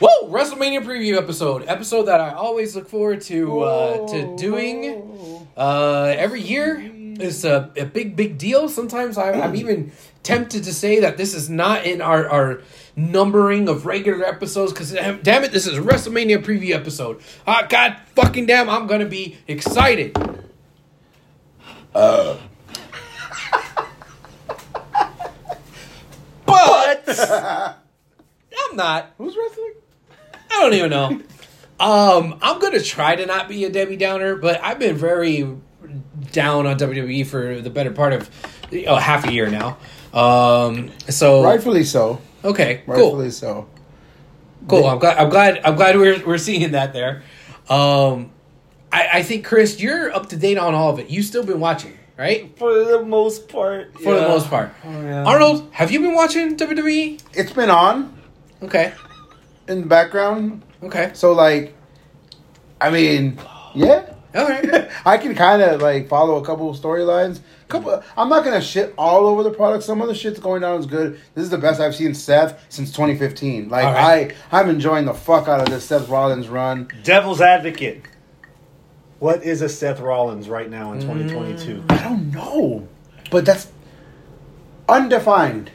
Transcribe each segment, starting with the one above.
Whoa! WrestleMania preview episode, episode that I always look forward to uh, to doing uh, every year. It's a, a big big deal. Sometimes I, I'm even tempted to say that this is not in our our numbering of regular episodes because damn it, this is a WrestleMania preview episode. Ah, God fucking damn, I'm gonna be excited. but I'm not. Who's wrestling? I don't even know. Um, I'm gonna try to not be a Debbie Downer, but I've been very down on WWE for the better part of oh, half a year now. Um, so Rightfully so. okay, cool, so. cool. I'm glad. I'm glad. I'm glad we're we're seeing that there. Um, I, I think Chris, you're up to date on all of it. You've still been watching, right? For the most part. For the most part. yeah. Arnold, have you been watching WWE? It's been on Okay. In the background. Okay. So like, I mean, yeah. All right. I can kind of like follow a couple of storylines. Couple, I'm not gonna shit all over the product. Some of the shit's going down is good. This is the best I've seen Seth since 2015. Like All right. I, I'm enjoying the fuck out of this Seth Rollins run. Devil's advocate. What is a Seth Rollins right now in mm. 2022? I don't know, but that's undefined.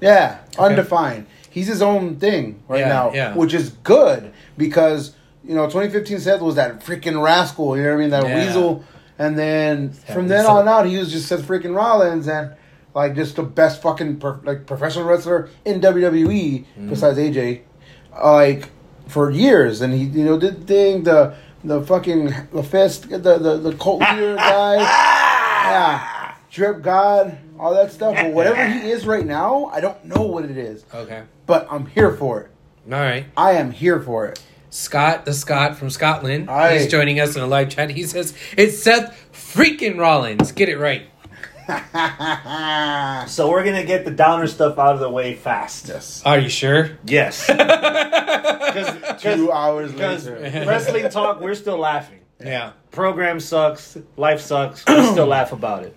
Yeah, undefined. He's his own thing right Yeah, now, yeah. which is good because you know 2015 Seth was that freaking rascal. You know what I mean? That Yeah. weasel. And then from then on out, he was just Seth freaking Rollins and like just the best fucking per, like professional wrestler in WWE Mm-hmm. besides AJ, like for years. And he you know did the thing the the fucking the fist the the the cult leader guy, yeah, drip god, all that stuff. But whatever he is right now, I don't know what it is, Okay. but I'm here for it. All right. I am here for it. Scott, the Scott from Scotland, Aye. he's joining us in a live chat. He says it's Seth freaking Rollins. Get it right. So we're gonna get the downer stuff out of the way fast. yes. Are you sure? Yes. Two hours later. wrestling talk, we're still laughing. Yeah. Program sucks. Life sucks. We still laugh about it.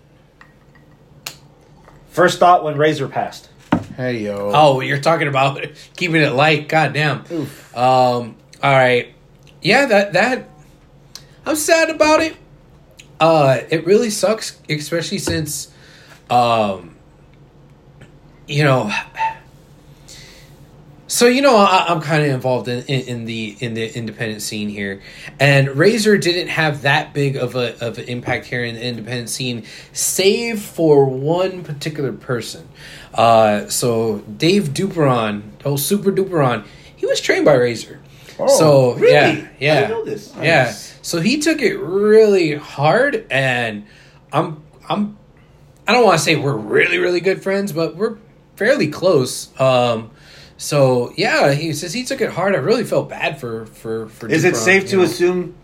First thought when Razor passed. Hey yo. Oh, you're talking about keeping it light. God damn. Oof. Um. All right. Yeah. That that. I'm sad about it. Uh. It really sucks, especially since, um. You know. So you know I, I'm kind of involved in, in, in the in the independent scene here, and Razor didn't have that big of a of an impact here in the independent scene, save for one particular person. Uh, so Dave Duperon, oh Super Duperon, he was trained by Razor. Oh, so really? yeah, I yeah, this. yeah. So he took it really hard, and I'm I'm I don't want to say we're really really good friends, but we're fairly close. Um, so yeah, he says he took it hard. I really felt bad for for for. Is it safe to know. assume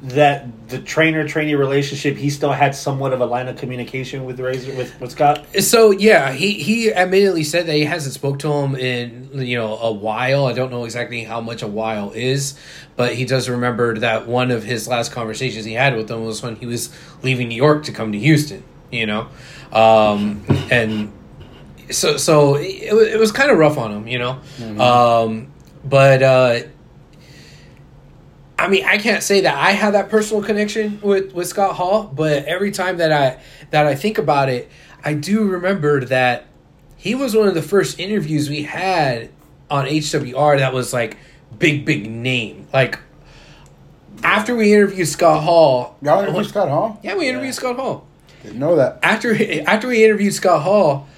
that the trainer trainee relationship he still had somewhat of a line of communication with Razor with, with Scott? So yeah, he he admittedly said that he hasn't spoke to him in you know a while. I don't know exactly how much a while is, but he does remember that one of his last conversations he had with him was when he was leaving New York to come to Houston. You know, um, and so so it, wa- it was kind of rough on him. You know, um, but. uh I mean, I can't say that I have that personal connection with, with Scott Hall, but every time that I that I think about it, I do remember that he was one of the first interviews we had on HWR that was like big, big name. Like after we interviewed Scott Hall, Y'all interviewed Scott Hall? yeah, we interviewed Scott Hall Didn't know that. after after we interviewed Scott Hall,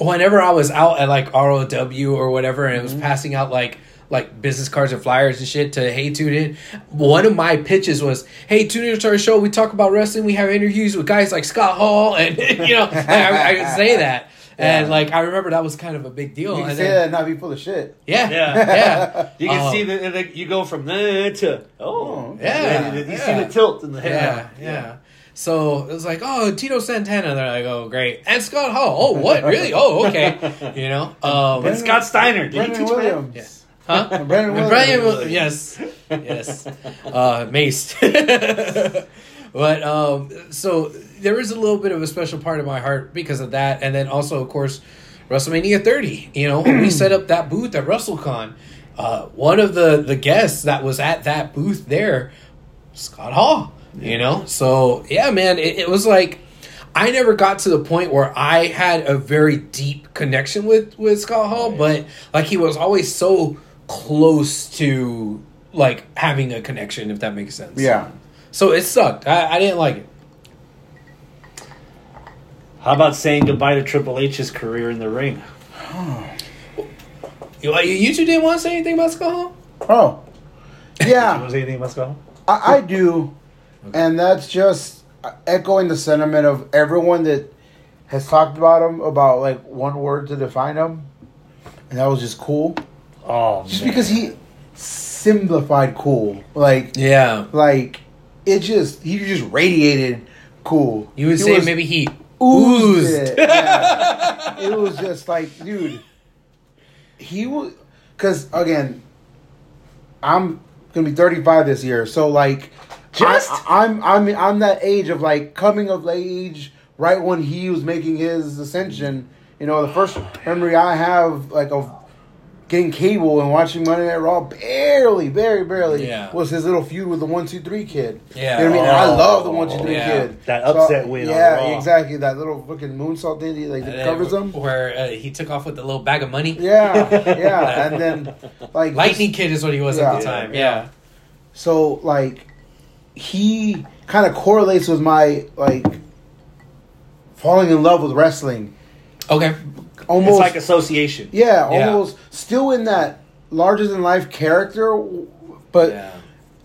whenever I was out at like ROW or whatever, and it was passing out like like business cards and flyers and shit to Hey Tune In, one of my pitches was, "Hey, tune in to our show. We talk about wrestling. We have interviews with guys like Scott Hall, and you know, I, I could say that." And like I remember that was kind of a big deal. You can and say then- that and not be full of shit. Yeah, Yeah. yeah, You can Um, see that that you go from there to oh Oh, yeah, You, you yeah. see the tilt in the head. Yeah, yeah. So it was like, oh, Tito Santana. They're like, oh, great. And Scott Hall. Oh, what? Really? Oh, okay. You know? Um, And Scott Steiner. Did he Brendan teach math? Williams. Yeah. Huh? And Brandon Williams. Brian Will- yes, yes, uh, maced. but um, so there is a little bit of a special part of my heart because of that, and then also, of course, WrestleMania 30. You know, when we set up that booth at WrestleCon, uh, one of the the guests that was at that booth there, Scott Hall. You know, so yeah, man, it, it was like I never got to the point where I had a very deep connection with with Scott Hall, but like he was always so close to like having a connection, if that makes sense. Yeah. So it sucked. I, I didn't like it. How about saying goodbye to Triple H's career in the ring? You, uh, you two didn't want to say anything about Scott Hall? Oh. You Yeah, want to say anything about Scott? I, I do. And that's just echoing the sentiment of everyone that has talked about him, about like one word to define him. And that was just cool. Oh, Just man. because he simplified cool. Like, Yeah. like, it just, he just radiated cool. You would He say was- maybe he oozed oozed. it. Yeah. it was just like, dude, he was because again, I'm gonna be 35 this year, so like, Just? I, I'm I'm I'm that age of like coming of age, right when he was making his ascension. You know, the first memory I have like of getting cable and watching Monday Night Raw barely, very barely Yeah. was his little feud with the one two three kid. Yeah. you know what I mean. And I Oh, love the one two three yeah. kid. That upset win on Yeah, Raw. exactly. That little fucking moonsault thing, he, like that covers him. Where uh, he took off with a little bag of money. Yeah, yeah, and then like Lightning Kid is what he was at the Yeah. time. Yeah. So like he kind of correlates with my like falling in love with wrestling. Okay. Almost it's like association. yeah, Yeah. almost still in that larger than life character, but Yeah.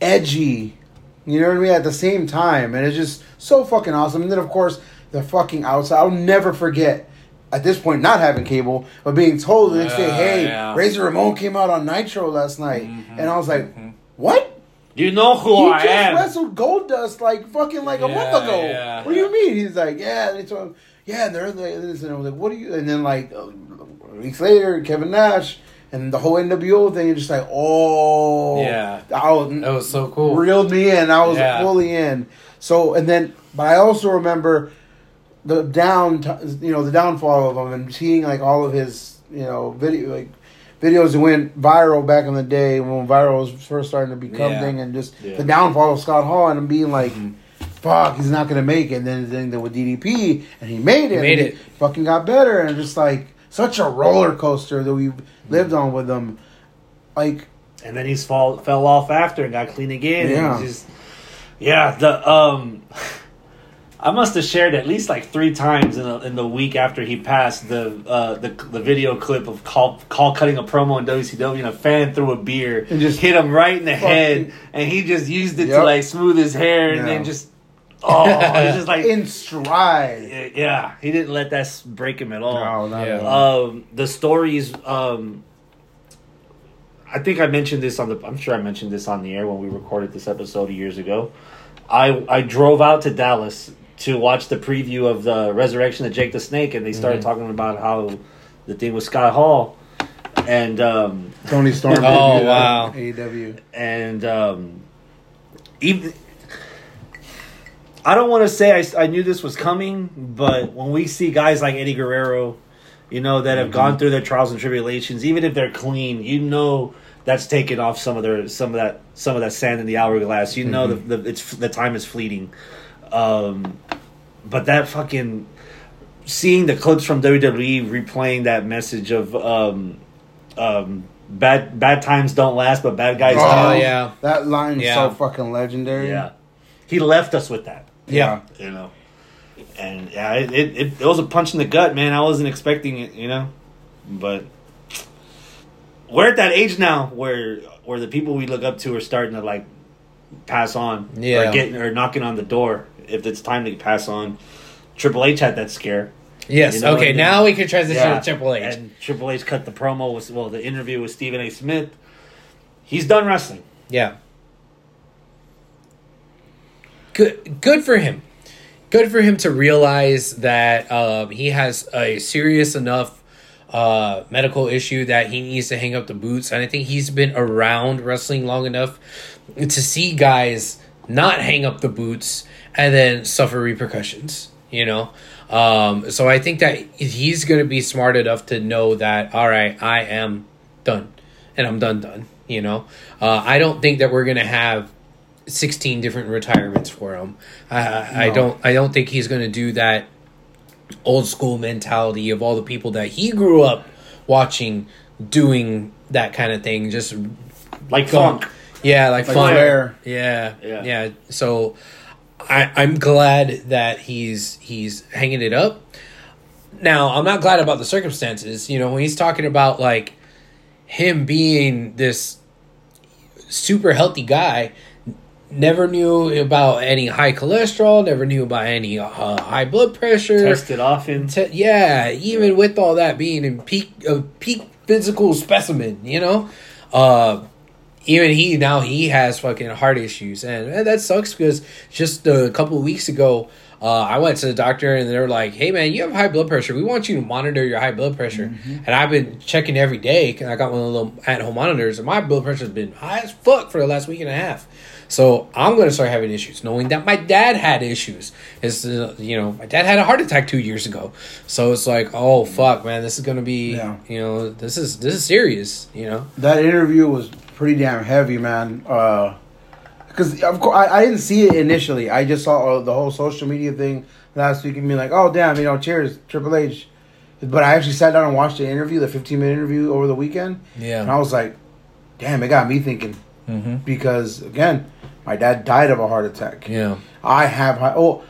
edgy. You know what I mean? At the same time, and it's just so fucking awesome. And then of course the fucking outside. I'll never forget. At this point, not having cable, but being told the next day, "Hey, yeah. Razor Ramon came out on Nitro last night," Mhm, and I was like, mhm. "What? You know who He I just am. wrestled Goldust like fucking like a month ago. yeah. What do you mean?" He's like, "Yeah." They told him, "Yeah." They're like, this, and I was like, "What are you?" And then like uh, weeks later, Kevin Nash and the whole NWO thing, and just like, "Oh, Yeah. I was, That was so cool. reeled me in. I was Yeah. fully in. So and then, but I also remember the down, you know, the downfall of him and seeing like all of his, you know, video like videos that went viral back in the day when viral was first starting to become Yeah. thing, and just Yeah. the downfall of Scott Hall and him being like. Mhm. Fuck, he's not gonna make it. And then the thing with DDP, and he made it. He made and it. fucking got better, and just like such a roller coaster that we've lived on with him. Like, and then he's fall fell off after and got clean again. Yeah. And just, yeah. The um, I must have shared at least like three times in the, in the week after he passed the uh, the the video clip of call call cutting a promo in WCW and a fan threw a beer And just hit him right in the fucking- head and he just used it to like smooth his hair and Yeah. then just oh it's just like in stride. yeah he didn't let that break him at all. No, not Yeah. at all. Um, the stories. Um, I think I mentioned this on the. I'm sure I mentioned this on the air when we recorded this episode years ago. I I drove out to Dallas to watch the preview of the Resurrection of Jake the Snake, and they started talking about how the thing with Scott Hall, and um, Toni Storm. Oh, wow. on AEW. and um, even. I don't want to say I, I knew this was coming, but when we see guys like Eddie Guerrero, you know, that have gone through their trials and tribulations, even if they're clean, you know that's taken off some of their some of that some of that sand in the hourglass. You know the, the it's the time is fleeting. Um, but that fucking seeing the clips from WWE replaying that message of um, um, bad bad times don't last, but bad guys Oh, do. yeah. That line's Yeah. so fucking legendary. Yeah. He left us with that, Yeah. you know. And yeah, it, it, it, it was a punch in the gut, man. I wasn't expecting it, you know. But we're at that age now where where the people we look up to are starting to like pass on. Yeah. Or getting or knocking on the door if it's time to pass on. Triple H had that scare. Yes. You know, okay. now we can transition Yeah. to Triple H. And Triple H cut the promo with well the interview with Stephen A. Smith. He's done wrestling. Yeah. Good good for him. Good for him to realize that um, he has a serious enough uh, medical issue that he needs to hang up the boots. And I think he's been around wrestling long enough to see guys not hang up the boots and then suffer repercussions. You know, Um, so I think that he's going to be smart enough to know that, all right, I am done. And I'm done, done. You know? Uh, I don't think that we're going to have 16 different retirements for him. I, I don't I don't think he's going to do that old school mentality of all the people that he grew up watching doing that kind of thing just Like Funk. funk. yeah, like, Like fun. Yeah, Yeah. yeah, So I, I'm glad that he's he's hanging it up. Now I'm not glad about the circumstances. You know, when he's talking about like him being this super healthy guy, never knew about any high cholesterol, never knew about any uh, high blood pressure. Tested often. Te- yeah, even with all that being in peak a peak physical specimen, you know, uh, even he now he has fucking heart issues, and, eh, that sucks because just a couple of weeks ago. Uh, I went to the doctor and they were like, "Hey man, you have high blood pressure. We want you to monitor your high blood pressure." And I've been checking every day. 'cause I got one of the little at-home monitors, and my blood pressure's been high as fuck for the last week and a half. So I'm gonna start having issues, knowing that my dad had issues. Is uh, you know, my dad had a heart attack two years ago. So it's like, oh fuck, man, this is gonna be, Yeah. you know, this is this is serious. You know, That interview was pretty damn heavy, man. Because of course I, I didn't see it initially. I just saw uh, the whole social media thing last week and be like, oh damn, you know, cheers, Triple H. But I actually sat down and watched the interview, the 15 minute interview over the weekend, yeah, and I was like, damn, it got me thinking. mm-hmm. Because again, my dad died of a heart attack. yeah, I have high. Oh,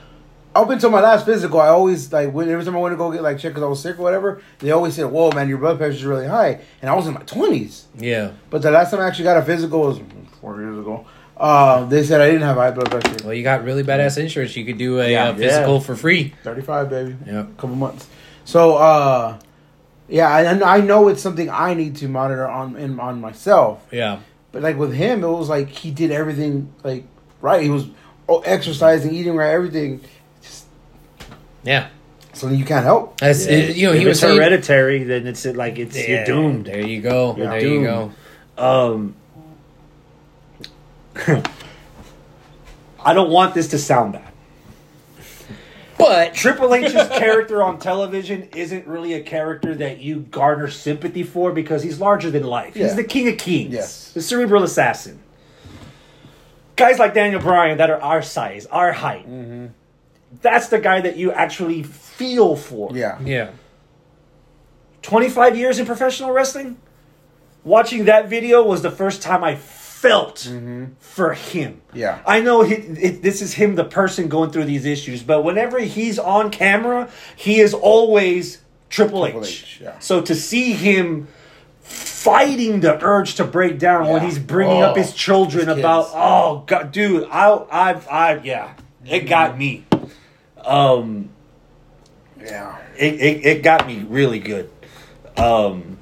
up until my last physical, I always like when every time I went to go get like checked because I was sick or whatever. They always said, "Whoa, man, your blood pressure is really high," and I was in my twenties. yeah. But the last time I actually got a physical was four years ago. Uh, they said I didn't have high blood pressure. Well, you got really badass insurance. You could do a Yeah. uh, physical Yeah. for free. Thirty-five, baby. Yeah. A couple months. So, uh, yeah, I, I know it's something I need to monitor on in, on myself. Yeah, But like with him, it was like he did everything like right. He was oh, exercising, eating right, everything. Just yeah. So you can't help. That's Yeah. it, you know if he was it's saying, hereditary, then it's like it's Yeah, you're doomed. There you go. You're there you doomed. go. Um, I don't want this to sound bad. But Triple H's character on television isn't really a character that you garner sympathy for because he's larger than life. Yeah. He's the king of kings, Yes. the cerebral assassin. Guys like Daniel Bryan that are our size, our height. That's the guy that you actually feel for. Yeah. yeah, 25 years in professional wrestling, watching that video was the first time I felt mm-hmm. for him. Yeah. I know he, it, this is him, the person going through these issues, but whenever he's on camera, he is always Triple H. Triple H, yeah. So to see him fighting the urge to break down when he's bringing up Oh, his children his about, oh god, dude, I, I, I, yeah, it got me. Um, Yeah. it, it, it got me really good. Um,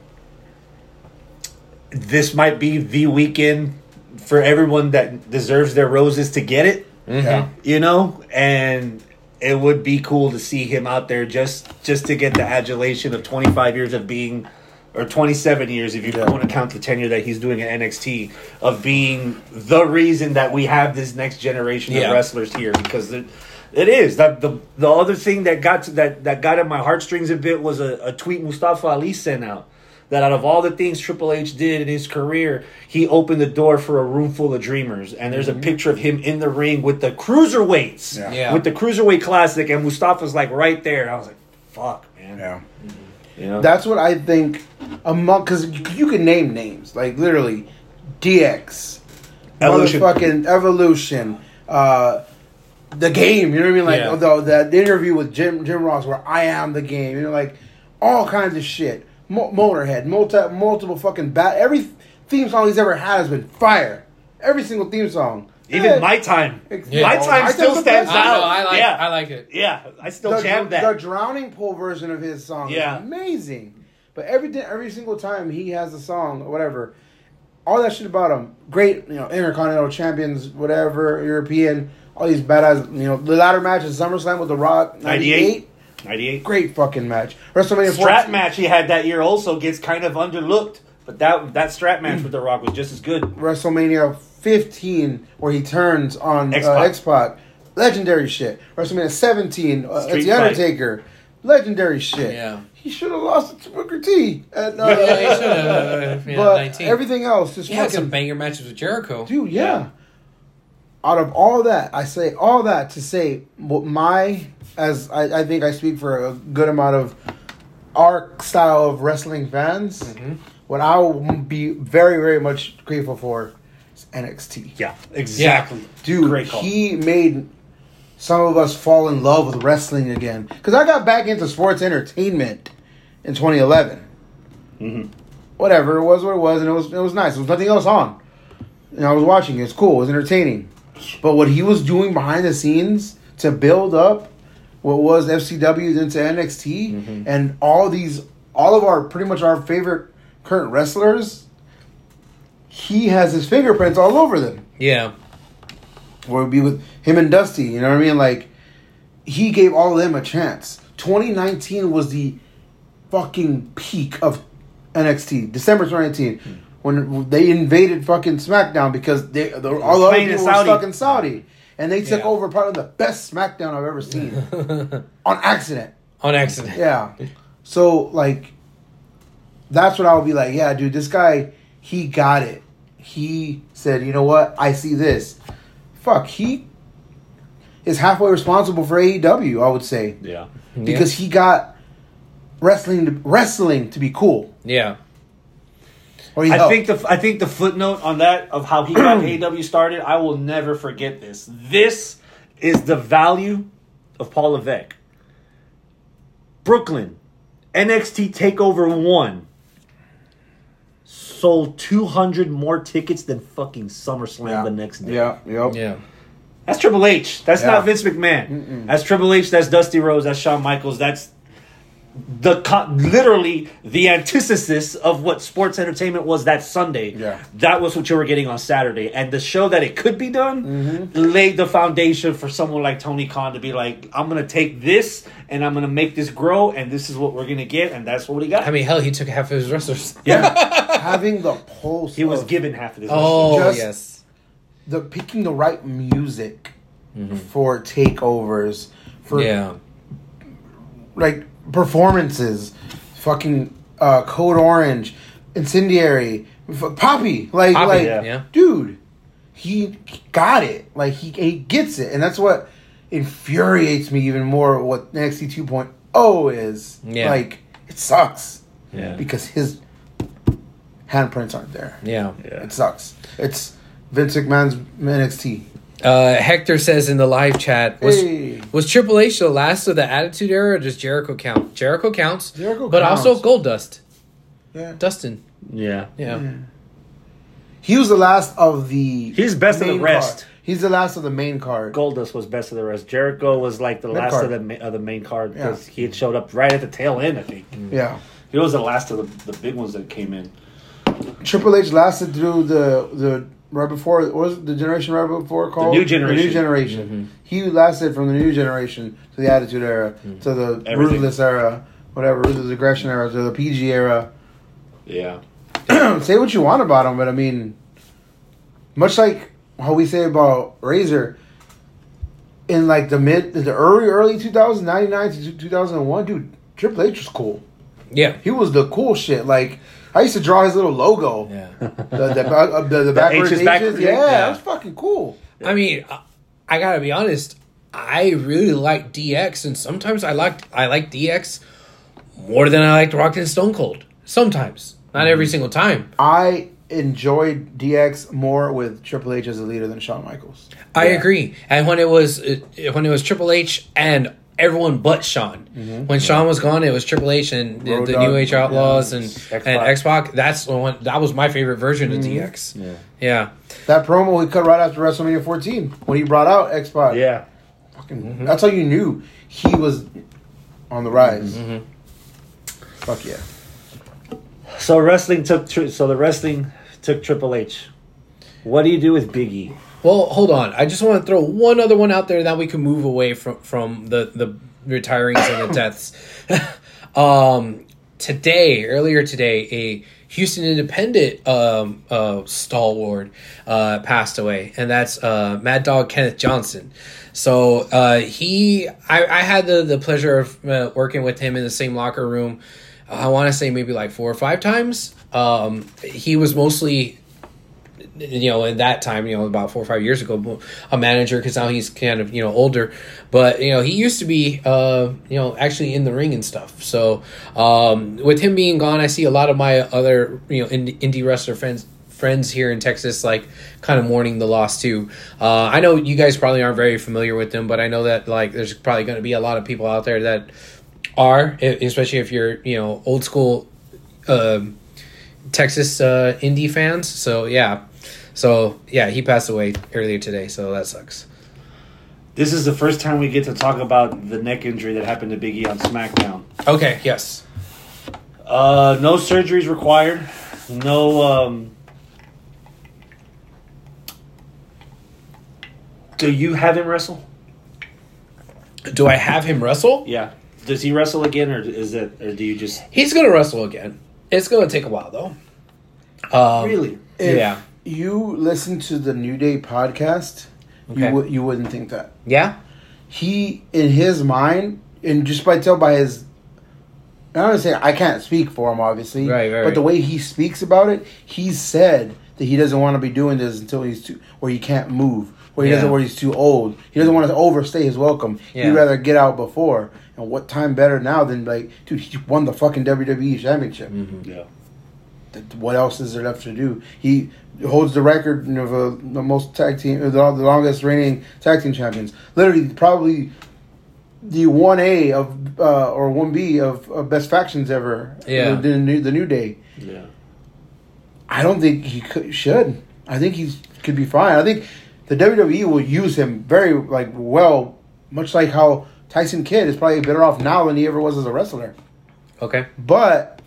this might be the weekend for everyone that deserves their roses to get it, Yeah. you know, and it would be cool to see him out there just just to get the adulation of 25 years of being or 27 years if you Yeah. want to count the tenure that he's doing at NXT of being the reason that we have this next generation Yeah. of wrestlers here because it, it is that the the other thing that got to, that that got at my heartstrings a bit was a, a tweet Mustafa Ali sent out that out of all the things Triple H did in his career, he opened the door for a room full of dreamers. And there's a picture of him in the ring with the cruiserweights, Yeah. Yeah. with the cruiserweight classic, and Mustafa's like right there. And I was like, "Fuck, man!" Yeah. You know? That's what I think among because you can name names like literally DX, Evolution. motherfucking Evolution, uh, the game. You know what I mean? Like Yeah. the, the the interview with Jim Jim Ross where I am the game. You know, like all kinds of shit. Mo- Motorhead, multi multiple fucking bat. Every theme song he's ever had has been fire. Every single theme song. Even Yeah. my time, Yeah. my My time Time's still stands best. I out. know. I like. yeah, I like it. yeah, I still the, jam that. the drowning pool version of his song Yeah. is amazing. But every every single time he has a song or whatever, all that shit about him, great, you know, intercontinental champions, whatever, European, all these badass, you know, the ladder match at SummerSlam with The Rock, 98. 98, 98. great fucking match. WrestleMania strap 14 match he had that year also gets kind of underlooked, but that that strap match with The Rock was just as good. WrestleMania 15 where he turns on X-Pac. uh, X-Pac. legendary shit. WrestleMania 17, uh, Street it's the fight. Undertaker, legendary shit. Yeah. he should have lost it to Booker T. At, uh, Yeah, he should have. Yeah, but 19. everything else just He had fucking some banger matches with Jericho. Dude, yeah. Out of all that, I say all that to say what my as I, I think I speak for a good amount of our style of wrestling fans. Mm-hmm. What I will be very very much grateful for is NXT. Yeah, exactly. Dude, Great call. he made some of us fall in love with wrestling again. Because I got back into sports entertainment in 2011. Mhm. Whatever it was, what it was, and it was it was nice. There was nothing else on, and I was watching. it. It's cool. It was entertaining. But what he was doing behind the scenes to build up what was FCW into NXT mm-hmm. and all these, all of our pretty much our favorite current wrestlers, he has his fingerprints all over them Yeah. or it'd be with him and Dusty. You know what I mean? Like he gave all of them a chance. 2019 was the fucking peak of NXT. December 2019 when they invaded fucking SmackDown because they the, all the other people were Saudi. stuck in Saudi. And they took Yeah. over probably the best SmackDown I've ever seen on accident. On accident. Yeah. So like that's what I would be like, yeah, dude, this guy, he got it. He said, you know what? I see this. Fuck, he is halfway responsible for AEW, I would say. Yeah. Because he got wrestling to, wrestling to be cool. Yeah. Or he I helped. think the I think the footnote on that of how he got AW started, I will never forget this. This is the value of Paul Levesque. Brooklyn, NXT Takeover one sold two hundred more tickets than fucking SummerSlam yeah. the next day. Yeah, yep. Yeah. That's Triple H. That's Yeah. not Vince McMahon. That's Triple H. That's Dusty Rhodes. That's Shawn Michaels. That's the co- literally the antithesis of what sports entertainment was that Sunday. Yeah. That was what you were getting on Saturday, and the show that it could be done Mm-hmm. laid the foundation for someone like Tony Khan to be like, "I'm gonna take this and I'm gonna make this grow, and this is what we're gonna get, and that's what he got." I mean, hell, he took half of his wrestlers. yeah, Having the pulse he was of given half of this. Oh, Just- yes. the picking the right music for takeovers for Yeah. like performances, fucking uh, Code Orange, Incendiary, f- Poppy, like Poppy, like yeah. Yeah. dude, he got it, like he he gets it, and that's what infuriates me even more. What NXT 2.0 is, Yeah. like it sucks Yeah. because his handprints aren't there. Yeah. Yeah. It sucks. It's Vince McMahon's NXT. Uh, Hector says in the live chat was Hey. was Triple H the last of the Attitude Era, or does Jericho count? Jericho counts, Jericho but counts. also Goldust, Yeah. Dustin. Yeah. Yeah, He was the last of the. He's best of the rest. card. He's the last of the main card. Goldust was best of the rest. Jericho was like the last Mid-card. of the ma- of the main card Yeah. because he had showed up right at the tail end. I think Yeah. he was the last of the, the big ones that came in. Triple H lasted through the the right before what was the generation right before called new generation. The new generation. Mm-hmm. He lasted from the new generation to the Attitude Era mm-hmm. to the Everything. Ruthless Era, whatever Ruthless Aggression Era to the PG Era. Yeah, say what you want about him, but I mean, much like how we say about Razor, in like the mid, the early early 2000s, 99 to 2001, dude, Triple H was cool. yeah, He was the cool shit. Like I used to draw his little logo, yeah. the the, back- uh, the, the backwards H's H's. backwards, yeah, yeah. that was fucking cool. I mean, I, I gotta be honest. I really like DX, and sometimes I like I like DX more than I liked Rock and Stone Cold. Sometimes, not every single time. I enjoyed DX more with Triple H as a leader than Shawn Michaels. I agree. And when it was when it was Triple H and everyone but Shawn, mm-hmm. when Shawn was gone, it was Triple H and the, Road the Dogg, New Age Outlaws and X-Pac. and X Pac. That's the one. That was my favorite version of mm-hmm. DX. yeah, Yeah, That promo he cut right after WrestleMania 14 when he brought out X Pac. yeah. Fucking, mm-hmm. That's how you knew he was on the rise. Mm-hmm. Fuck yeah. So wrestling took tri- so the wrestling took Triple H. What do you do with Big E? Well, hold on. I just want to throw one other one out there that we can move away from from the the retirings and the deaths. um, today, earlier today, a Houston Independent um, uh, stalwart uh, passed away, and that's uh, Mad Dog Kenneth Johnson. So uh, he, I, I had the the pleasure of uh, working with him in the same locker room. I want to say maybe like four or five times. Um, he was mostly you know, in that time, you know, about four or five years ago, a manager because now he's kind of you know older, but you know he used to be uh you know actually in the ring and stuff. So um, with him being gone, I see a lot of my other you know indie, wrestler friends friends here in Texas like kind of mourning the loss too. Uh, I know you guys probably aren't very familiar with them, but I know that like there's probably going to be a lot of people out there that are, especially if you're you know old school. Um, Texas uh, indie fans. So yeah, so yeah, he passed away earlier today. So that sucks. This is the first time we get to talk about the neck injury that happened to Big E on SmackDown. Okay. Yes. Uh, no surgeries required. No. Um, do you have him wrestle? Do I have him wrestle? Yeah. Does he wrestle again, or is it, or do you just He's gonna wrestle again. It's gonna take a while though. Um, really? If Yeah. you listen to the New Day podcast, Okay. you would you wouldn't think that. Yeah. He in his mind, and just by tell by his I don't say I can't speak for him, obviously. Right, right, But right. the way he speaks about it, he said that he doesn't want to be doing this until he's too, where he can't move, where he Yeah. doesn't, where he's too old. He doesn't want to overstay his welcome. Yeah. He'd rather get out before. And what time better now than like, dude, he won the fucking WWE championship. Yeah. What else is there left to do? He holds the record of uh, the most tag team, the, the longest reigning tag team champions. Literally, probably the one A of uh, or one B of, of best factions ever. Yeah. the, the new the new day. Yeah. I don't think he could, should. I think he could be fine. I think the WWE will use him very like well, much like how Tyson Kidd is probably better off now than he ever was as a wrestler. Okay. But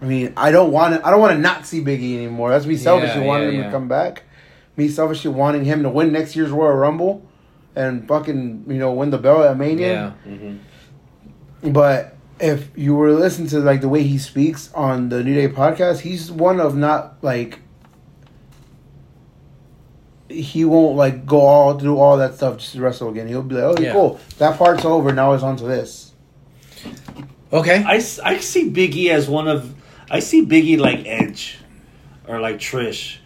I mean, I don't want to. I don't want to not see Biggie anymore. That's me selfishly Yeah, wanting yeah, him yeah. to come back. Me selfishly wanting him to win next year's Royal Rumble and fucking you know win the belt at Mania. Yeah. Mm-hmm. But if you were to listen to like the way he speaks on the New Day podcast, he's one of not like he won't like go all do all that stuff just to wrestle again. He'll be like, "Oh, Yeah. cool, that part's over. Now it's on to this." Okay. I, I see Biggie as one of I see Biggie like Edge or like Trish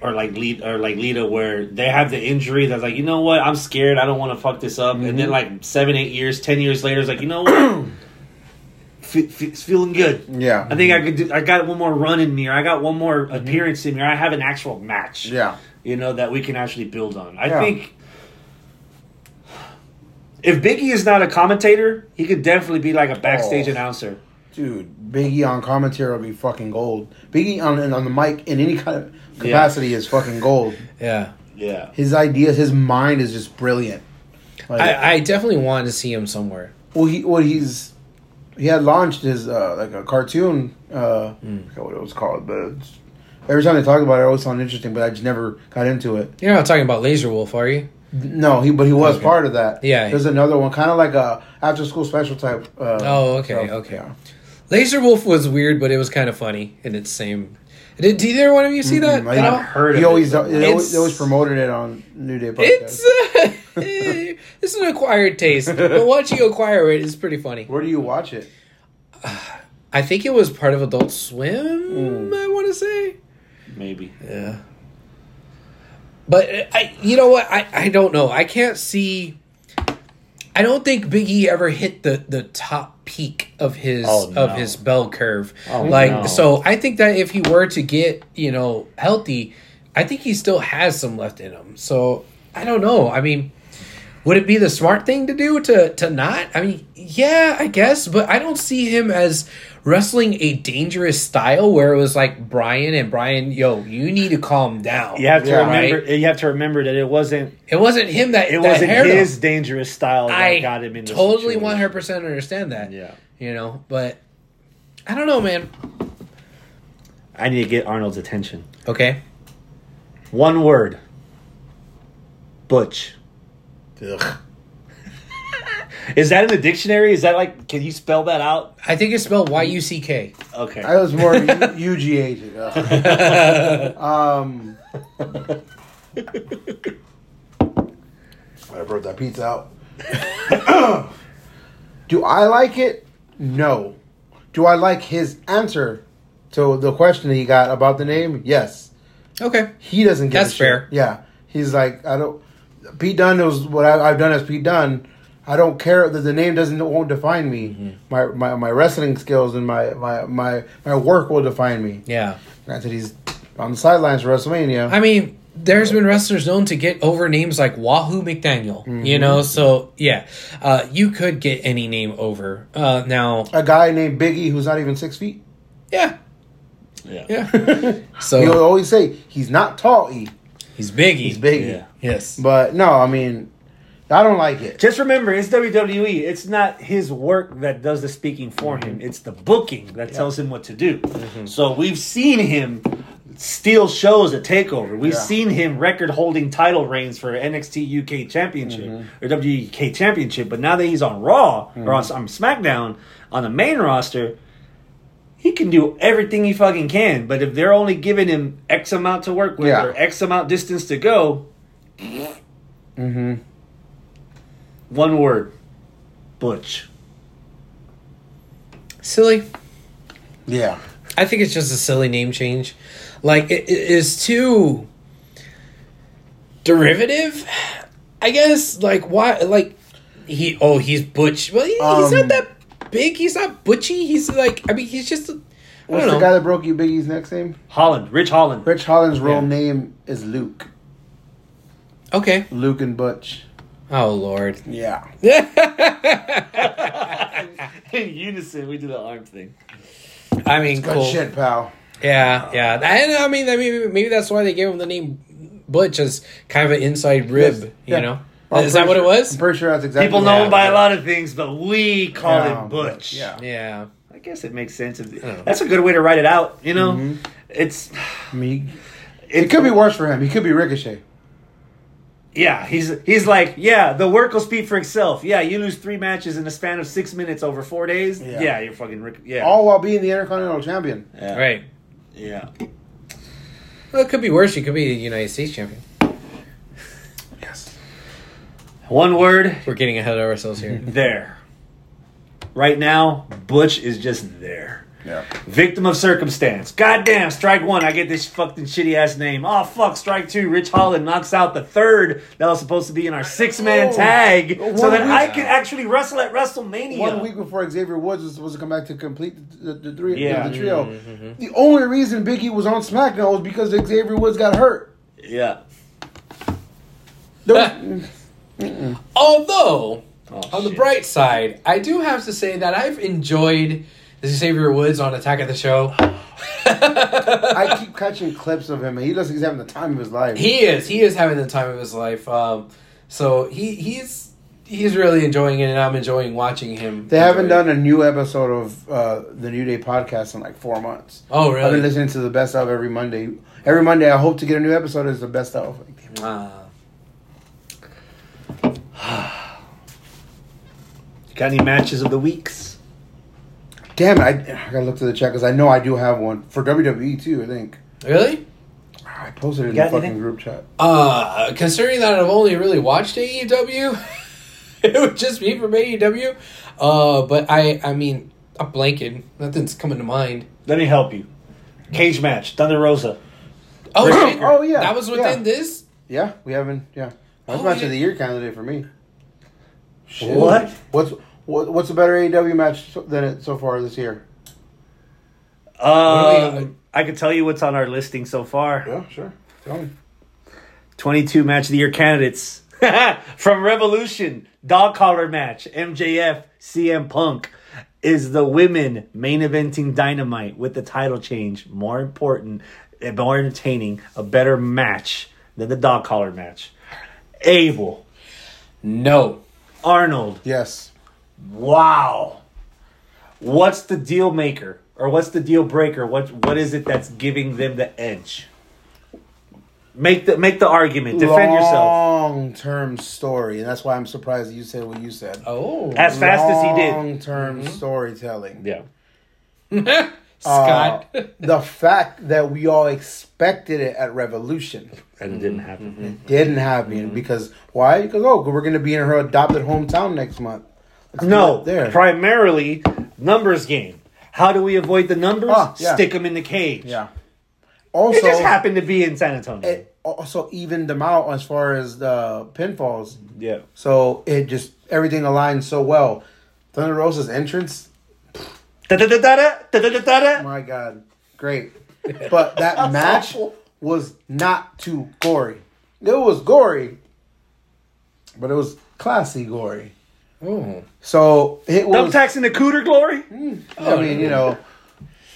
or like lead or like Lita where they have the injury that's like you know what I'm scared I don't want to fuck this up and then mm-hmm. like seven eight years ten years later it's like you know what Fe- fe- it's feeling good Yeah, I think I could do I got one more run in me or I got one more mm-hmm. appearance in me or I have an actual match yeah. You know that we can actually build on I Yeah. think. If Biggie is not a commentator, he could definitely be like a backstage Oh. announcer. Dude, Biggie on commentary will be fucking gold. Biggie on on the mic in any kind of capacity is fucking gold. Yeah. Yeah. His ideas, his mind is just brilliant. Like, I, I definitely want to see him somewhere. well, he well he's he had launched his uh, like a cartoon. Uh, Hmm. I forgot what it was called, but it's, every time they talk about it, it always sounded interesting. But I just never got into it. You're not talking about Laser Wolf, are you? No, he but he was Okay. part of that. Yeah. there's another one, kind of like a after school special type. Uh, Oh, okay, stuff. okay. Yeah. Laser Wolf was weird, but it was kind of funny in its same. Did, did either one of you see that? Mm, I at have all? heard he of it, always, but- they always they always promoted it on New Day podcast. It's uh, it's an acquired taste, but once you acquire it, it's pretty funny. Where do you watch it? I think it was part of Adult Swim. Mm. I want to say. Maybe. Yeah. But uh, I, you know what? I, I don't know. I can't see. I don't think Biggie ever hit the the top peak of his Oh, no. of his bell curve. Oh, like no. so, I think that if he were to get you know healthy, I think he still has some left in him. So I don't know. I mean. Would it be the smart thing to do to to not? I mean, yeah, I guess, but I don't see him as wrestling a dangerous style where it was like Brian and Brian, yo, you need to calm down. You have to Yeah. remember. You have to remember that it wasn't. It wasn't him that It that wasn't his dangerous style that I got him in. this totally one hundred percent understand that. Yeah. you know, but I don't know, man. I need to get Arnold's attention. Okay, One word. Butch. Ugh. Is that in the dictionary? Is that like? Can you spell that out? I think it's spelled Y U C K. Okay. I was more UGA. Ugh. um, I brought that pizza out. Do I like it? No. Do I like his answer to the question that he got about the name? Yes. Okay. He doesn't get That's fair. Yeah. He's like, I don't. Pete Dunne knows what I, I've done as Pete Dunne. I don't care that the name doesn't won't define me. Mm-hmm. My, my my wrestling skills and my, my my my work will define me. Yeah. Granted, he's on the sidelines for WrestleMania. I mean, there's been wrestlers known to get over names like Wahoo McDaniel. You know, so yeah, uh, you could get any name over. Uh, now, a guy named Biggie who's not even six feet. yeah, yeah. yeah. So he'll always say he's not tall. E. he's biggie. He's Biggie. Yeah. Yes. But no, I mean, I don't like it. Just remember, it's WWE. It's not his work that does the speaking for mm-hmm. him. It's the booking that tells him what to do. Mm-hmm. So we've seen him steal shows at Takeover. We've Yeah. seen him record-holding title reigns for NXT UK Championship mm-hmm. or WK Championship. But now that he's on Raw or on, on SmackDown on the main roster, he can do everything he fucking can. But if they're only giving him X amount to work with Yeah. or X amount distance to go, Mm-hmm. one word: Butch. Silly. Yeah. I think it's just a silly name change. Like it, it is too derivative. I guess. Like why? Like he. Oh, he's butch. Well, he, he's Um, not that big. He's not butchy. He's like. I mean, he's just. A, I What's don't the know. guy that broke you Big E's next name? Holland, Ridge Holland. Ridge Holland's real Yeah. name is Luke. Okay. Luke and Butch. Oh Lord. Yeah. In unison, we do the arm thing. I mean, Good shit, pal. Yeah, yeah. And I mean, I mean, maybe that's why they gave him the name Butch as kind of an inside rib. Yes. You Yeah. know, I'm is that pretty what it sure- was? I'm pretty sure that's exactly People what know him by a lot of things, but we call Yeah, him Butch. Yeah. Yeah. I guess it makes sense. know. That's a good way to write it out. You know, mm-hmm. it's I mean, it could be worse for him. He could be Ricochet. Yeah, he's he's like, yeah, the work will speak for itself. Yeah, you lose three matches in the span of six minutes over four days. Yeah. Yeah, you're fucking Rick. Yeah, All while being the Intercontinental Champion. yeah. Right. Yeah, Well, it could be worse. You could be the United States champion. Yes. One word We're getting ahead of ourselves here. there. Right now, Butch is just there. Yeah. Victim of circumstance. Goddamn, strike one. I get this fucking shitty ass name. Oh fuck, strike two. Ridge Holland knocks out the third that was supposed to be in our six man Oh. tag, so that week- I could actually wrestle at WrestleMania. One week before Xavier Woods was supposed to come back to complete the, the, the three Yeah. the, trio. Mm-hmm. The only reason Biggie was on SmackDown was because Xavier Woods got hurt. Yeah. There was- Although, Oh, on the bright side, I do have to say that I've enjoyed Xavier Woods on Attack of the Show. I keep catching clips of him, and he looks like he's having the time of his life. He is. He is having the time of his life. Um, so he he's he's really enjoying it, and I'm enjoying watching him. they haven't it. done a new episode of uh, the New Day podcast in like four months. Oh, really? I've been listening to the best of every Monday. Every Monday, I hope to get a new episode. Is the best of. Ah. Got any matches of the weeks? Damn it! I, I gotta look to the chat because I know I do have one for WWE too. I think really? I posted it in Got the fucking anything? group chat. Uh, considering that I've only really watched AEW, it would just be from AEW. Uh, but I, I mean, I'm blanking. Nothing's coming to mind. Let me help you. Cage match, Thunder Rosa. Oh, Oh, shit. oh, yeah, that was within yeah. this. Yeah, we haven't. Yeah, that's Oh, match yeah. of the year candidate for me. Shit. What? What's what, what's a better AEW match than it so far this year? What do Um, I can tell you what's on our listing so far. Yeah, sure. Tell me. 22 match of the year candidates from Revolution, dog collar match, MJF, CM Punk. Is the women main eventing dynamite with the title change more important, and more entertaining, a better match than the dog collar match? Abel, No. Arnold, Yes. Wow. What's the deal maker? Or what's the deal breaker? What what is it that's giving them the edge? Make the make the argument. Defend yourself. Long term story, and that's why I'm surprised that you said what you said. Oh, As fast as he did. Long term mm-hmm. storytelling. Yeah. Scott. Uh, the fact that we all expected it at Revolution And it didn't happen. it didn't happen because why? Because oh, we're going to be in her adopted hometown next month. Let's No, there. primarily numbers game. How do we avoid the numbers? Ah, yeah. Stick them in the cage. yeah. It Also, just happened to be in San Antonio. it also evened them out as far as the pinfalls. yeah. So it just everything aligned so well. Thunder Rosa's entrance. My God, great. But that match was not too gory. It was gory, but it was classy gory. oh. So it was. Thumbtacks in the cooter glory. I mean, you know,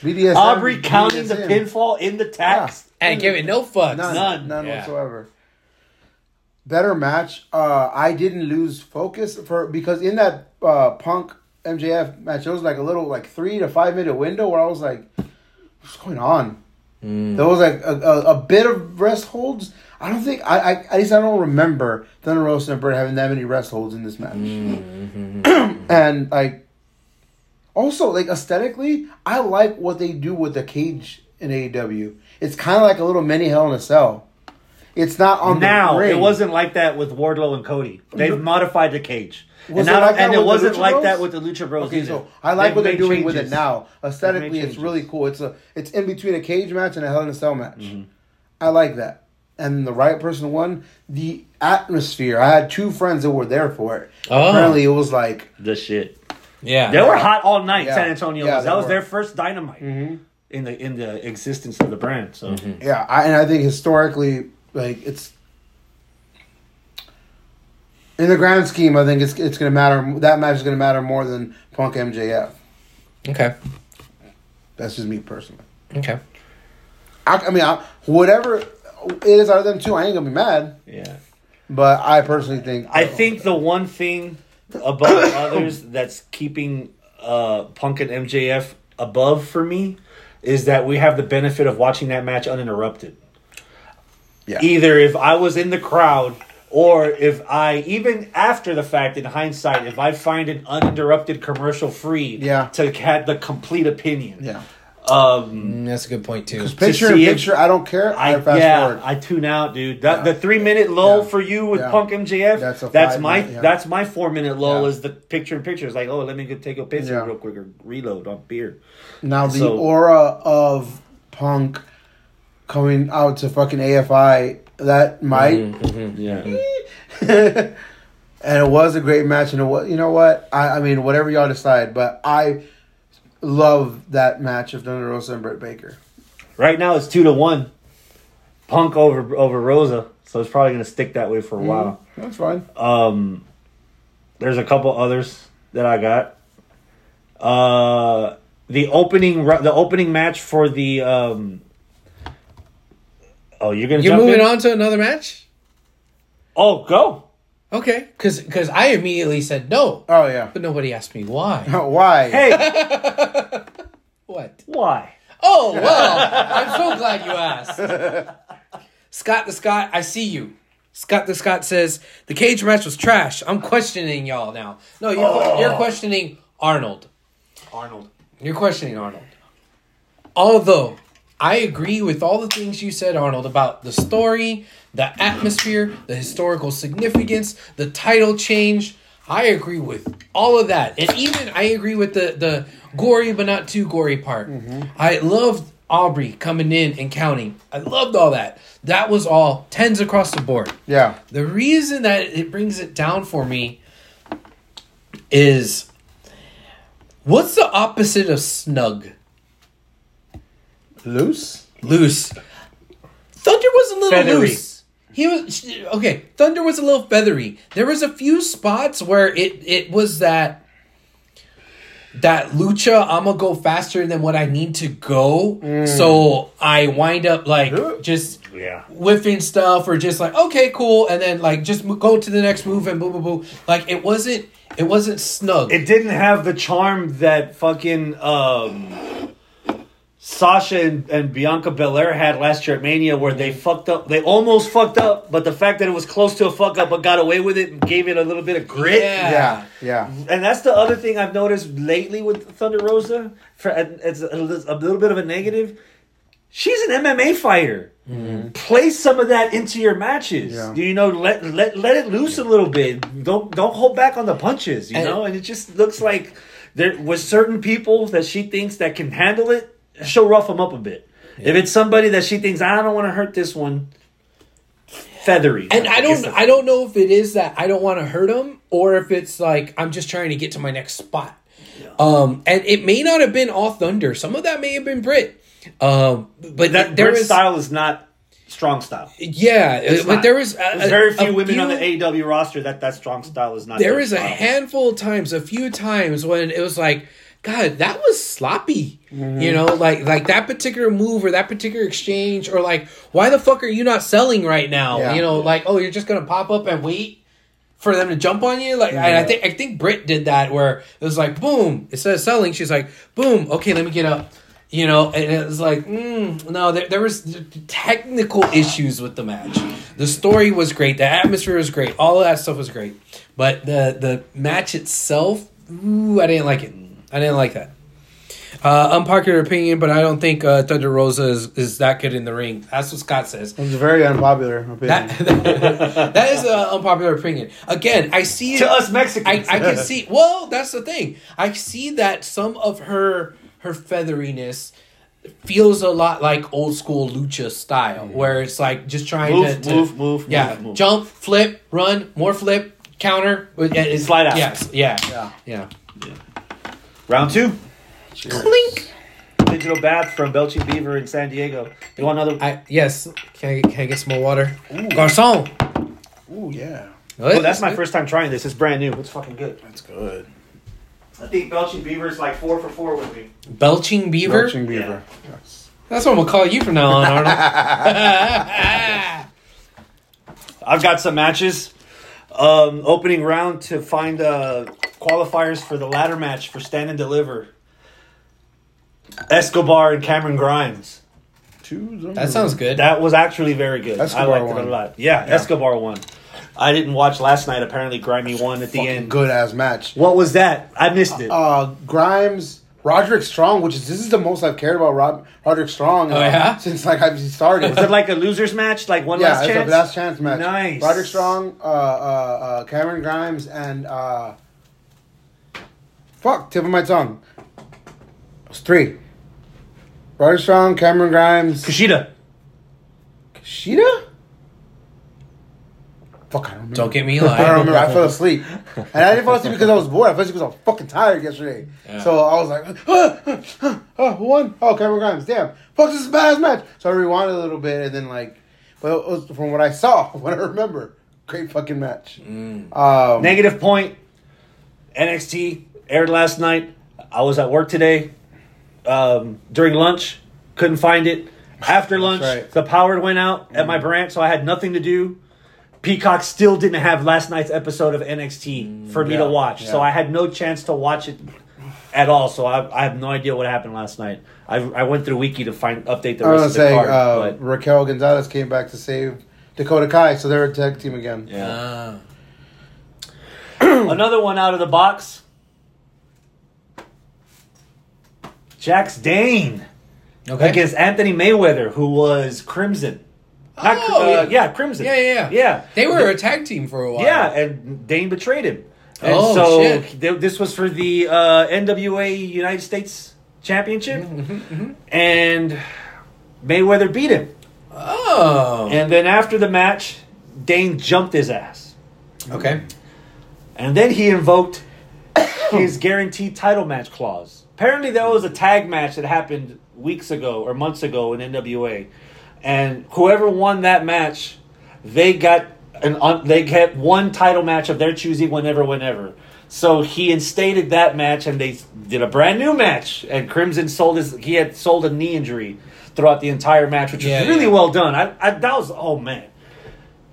BDSM. Aubrey counting the pinfall in the tacks. And giving no fucks. None, None. none, Yeah. whatsoever. Better match. Uh, I didn't lose focus for because in that uh, Punk MJF match, it was like a little like three to five minute window where I was like, "What's going on?" Mm. There was like a, a, a bit of rest holds. I don't think I, I at least I don't remember Thunder Rosa and Britt having that many rest holds in this match. Mm-hmm. and like also like aesthetically, I like what they do with the cage in AEW. It's kind of like a little mini Hell in a Cell. It's not on Now the ring. it wasn't like that with Wardlow and Cody. They've modified the cage, Was and, it now- like and it wasn't like that with the Lucha Bros. Okay, either. so I like They've what they're made doing with it now. Aesthetically, it's really cool. It's a it's in between a cage match and a Hell in a Cell match. Mm-hmm. I like that. And the right person won. The atmosphere. I had two friends that were there for it. Oh. Apparently, it was like The shit. Yeah. They were hot all night. Yeah. San Antonio Yeah, was. That was were. their first dynamite Mm-hmm. in the in the existence of the brand. So yeah. I, and I think historically, like it's in the grand scheme. I think it's it's going to matter. That match is going to matter more than Punk MJF. Okay. That's just me personally. Okay. I, I mean, I, whatever it is out of them two, I ain't gonna be mad. yeah, But I personally think I think the one thing above others that's keeping uh, Punk and MJF above for me is that we have the benefit of watching that match uninterrupted. yeah. Either if I was in the crowd or if I even after the fact in hindsight if I find an uninterrupted commercial free Yeah. to have the complete opinion. yeah. Um Mm, that's a good point too. Picture see in it- picture, I don't care. I, I fast yeah, forward. I tune out, dude. That, Yeah. The three minute lull Yeah. for you with Yeah. Punk MJF. That's That's, a five my minute, yeah. that's my four minute lull Yeah. is the picture in picture. It's like, oh, let me go take a piss Yeah. real quick or reload on beer. now the so- aura of Punk coming out to fucking AFI that might, Mm-hmm. Yeah, and it was a great match. And it was, you know what? I, I mean, whatever y'all decide, but I love that match of Thunder Rosa and Britt Baker. right now it's two to one. Punk over over Rosa, so it's probably gonna stick that way for a while. That's fine. Um, there's a couple others that I got. Uh, the opening the opening match for the um. Oh, you're gonna You're jump moving in? on to another match? Oh, go. Okay. Because because I immediately said no, Oh yeah. but nobody asked me why. Why? Hey, What? why? Oh, well, I'm so glad you asked. Scott the Scott, I see you. Scott the Scott says, the cage match was trash. I'm questioning y'all now. No, you're, oh. you're questioning Arnold. Arnold. You're questioning Arnold. Although I agree with all the things you said, Arnold, about the story, the atmosphere, the historical significance, the title change. I agree with all of that. And even I agree with the, the gory but not too gory part. Mm-hmm. I loved Aubrey coming in and counting. I loved all that. That was all tens across the board. Yeah. The reason that it brings it down for me is what's the opposite of snug? Loose. Loose. Thunder was a little Feathery. loose. He was okay. Thunder was a little feathery. There was a few spots where it it was that that lucha. I'm gonna go faster than what I need to go, so I wind up like just Yeah. whiffing stuff or just like okay cool and then like just go to the next move and boo boo boo like it wasn't it wasn't snug It didn't have the charm that fucking um Sasha and, and Bianca Belair had last year at Mania, where they fucked up. They almost fucked up, but the fact that it was close to a fuck up, but got away with it and gave it a little bit of grit. Yeah. Yeah, yeah. And that's the other thing I've noticed lately with Thunder Rosa. For it's a, a little bit of a negative. She's an MMA fighter. Mm-hmm. Play some of that into your matches. Yeah. You know, let let let it loose a little bit. Don't don't hold back on the punches. You And- know, and it just looks like there was certain people that she thinks that can handle it. She'll rough them up a bit. If it's somebody that she thinks I don't want to hurt this one, feathery. And I guess don't, I don't know if it is that I don't want to hurt him, or if it's like I'm just trying to get to my next spot. Um, and it may not have been all Thunder. Some of that may have been Britt. Um, but that Britt style is not strong style. yeah, It's but not. there was a, very few women on the AEW roster that that strong style is not. There their was a style. handful of times, a few times when it was like, God, that was sloppy. Mm-hmm. You know, like like that particular move or that particular exchange, or like, why the fuck are you not selling right now? Yeah. You know, like, oh, you're just gonna pop up and wait for them to jump on you. Like, I, I think I think Britt did that where it was like, boom, instead of selling, she's like, boom, okay, let me get up. You know, and it was like, mm, no, there, there was technical issues with the match. The story was great, the atmosphere was great, all of that stuff was great, but the the match itself, ooh, I didn't like it. I didn't like that. Uh, unpopular opinion, but I don't think uh, Thunder Rosa is, is that good in the ring. That's what Scott says. It's a very unpopular opinion. That, that is an unpopular opinion. Again, I see it. to us Mexicans. I can see. Well, that's the thing. I see that some of her her featheriness feels a lot like old school lucha style, where it's like just trying Move, to, to move, move, yeah, move, move. jump, flip, run, more flip, counter, with- yeah, it's- Slide out. Yes, yeah, Yeah. yeah. Round two. Clink. Digital bath from Belching Beaver in San Diego. You want another? I yes. Can I, can I get some more water? Garcon. Ooh, yeah. oh, that's my first time trying this. It's brand new. It's fucking good. That's good. I think Belching Beaver is like four for four with me. Belching beaver. Belching beaver. Yes. That's what I'm gonna call you from now on, Arnold. I've got some matches. Um, opening round to find uh, qualifiers for the ladder match for Stand and Deliver. Escobar and Cameron Grimes. That sounds good. That was actually very good. Escobar I liked it won. a lot. Yeah, Escobar won. I didn't watch last night. Apparently, Grimy won at the end. good ass match. What was that? I missed it. Uh, Grimes, Roderick Strong, which is this is the most I've cared about Rod, Roderick Strong. uh, Oh, yeah? since like I've started. was it like a losers match? Like one yeah, last it's chance? a last chance match. Nice. Roderick Strong, uh, uh, uh, Cameron Grimes, and uh, fuck, tip of my tongue. It was three. Roderick Strong, Cameron Grimes, Kushida. Kushida. Fuck, I don't remember. Don't get me I don't lying. remember. I fell asleep, and I didn't fall asleep because I was bored. I fell asleep because I was fucking tired yesterday. Yeah. So I was like, ah, ah, ah, ah, who won? Oh, Cameron Grimes. Damn, fuck, this is a badass match. So I rewound a little bit, and then like, but it was, from what I saw, what I remember, great fucking match. Um, Negative point. NXT aired last night. I was at work today. Um, during lunch, couldn't find it. After lunch, right. the power went out at my branch, so I had nothing to do. Peacock still didn't have last night's episode of NXT for me yeah, to watch, so. I had no chance to watch it at all. So I, I have no idea what happened last night. I, I went through Wiki to find update the I rest was of gonna the say card, uh, but Raquel Gonzalez came back to save Dakota Kai, so they're a tag team again. yeah. Ah. Another one out of the box. Jax Dane okay. against Anthony Mayweather, who was Crimson. Not, Oh, uh, yeah. yeah, Crimson. Yeah, yeah, yeah. yeah. They were a tag team for a while. Yeah, and Dane betrayed him. And Oh, so shit. th- this was for the uh, NWA United States Championship, Mm-hmm, and Mayweather beat him. Oh. And then after the match, Dane jumped his ass. okay. And then he invoked his guaranteed title match clause. Apparently, there was a tag match that happened weeks ago or months ago in NWA, and whoever won that match, they got an un- they get one title match of their choosing whenever, whenever. So he instated that match, and they did a brand new match. And Crimson sold his he had sold a knee injury throughout the entire match, which Yeah, was really yeah. well done. I, I that was oh man.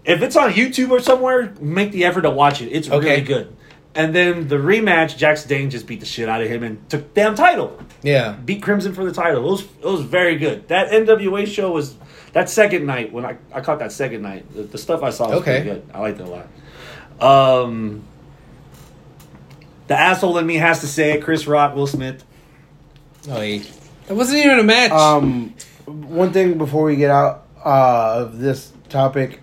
If it's on YouTube or somewhere, make the effort to watch it. It's Okay. really good. And then the rematch, Jax Dane just beat the shit out of him and took the damn title. Yeah. Beat Crimson for the title. It was it was very good. That NWA show was that second night when I, I caught that second night. The, the stuff I saw was Okay. pretty good. I liked it a lot. Um, the asshole in me has to say it. Chris Rock, Will Smith. Oh, he, it wasn't even a match. Um, one thing before we get out uh, of this topic,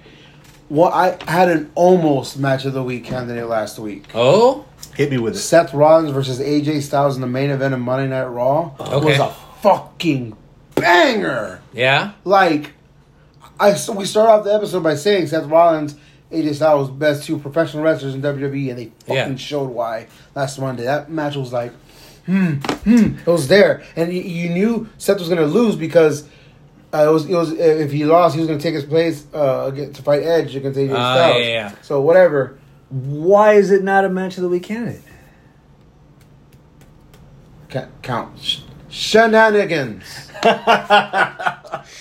well, I had an almost match of the week candidate last week. oh, Hit me with it. Seth Rollins versus AJ Styles in the main event of Monday Night Raw Okay. was a fucking banger. yeah. Like, I so we start off the episode by saying Seth Rollins, AJ Styles, best two professional wrestlers in WWE, and they fucking Yeah. showed why last Monday. That match was like, hmm, hmm, it was there, and you, you knew Seth was gonna lose because. Uh, it was. It was. If he lost, he was going to take his place uh, again, to fight Edge against AJ Ah, Styles. yeah, yeah. So whatever. Why is it not a match of the week candidate? Ca- Count Sh- shenanigans.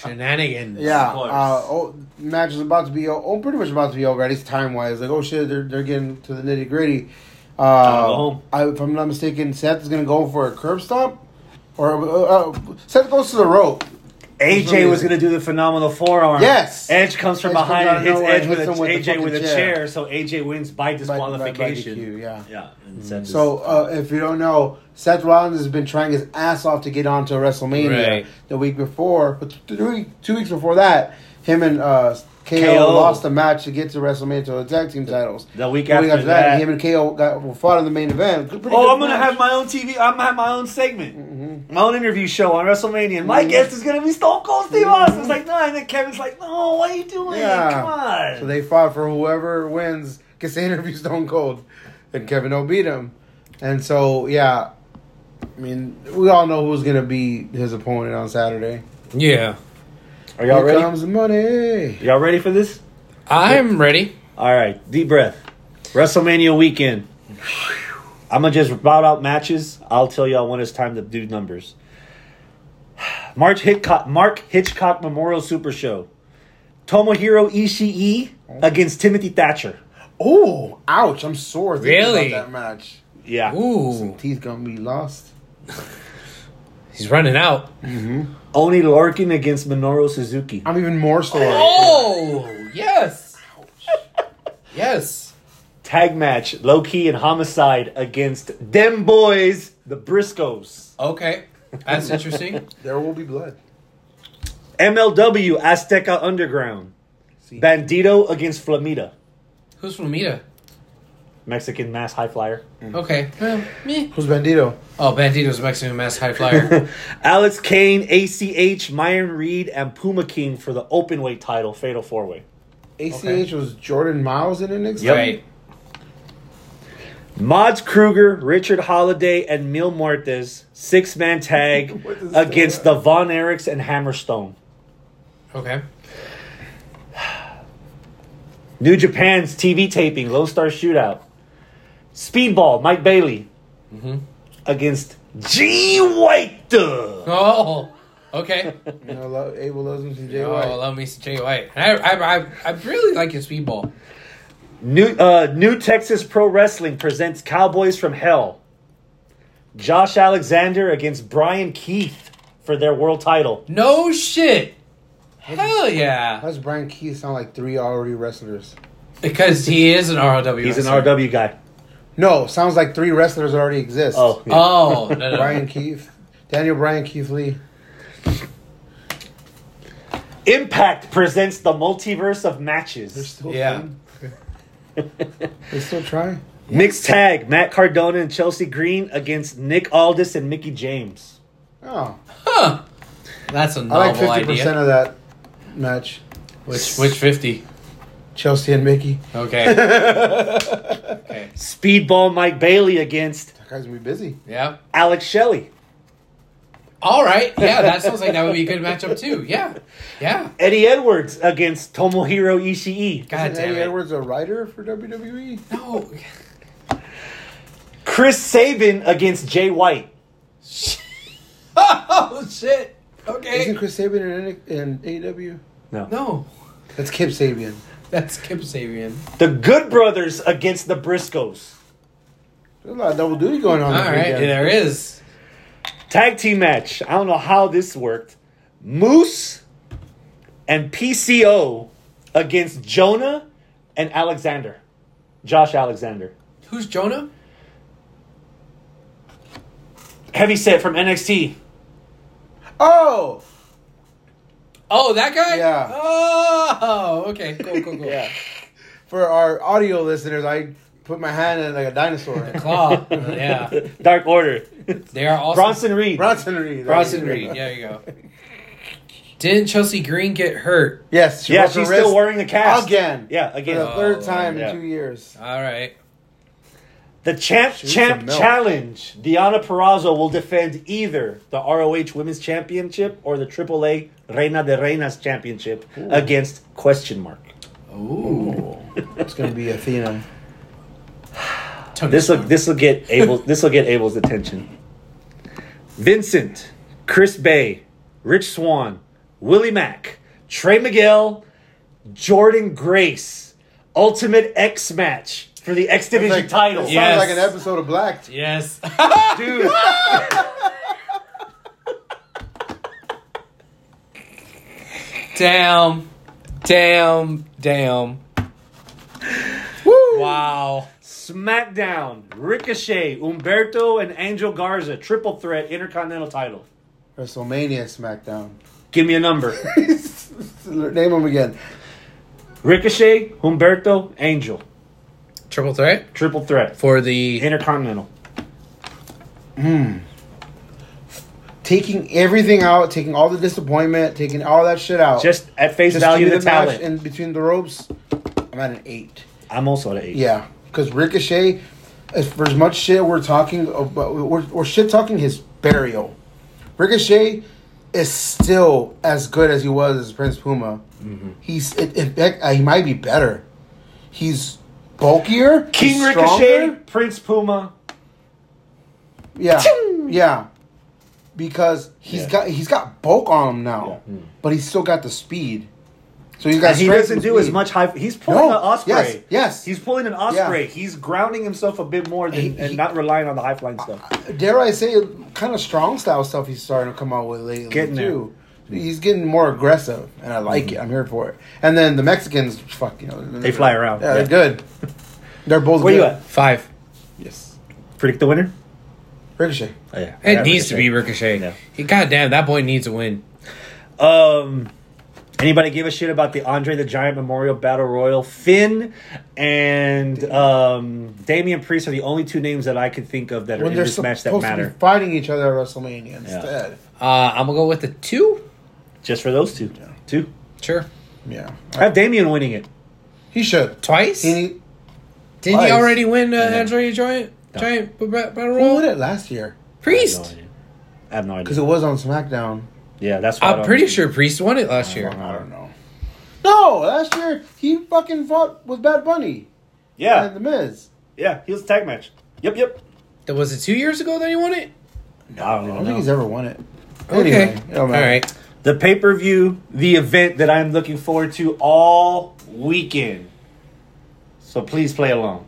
Shenanigans. Yeah, course. uh, oh, match is about to be o- oh, pretty much about to be over. At least time wise, like oh shit, they're they're getting to the nitty gritty. Uh. I, if I'm not mistaken, Seth is gonna go for a curb stomp, or uh, uh, Seth goes to the rope. AJ was going to do the phenomenal forearm. Yes. Edge comes from Edge behind out and hits nowhere Edge and with, hits a, with AJ with a chair. chair. so AJ wins by By- by- by disqualification. DQ, yeah. Yeah. And Seth is- So uh, if you don't know, Seth Rollins has been trying his ass off to get onto WrestleMania Right. the week before, but two, two weeks before that, him and uh, KO, KO. lost a match to get to WrestleMania to the tag team titles. The week after that, that- him and KO got were fought in the main event. Pretty Oh, good I'm gonna match. have my own TV. I'm gonna have my own segment, Mm-hmm. my own interview show on WrestleMania. And my Mhm. guest is gonna be Stone Cold Steve Austin. It's like, no, and then Kevin's like, no, what are you doing? Yeah. Come on. So they fought for whoever wins gets to interview Stone Cold, and Kevin O beat him. And so yeah, I mean we all know who's gonna be his opponent on Saturday. Yeah. Are y'all Here ready? comes the money. Y'all ready for this? I'm ready. All right, deep breath. WrestleMania weekend. I'm gonna just bout out matches. I'll tell y'all when it's time to do numbers. March Hitchcock, Mark Hitchcock Memorial Super Show. Tomohiro Ishii against Timothy Thatcher. Oh, ouch! I'm sore thinking Really? about that match. Yeah. Some Ooh, teeth gonna be lost. he's running out. Mm-hmm. Oni Lorkin against Minoru Suzuki. I'm even more sore. Oh, yes. Yes. Tag match, Low Ki and Homicide against them Boys, the Briscoes. Okay. That's interesting. There will be blood. MLW Azteca Underground. See. Bandito against Flamita. Who's Flamita? Mexican mass high flyer. Mm. Okay. Well, meh. Who's Bandito? Oh, Bandito's Mexican mass high flyer. Alex Kane, ACH, Myron Reed, and Puma King for the open weight title, Fatal Four Way. ACH Okay. was Jordan Myles in NXT. Yep. Right. Mads Krügger, Richard Holliday, and Mil Muertes, six man tag against the Von Erichs and Hammerstone. Okay. New Japan's TV taping, Lone Star Shootout. Speedball, Mike Bailey Mm-hmm. against Jay White. Oh, okay. You know, lo- Abel loves him some Jay Oh, White. love me some Jay White. I, I, I, I really like his speedball. New uh, New Texas Pro Wrestling presents Cowboys from Hell. Josh Alexander against Bryan Keith for their world title. No shit. Hell yeah. How does Bryan Keith sound like three already wrestlers? Because he is an ROW. He's an wrestler. RW guy. No, sounds like three wrestlers already exist. Oh, yeah. Oh, no, no. Brian Keith, Daniel Bryan Keith Lee. Impact presents the multiverse of matches. They're still Yeah. fun. They still try. Mixed tag: Matt Cardona and Chelsea Green against Nick Aldis and Mickie James. Oh, Huh. That's a novel I like fifty percent of that match. Which, which 50? Chelsea and Mickie. Okay. okay. Speedball Mike Bailey against That guy's gonna be busy. Yeah. Alex Shelley. All right. Yeah, that sounds like that would be a good matchup too. Yeah. Yeah. Eddie Edwards against Tomohiro Ishii. God Isn't damn Eddie it. Edwards a writer for WWE? No. Chris Sabin against Jay White. Oh shit. Okay. Isn't Chris Sabian in, in AEW? No. No. That's Kip Sabian. That's Kip Sabian. The Good Brothers against the Briscoes. There's a lot of double duty going on. All this right, weekend. there is. Tag team match. I don't know how this worked. Moose and PCO against Jonah and Alexander. Josh Alexander. Who's Jonah? Heavy set from NXT. Oh, Oh, that guy. Yeah. Oh, okay. Cool, cool, cool. Yeah. for our audio listeners, I put my hand in like a dinosaur. Claw. yeah. Dark Order. They are also Bronson Reed. Bronson Reed. Bronson Reed. There you go. Didn't Chelsea Green get hurt? Yes, she Yeah, she's still wearing the cast. again. Yeah, For again. the third Oh, time yeah. in two years. All right. The Champ Shoot Champ. Challenge. Deonna Purrazzo will defend either the ROH Women's Championship or the AAA Reina de Reinas Championship against question mark. Ooh. It's gonna be Athena. This will this will get Abel this will get Abel's attention. Vincent, Chris Bey, Rich Swann, Willie Mack, Trey Miguel, Jordynne Grace, Ultimate X match for the X Division Like- title. It sounds Yes. like an episode of Black. Yes. Dude, damn. Damn. Damn. Woo! Wow. SmackDown, Ricochet, Humberto, and Angel Garza, triple threat Intercontinental title. WrestleMania SmackDown. Give me a number. Name them again. Ricochet, Humberto, Angel. Triple threat Triple threat. for the. Intercontinental. Taking everything out, taking all the disappointment, taking all that shit out. Just at face Just value, give the match talent. in between the ropes. I'm at an eight. I'm also at an eight. Yeah, because Ricochet, as for as much shit we're talking about, we're, we're shit talking his burial. Ricochet is still as good as he was as Prince Puma. Mm-hmm. He's it, in fact, uh, he might be better. He's bulkier. King he's Ricochet, stronger. Prince Puma. Yeah, yeah. Because he's Yeah. got he's got bulk on him now, Yeah. Hmm. but he's still got the speed. So he's got. And he strength doesn't and do as speed. much high. He's pulling No, an Ospreay. yes, yes. He's pulling an Ospreay. He's grounding himself a bit more than, He- and he- not relying on the high flying stuff. dare I say, kind of strong style stuff he's starting to come out with lately Getting there. too. He's getting more aggressive, and I like it. I'm here for it. And then the Mexicans, fuck, you know, They fly around. Yeah, Yeah. they're good. They're both. Where good. you at? Five. Yes, Predict the winner. Ricochet. Oh, yeah, It needs to be Ricochet. Yeah. He, God damn, that boy needs a win. Um, anybody give a shit about the Andre the Giant Memorial Battle Royal? Finn and um, Damian Priest are the only two names that I could think of that are in this match that supposed to matter. be fighting each other at WrestleMania instead. Uh, I'm gonna go with the two. Just for those two. Two. Sure. Yeah, I have Damian winning it. he should. Twice. He Didn't he twice. already win uh, Yeah. Andre Giant Giant b- b- Battle who Royal? won it last year? Priest. I have no idea. Because it was on SmackDown. Yeah, that's what I I'm don't- pretty sure Priest won it last year. I don't know. No, last year he fucking fought with Bad Bunny Yeah, and The Miz. yeah, he was a tag match. Yep, yep. That was it two years ago that he won it. I don't I even don't know. think he's ever won it. Okay. Anyway, it don't All matter. right. The pay per view, the event that I'm looking forward to all weekend. So please play along.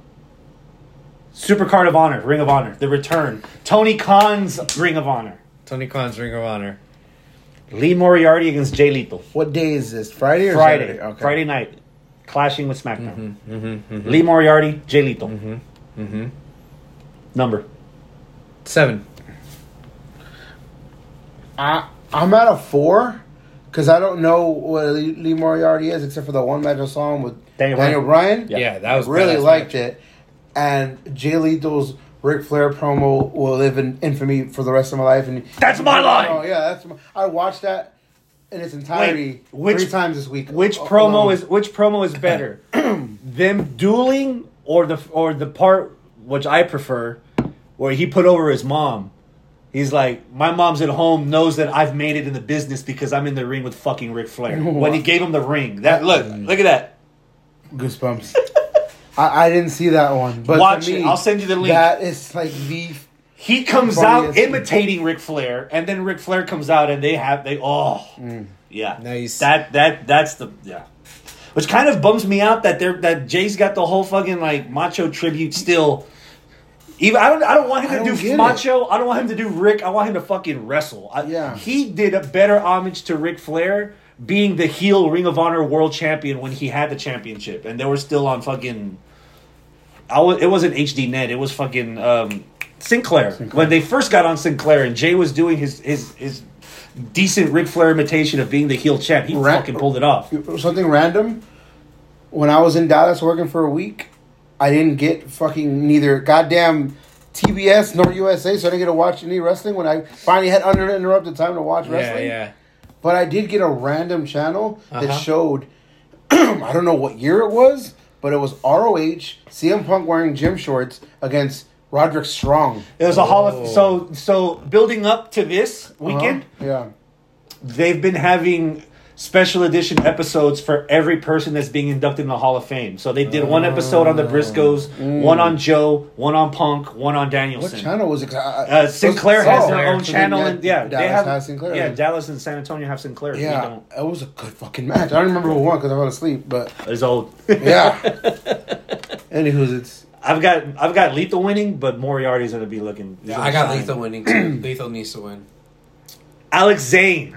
Supercard of Honor, Ring of Honor, the return. Tony Khan's Ring of Honor. Tony Khan's Ring of Honor. Lee Moriarty against Jay Lethal. What day is this? Friday or Friday. Saturday? Okay. Friday night. Clashing with SmackDown. Mm-hmm, Lee Moriarty, Jay Lethal. mm-hmm. Number. Seven. I I'm at a four because I don't know what Lee, Lee Moriarty is except for the one match I saw him with Daniel Daniel, Bryan. Bryan. Yeah, that was really liked match. it, and Jay Lethal's Ric Flair promo will live in infamy for the rest of my life. And That's my oh, line! Oh yeah, that's my, I watched that in its entirety Wait, which- three times this week. Which Oh, promo is which promo is better? Them dueling or the or the part which I prefer where he put over his mom. He's like, my mom's at home knows that I've made it in the business because I'm in the ring with fucking Ric Flair. when he gave him the ring, that look, mm. look at that. goosebumps? I, I didn't see that one, but Watch it. I'll send you the link. That is like the He comes out imitating Ric Flair, and then Ric Flair comes out, and they have they oh mm. yeah Nice. that that that's the yeah. Which kind of bums me out that they're that Jay's got the whole fucking like macho tribute still Even I don't. I don't want him I to do get it. macho. I don't want him to do Ric. I want him to fucking wrestle. I, Yeah. He did a better homage to Ric Flair being the heel Ring of Honor World Champion when he had the championship, and they were still on fucking. I was. It wasn't HD Net. It was fucking um, Sinclair. When they first got on Sinclair, and Jay was doing his his his decent Ric Flair imitation of being the heel champ. He Ra- fucking pulled it off. Something random. When I was in Dallas working for a week, I didn't get fucking neither goddamn TBS nor USA, so I didn't get to watch any wrestling. When I finally had uninterrupted time to watch wrestling, yeah. but I did get a random channel that Uh-huh. showed. I don't know what year it was, but it was ROH CM Punk wearing gym shorts against Roderick Strong. It was a hall Oh. of so so building up to this weekend. Uh-huh. Yeah. they've been having special edition episodes for every person that's being inducted in the Hall of Fame. So they did one episode on the Briscoes, one on Joe, one on Punk, one on Danielson. What Danielson. channel was it? I- I- Uh, Sinclair has Oh, their own channel, then, and yeah, Dallas they have has Sinclair. Yeah, Dallas and San Antonio have Sinclair. Yeah, don't. it was a good fucking match. I don't remember who won because I fell asleep, but It's old. yeah. Anywho's it's I've got I've got Lethal winning, but Moriarty's gonna be looking. Yeah, I got shine. Lethal winning too. Lethal needs to win. Alex Zayne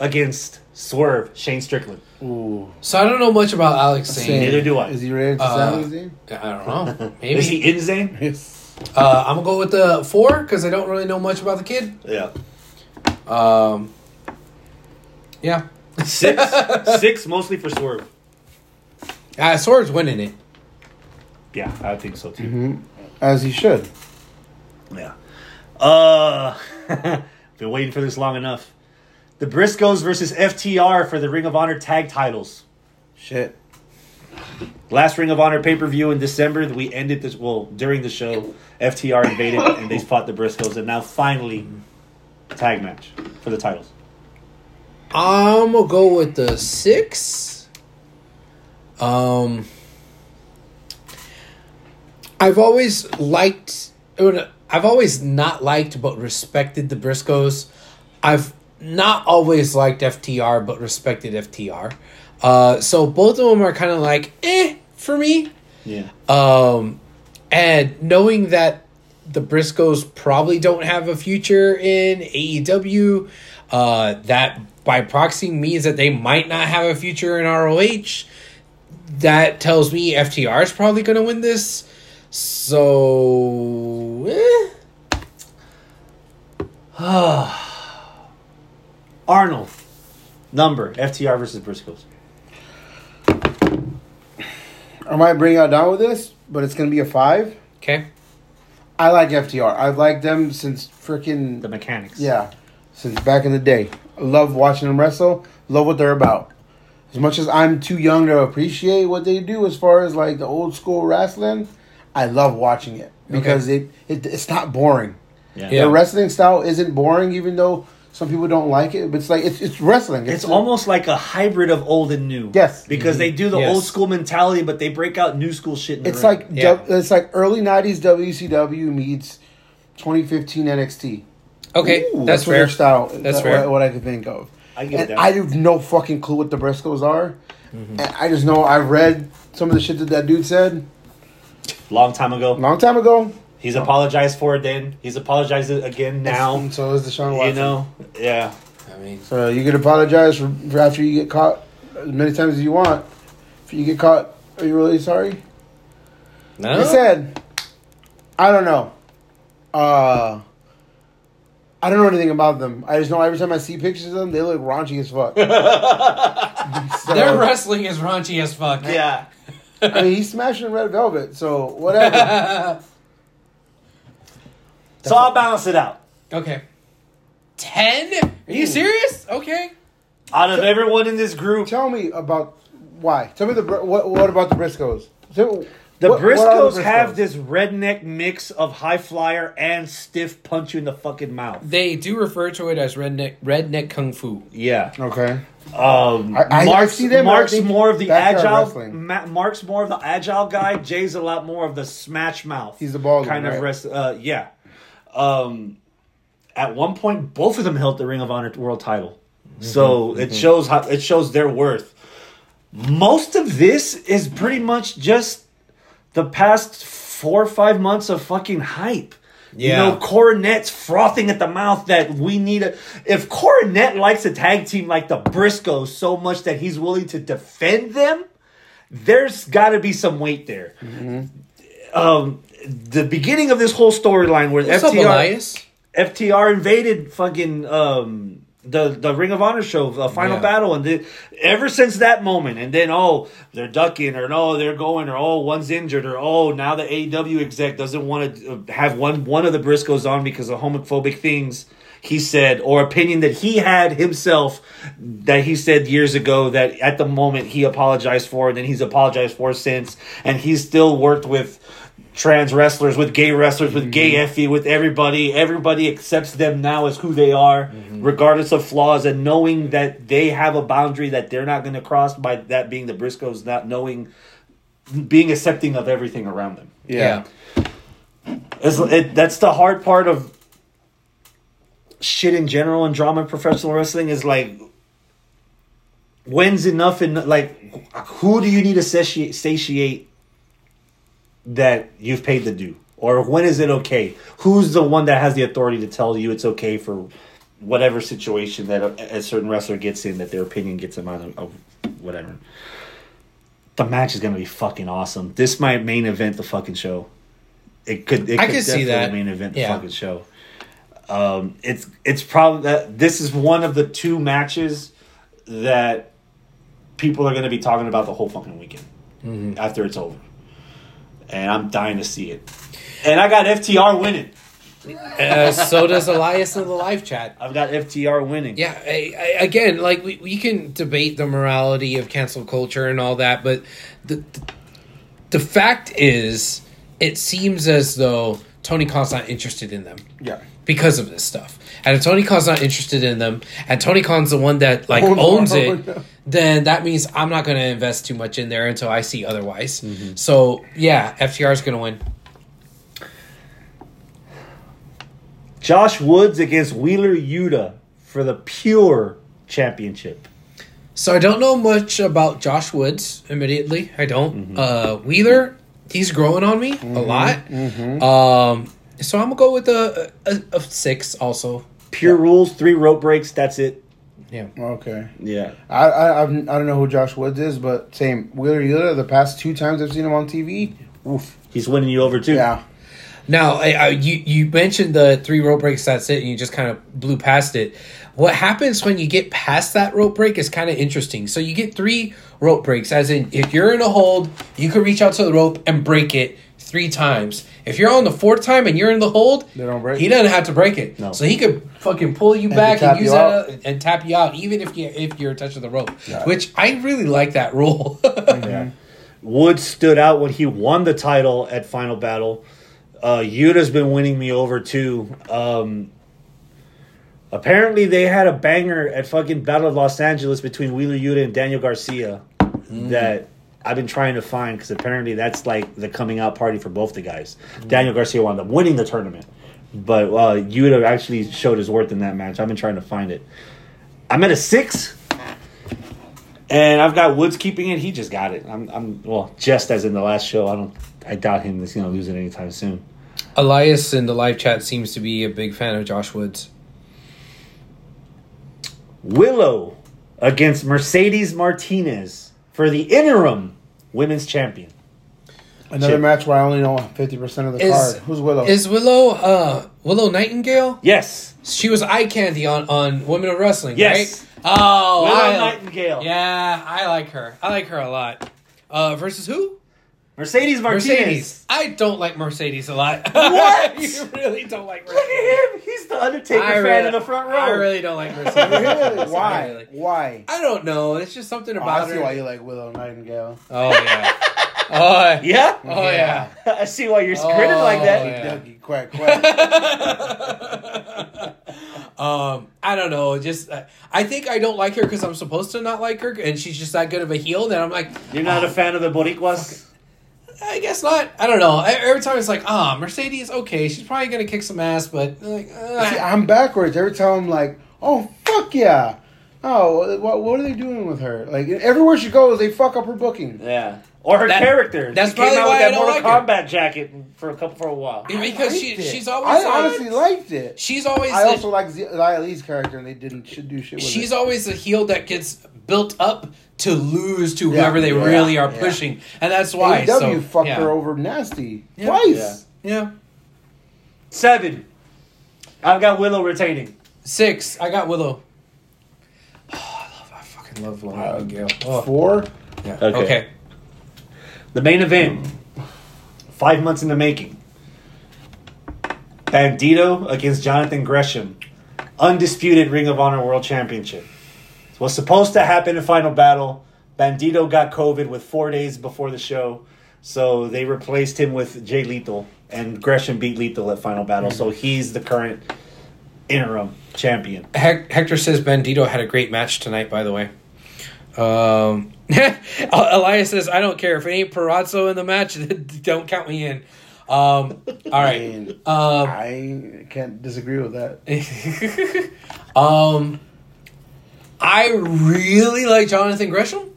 against Swerve, Shane Strickland. ooh. So I don't know much about Alex Zayne. Same. Neither do I. Is he related to Uh, Sami Zayn? I don't know. Maybe. Is he in Zane? Yes. uh, I'm gonna go with the four because I don't really know much about the kid. Yeah. Um, yeah, Six, six mostly for Swerve. uh, Swerve's winning it. Yeah, I think so too. Mm-hmm. As he should. Yeah. Uh, been waiting for this long enough. The Briscoes versus FTR for the Ring of Honor tag titles. Shit. Last Ring of Honor pay per view in December. We ended this well during the show. FTR invaded and they fought the Briscoes, and now finally tag match for the titles. I'm gonna go with the six. Um, I've always liked. I've always not liked but respected the Briscoes. I've not always liked FTR but respected FTR. Uh, so both of them are kind of like eh for me. Yeah. Um, and knowing that the Briscoes probably don't have a future in AEW, uh, that by proxy means that they might not have a future in ROH. That tells me FTR is probably going to win this. So, eh. Arnold. Number FTR versus Briscoes. I might bring y'all down with this, but it's gonna be a five. okay. I like FTR. I've liked them since freaking The mechanics. yeah, since back in the day. I love watching them wrestle. Love what they're about. As much as I'm too young to appreciate what they do as far as like the old school wrestling, I love watching it because it, it it's not boring. Yeah. Yeah. Their wrestling style isn't boring, even though some people don't like it. But it's like it's it's wrestling. It's almost like a hybrid of old and new. Yes. Because they do the Yes. old school mentality, but they break out new school shit in the It's ring. like Yeah. du- it's like early '90s WCW meets 2015 NXT. Okay, Ooh, that's what fair. their style. That's That's fair. What, what I could think of. I give it And that. I have no fucking clue what the Briscoes are. Mm-hmm. And I just know I read some of the shit that that dude said Long time a ago. long time ago. He's apologized for it then. He's apologized again now. And so is Deshaun Watson. You know? Yeah. I mean, So you can apologize for, for after you get caught as many times as you want. If you get caught, are you really sorry? no. Like I said, I don't know. Uh, I don't know anything about them. I just know every time I see pictures of them, they look raunchy as fuck. So, Their wrestling is raunchy as fuck. Yeah. I mean, he's smashing red velvet, so whatever. So I'll balance it out. okay. Ten? Are you serious? Okay. Out of everyone in this group, Tell me about why. Tell me the Br- what. What about the Briscoes? Tell- the what- what are Briscoes have this redneck mix of high flyer and stiff punch you in the fucking mouth. They do refer to it as redneck redneck kung fu. Yeah. Okay. Um, I- I- I Mark's, see them, but I Mark's think more of the backyard agile. wrestling. Ma- Mark's more of the agile guy. Jay's a lot more of the smash mouth. He's the bald kind one, of right? rest. Uh, yeah. Um, at one point, both of them held the Ring of Honor World Title, Mm-hmm. so it shows how it shows their worth. Most of this is pretty much just the past four or five months of fucking hype. Yeah. You know, Cornette's frothing at the mouth that we need a. If Coronet likes a tag team like the Briscoes so much that he's willing to defend them, there's got to be some weight there. Um, the beginning of this whole storyline where What's FTR Elias? FTR invaded fucking um the the Ring of Honor show, the final Yeah. battle, and the, ever since that moment, and then oh they're ducking, or no they're going, or oh one's injured, or oh now the AEW exec doesn't want to have one one of the Briscoes on because of homophobic things he said or opinion that he had himself that he said years ago that at the moment he apologized for and then he's apologized for since and he's still worked with trans wrestlers with gay wrestlers with gay mm-hmm. Effy with everybody. Everybody accepts them now as who they are mm-hmm. regardless of flaws and knowing that they have a boundary that they're not going to cross by that being the briscoes not knowing being accepting of everything around them. Yeah. it's, it, that's the hard part of shit in general and drama in professional wrestling is like when's enough and like who do you need to satiate, satiate that you've paid the due? Or when is it okay? Who's the one that has the authority to tell you it's okay for whatever situation that a, a certain wrestler gets in that their opinion gets them out of, of whatever? The match is to be fucking awesome. This might main event the fucking show. It could it I could see that. main event Yeah. the fucking show. Um it's it's probably that this is one of the two matches that people are going to be talking about the whole fucking weekend Mm-hmm. after it's over and i'm dying to see it and i got ftr winning Uh, so does Elias in the live chat. i've got ftr winning Yeah, I, I, again, like we, we can debate the morality of cancel culture and all that, but the, the the fact is, it seems as though Tony Khan's not interested in them Yeah. because of this stuff. And if Tony Khan's not interested in them, and Tony Khan's the one that like Owns owns it, then that means I'm not going to invest too much in there until I see otherwise. So yeah, FTR is going to win. josh woods against wheeler yuta for the pure championship So I don't know much about Josh Woods. Immediately, I don't. Uh, Wheeler, he's growing on me a lot. Um, so I'm gonna go with a, a, a six. Also, pure rules three rope breaks that's it yeah. Okay. yeah I, I I've, I don't know who Josh Woods is, but same Wheeler Yuta. The past two times I've seen him on TV, oof. he's winning you over too Yeah. Now, I, I, you you mentioned the three rope breaks. That's it, and you just kind of blew past it. What happens when you get past that rope break is kind of interesting. So you get three rope breaks, as in if you're in a hold, you can reach out to the rope and break it three times. If you're on the fourth time and you're in the hold, They don't break He doesn't have to break it. No. So he could fucking pull you back and use that out. and tap you out, even if you if you're touching the rope. Yeah. Which I really like that rule. Yeah. Woods stood out when he won the title at Final Battle. Uh, Yuta's been winning me over too. Um, apparently, they had a banger at fucking Battle of Los Angeles between Wheeler Yuta and Daniel Garcia that I've been trying to find because apparently that's like the coming out party for both the guys. Daniel Garcia wound up winning the tournament, but uh, Yuta actually showed his worth in that match. I've been trying to find it. I'm at a six. And I've got Woods keeping it. He just got it. I'm, I'm well, just as in the last show. I don't. I doubt him is going to lose it anytime soon. Elias in the live chat seems to be a big fan of Josh Woods. Willow against Mercedes Martinez for the interim women's champion. Another Shit. match where I only know fifty percent of the Is- card. Who's Willow? Is Willow uh Willow Nightingale? Yes, She was eye candy on on Women of Wrestling, Yes. right? Oh, Willow I, Nightingale. yeah, I like her. I like her a lot. Uh, versus who? Mercedes Martinez. Mercedes. I don't like Mercedes a lot. What? you really don't like Look at him. He's the Undertaker I fan really- in the front row. I really don't like Mercedes. really? Why? Really- Why? I don't know. It's just something Oh, about I see her. why you like Willow Nightingale. Oh yeah. oh yeah. Oh yeah. I see why you're grinning Oh, like that. yeah. Dougie, quack quack. um, I don't know. Just uh, I think I don't like her because I'm supposed to not like her, and she's just that good of a heel. That I'm like, You're not a fan of the Boricuas. I guess not. I don't know. I, every time it's like, ah, Mercedes, okay, she's probably gonna kick some ass, but like, uh, See, I'm backwards every time. I'm like, oh fuck yeah, Oh, what, what are they doing with her? Like everywhere she goes, they fuck up her booking. Yeah. Or her That- character. that's She came probably out why I with that don't Mortal like her. Kombat jacket for a couple for a while. because she it. she's always I like- honestly liked it. she's always I the- also like Xia Li's character, and they didn't should do shit with she's it. always a heel that gets built up to lose to Yeah, whoever they yeah, really are yeah. pushing, and that's why. AEW so, fucked yeah. her over nasty Yeah. twice. Yeah, Seven. I've got Willow retaining. six. I got Willow. Oh, I love. I fucking love Willow Uh, Nightingale. Oh, Four. yeah. Okay. okay. The main event. Five months in the making. Bandito against Jonathan Gresham. Undisputed Ring of Honor World Championship. Was supposed to happen in Final Battle. Bandito got COVID with four days before the show. So they replaced him with Jay Lethal. And Gresham beat Lethal at Final Battle. So he's the current interim champion. Hec- Hector says Bandito had a great match tonight. By the way, um, Elias says I don't care if it ain't Purrazzo in the match. don't count me in. Um, all right. And Um, I can't disagree with that. um, I really like Jonathan Gresham.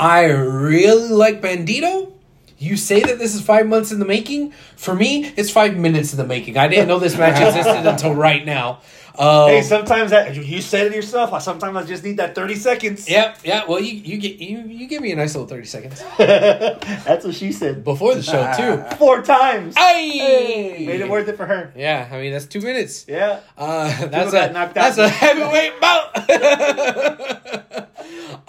I really like Bandito. You say that this is five months in the making. For me, it's five minutes in the making. I didn't know this match existed until right now. Um, Hey, sometimes that you said it yourself. Sometimes I just need that thirty seconds. yeah, yeah. Well, you you get you you give me a nice little thirty seconds That's what she said. before the show too. Four times. Hey, Made it worth it for her. Yeah, I mean that's two minutes. Yeah. Uh, that's a that's a heavyweight bout.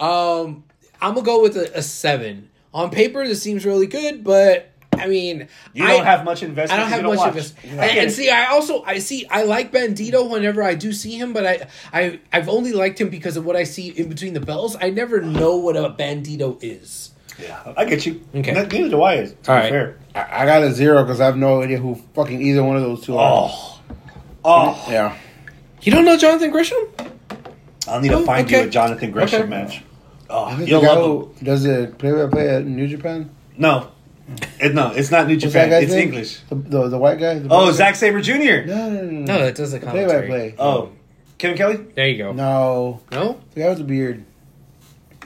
um, I'm gonna go with a, a seven. On paper, this seems really good, but I mean, You I, don't have much investment. I don't have you much watch. of this. Yeah. And, and see, I also I see I like Bandito whenever I do see him, but I I I've only liked him because of what I see in between the bells. I never know what a Bandito is. Yeah, I get you. Okay. Neither do I. To be All right. fair. I, I got a zero because I have no idea who fucking either one of those two are. Oh. Oh. Yeah. You don't know Jonathan Gresham? I'll need to Oh, find okay. you a Jonathan Gresham Okay. match. Oh, you'll the guy love him. who does it play by play at New Japan? No. It, no, it's not New What's Japan. It's name? English. The, the, the white guy? The Oh, black Zack Sabre Jr. No, no, no, no. No, that does the Play by play. Oh. Kevin Kelly? There you go. No. No? The guy with the beard.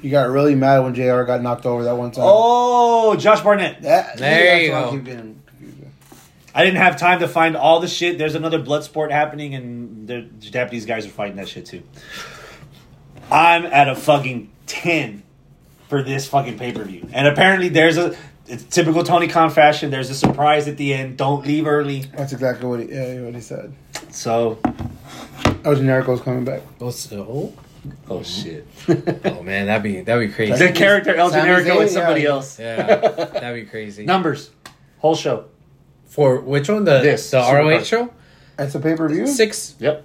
You got really mad when JR got knocked over that one time. Oh, Josh Barnett. That, There that's you what I go. keep getting confused with. I didn't have time to find all the shit. There's another blood sport happening, and the Japanese guys are fighting that shit too. I'm at a fucking 10 for this fucking pay per view. And apparently, there's a. It's typical Tony Khan fashion. There's a surprise at the end. Don't leave early. That's exactly what he, yeah, what he said. So, Oh, Generico's coming back. Oh, so, uh, oh? oh shit. oh man, that'd be that'd be crazy. the character El Sami Generico Zayn, with somebody yeah. else. Yeah, that'd be crazy. Numbers. Whole show. For which one? The This, the Supercard. ROH show? That's a pay per view? Six. Yep.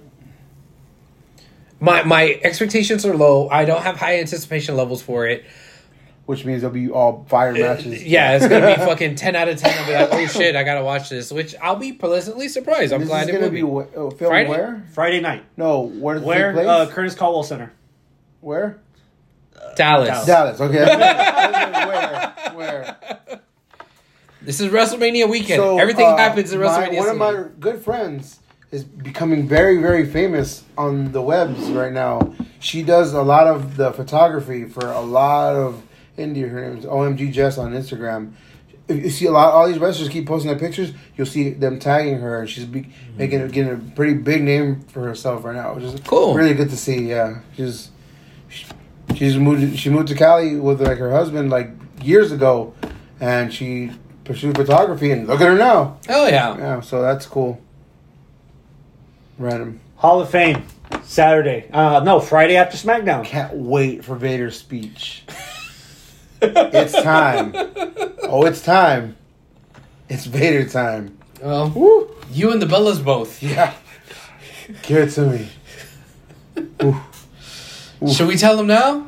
My my expectations are low. I don't have high anticipation levels for it. Which means there'll be all fire matches. Yeah, it's gonna be fucking ten out of ten. I'll be like, oh shit, I gotta watch this. Which I'll be pleasantly surprised. I'm This glad is it will be. be wh- uh, filmed Friday? where? Friday night. No, where does Where? place? Uh, Curtis Culwell Center. where? Dallas. Dallas. Dallas, okay. where? Where? This is WrestleMania weekend. So, Everything uh, happens in my- WrestleMania. One of my good friends is becoming very, very famous on the webs right now. She does a lot of the photography for a lot of India. Her name is OMG Jess on Instagram. If you see a lot, all these wrestlers keep posting their pictures. You'll see them tagging her, and she's be, making getting a pretty big name for herself right now, which is Cool. Really good to see. Yeah, she's she's moved. She moved to Cali with like her husband like years ago, and she pursued photography. And look at her now. Oh yeah. Yeah, so that's cool. Random. Hall of Fame. Saturday. Uh, no, Friday after SmackDown. Can't wait for Vader's speech. it's time. Oh, it's time. It's Vader time. Well, Woo! you and the Bellas both. Yeah. Give it to me. Should we tell them now?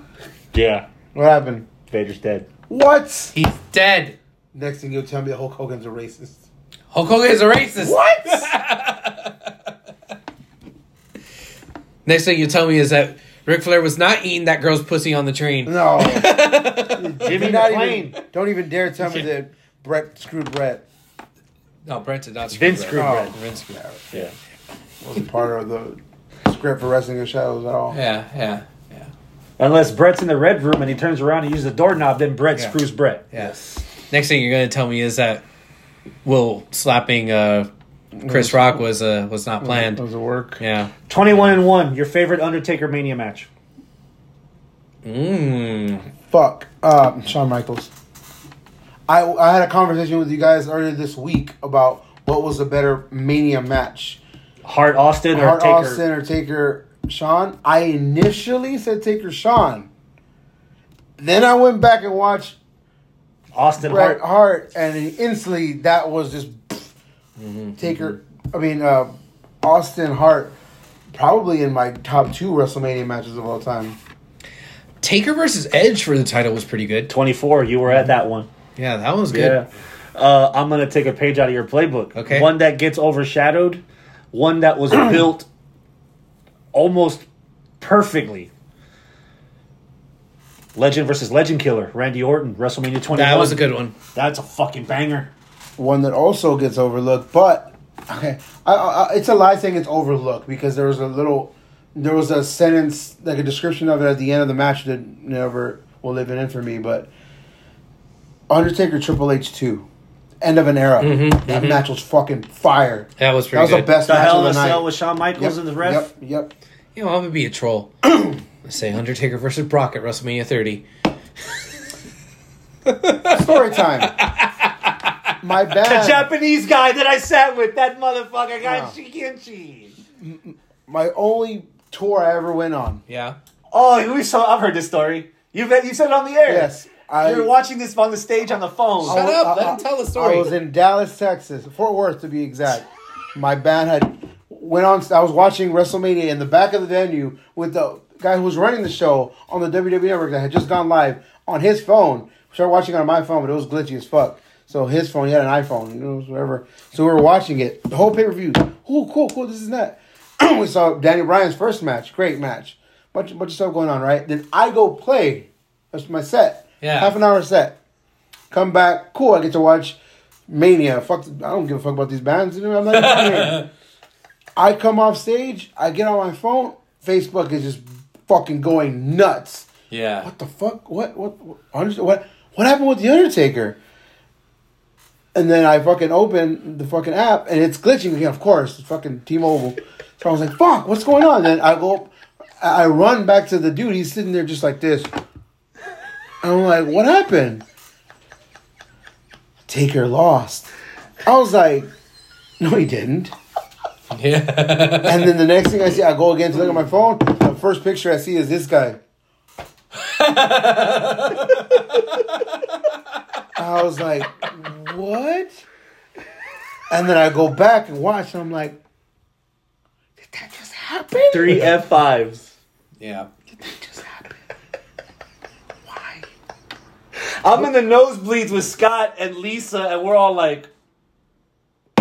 Yeah. What happened? Vader's dead. What? He's dead. Next thing you'll tell me that Hulk Hogan's a racist. Hulk Hogan is a racist. What? Next thing you tell me is that Ric Flair was not eating that girl's pussy on the train. no. Jimmy Not McClain. even, don't even dare tell me that Bret screwed Bret. No, Brent did not. screw Vince Bret. screwed Oh. Bret. Vince screwed. Yeah. Wasn't part of the script for Wrestling in Shadows at all. Yeah, yeah, yeah. Unless Bret's in the red room and he turns around and uses the doorknob, then Bret Yeah. screws Bret. Yes. Next thing you're going to tell me is that Will slapping uh, Chris Rock was uh, was not planned. Does it work? Yeah. 21 and 1, your favorite Undertaker Mania match. Mm. Fuck. Uh, Shawn Michaels. I I had a conversation with you guys earlier this week about what was a better Mania match. Hart Austin or Hart Taker? Austin or Taker Shawn. I initially said Taker Shawn. Then I went back and watched Austin Bret Hart. Hart, and instantly that was just Taker. I mean, uh, Austin Hart, probably in my top two WrestleMania matches of all time. Taker versus Edge for the title was pretty good. 24, you were at that one. Yeah, that was good. Yeah. Uh, I'm going to take a page out of your playbook. Okay. One that gets overshadowed, one that was built almost perfectly. Legend versus Legend Killer, Randy Orton, WrestleMania 21. That was a good one. That's a fucking banger. One that also gets overlooked, but okay, I, I, it's a lie saying it's overlooked because there was a little, there was a sentence like a description of it at the end of the match that never will live in infamy. But Undertaker Triple H two, end of an era. Mm-hmm, that mm-hmm. match was fucking fire. That was pretty. That was good. the best The match Hell of the night. Cell with Shawn Michaels Yep, in the ref. Yep, yep. You know, I'm gonna be a troll. Let's say Undertaker versus Brock at WrestleMania 30. Story time. My The. Japanese guy that I sat with, that motherfucker got Yeah. shikinchi. my only tour I ever went on. Yeah. Oh, we saw. I've heard this story. You've you said it on the air. Yes, I. you were watching this on the stage on the phone. Shut I- up, let I- him tell the story. I was in Dallas, Texas, Fort Worth to be exact. My band had went on. I was watching WrestleMania in the back of the venue with the guy who was running the show on the WWE Network that had just gone live on his phone. Started watching on my phone, but it was glitchy as fuck. So his phone, he had an iPhone, you know, whatever. So we were watching it, the whole pay per view. Oh, cool, cool. This is that. we saw Daniel Bryan's first match, great match. Bunch, bunch of stuff going on, right? Then I go play. That's my set. Yeah. Half an hour set. Come back, cool. I get to watch Mania. Fuck, I don't give a fuck about these bands. You know, I'm not even here. I come off stage. I get on my phone. Facebook is just fucking going nuts. Yeah. What the fuck? What? What? What? What? What happened with the Undertaker? And then I fucking open the fucking app and it's glitching again. Of course, it's fucking T-Mobile. So I was like, "Fuck, what's going on?" Then I go, I I run back to the dude. He's sitting there just like this. And I'm like, "What happened?" Taker lost. I was like, "No, he didn't." Yeah. And then the next thing I see, I go again to look at my phone. The first picture I see is this guy. I was like, what? And then I go back and watch, and I'm like, did that just happen? Three F fives. yeah. Did that just happen? Why? I'm in the nosebleeds with Scott and Lisa, and we're all like,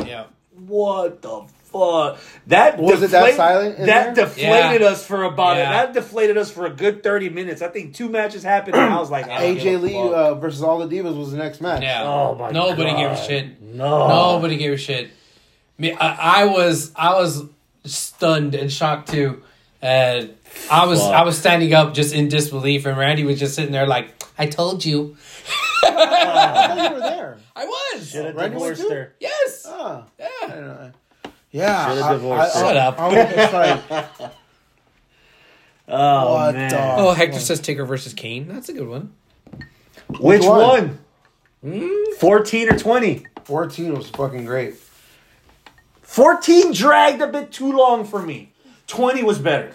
Yeah. "What the fuck?" That Was it that silent in that there? deflated Yeah. us for about Yeah. that deflated us for a good thirty minutes. I think two matches happened, and I was like, I AJ Lee uh, versus All the Divas was the next match. Yeah. Oh my Nobody God. gave a shit. No. Nobody gave a shit. Me, I, I was, I was stunned and shocked too, and I was, Fuck. I was standing up just in disbelief, and Randy was just sitting there like, "I told you." I thought you were there. I was. Should have Randy was divorced too? her. Yes. I Yeah. Don't know. Yeah. Should've divorced I- her. Shut up. I was just like, Oh What man. the- Oh, Hector says Taker versus Kane. That's a good one. Which one? one? Hmm? Fourteen or twenty? 14 was fucking great. 14 dragged a bit too long for me. 20 was better.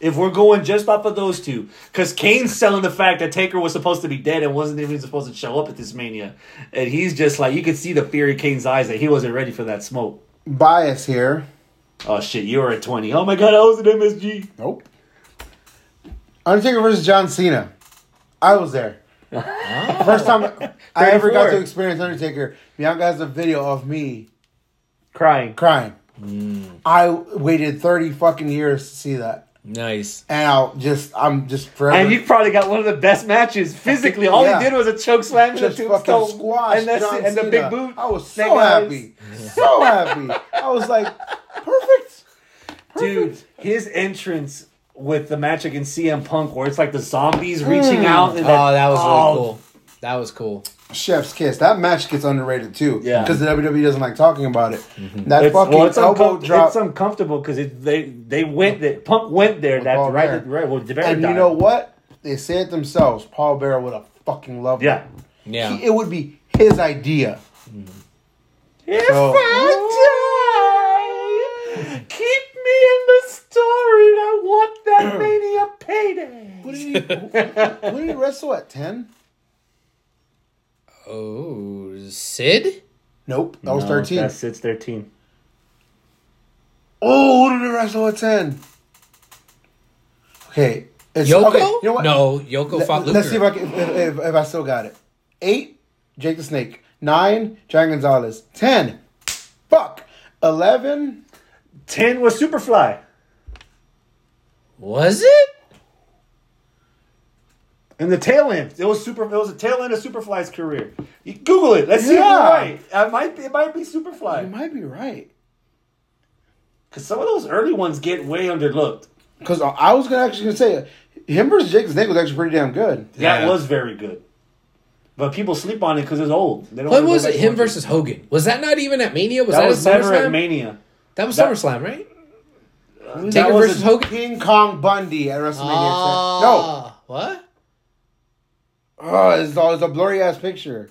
If we're going just off of those two. Because Kane's selling the fact that Taker was supposed to be dead and wasn't even supposed to show up at this mania. And he's just like, you could see the fear in Kane's eyes that he wasn't ready for that smoke. Bias here. Oh shit, you were at 20. Oh my god, I was at MSG. Nope. Undertaker versus John Cena. I was there. First time I ever got to experience Undertaker. Bianca has a video of me Crying. crying. Mm. I waited 30 fucking years to see that. Nice. And I'll just, I'm just forever. And you probably got one of the best matches physically. All Yeah. he did was a choke slam and a just fucking tombstone. squash and, that's John it, and the big boot. I was so eyes. happy. So happy. I was like, perfect. Dude, his entrance with the match against CM Punk, where it's like the zombies reaching mm. out. And Oh, that was really oh, cool. That was cool. Chef's kiss. That match gets underrated too. Yeah. Because the WWE doesn't like talking about it. Mm-hmm. That It's, fucking well, it's, elbow uncom- drop. it's uncomfortable because they they went there. Punk went there. That's Paul right. Bearer. Right. Well, Bearer and you know what? They say it themselves. Paul Bearer would have fucking loved Yeah. it. Yeah. He- it would be his idea. Mm-hmm. If So- I die, keep me in the story. I want that mania payday. What did he? who did he wrestle at ten? Oh, Sid? Nope, that was No, thirteen. That's it's thirteen. Oh, who did he wrestle at ten? Okay, it's, Yoko? Okay, you know what? No, Yoko Let, fought Luger. us see if I can, if, if, if I still got it. Eight, Jake the Snake. Nine, Giant Gonzalez. Ten, fuck. Eleven, Ten was Superfly. Was it? In the tail end, it was super. It was a tail end of Superfly's career. You Google it. Let's see if Yeah. you're right. It might be. It might be Superfly. you Superfly might be right. because some of those early ones get way underlooked. Because I was gonna actually gonna say him versus Jake the Snake was actually pretty damn good. That Yeah. was very good, but people sleep on it because it's old. They don't What wanna go was back it? and Him watch versus Hogan. Was that not even at Mania? Was That that, was at never at SummerSlam? Mania. that was that- SummerSlam, right? That Taker was versus a- Hogan. King Kong Bundy at WrestleMania. Ah, no, What? Oh, it's, all, it's a blurry ass picture.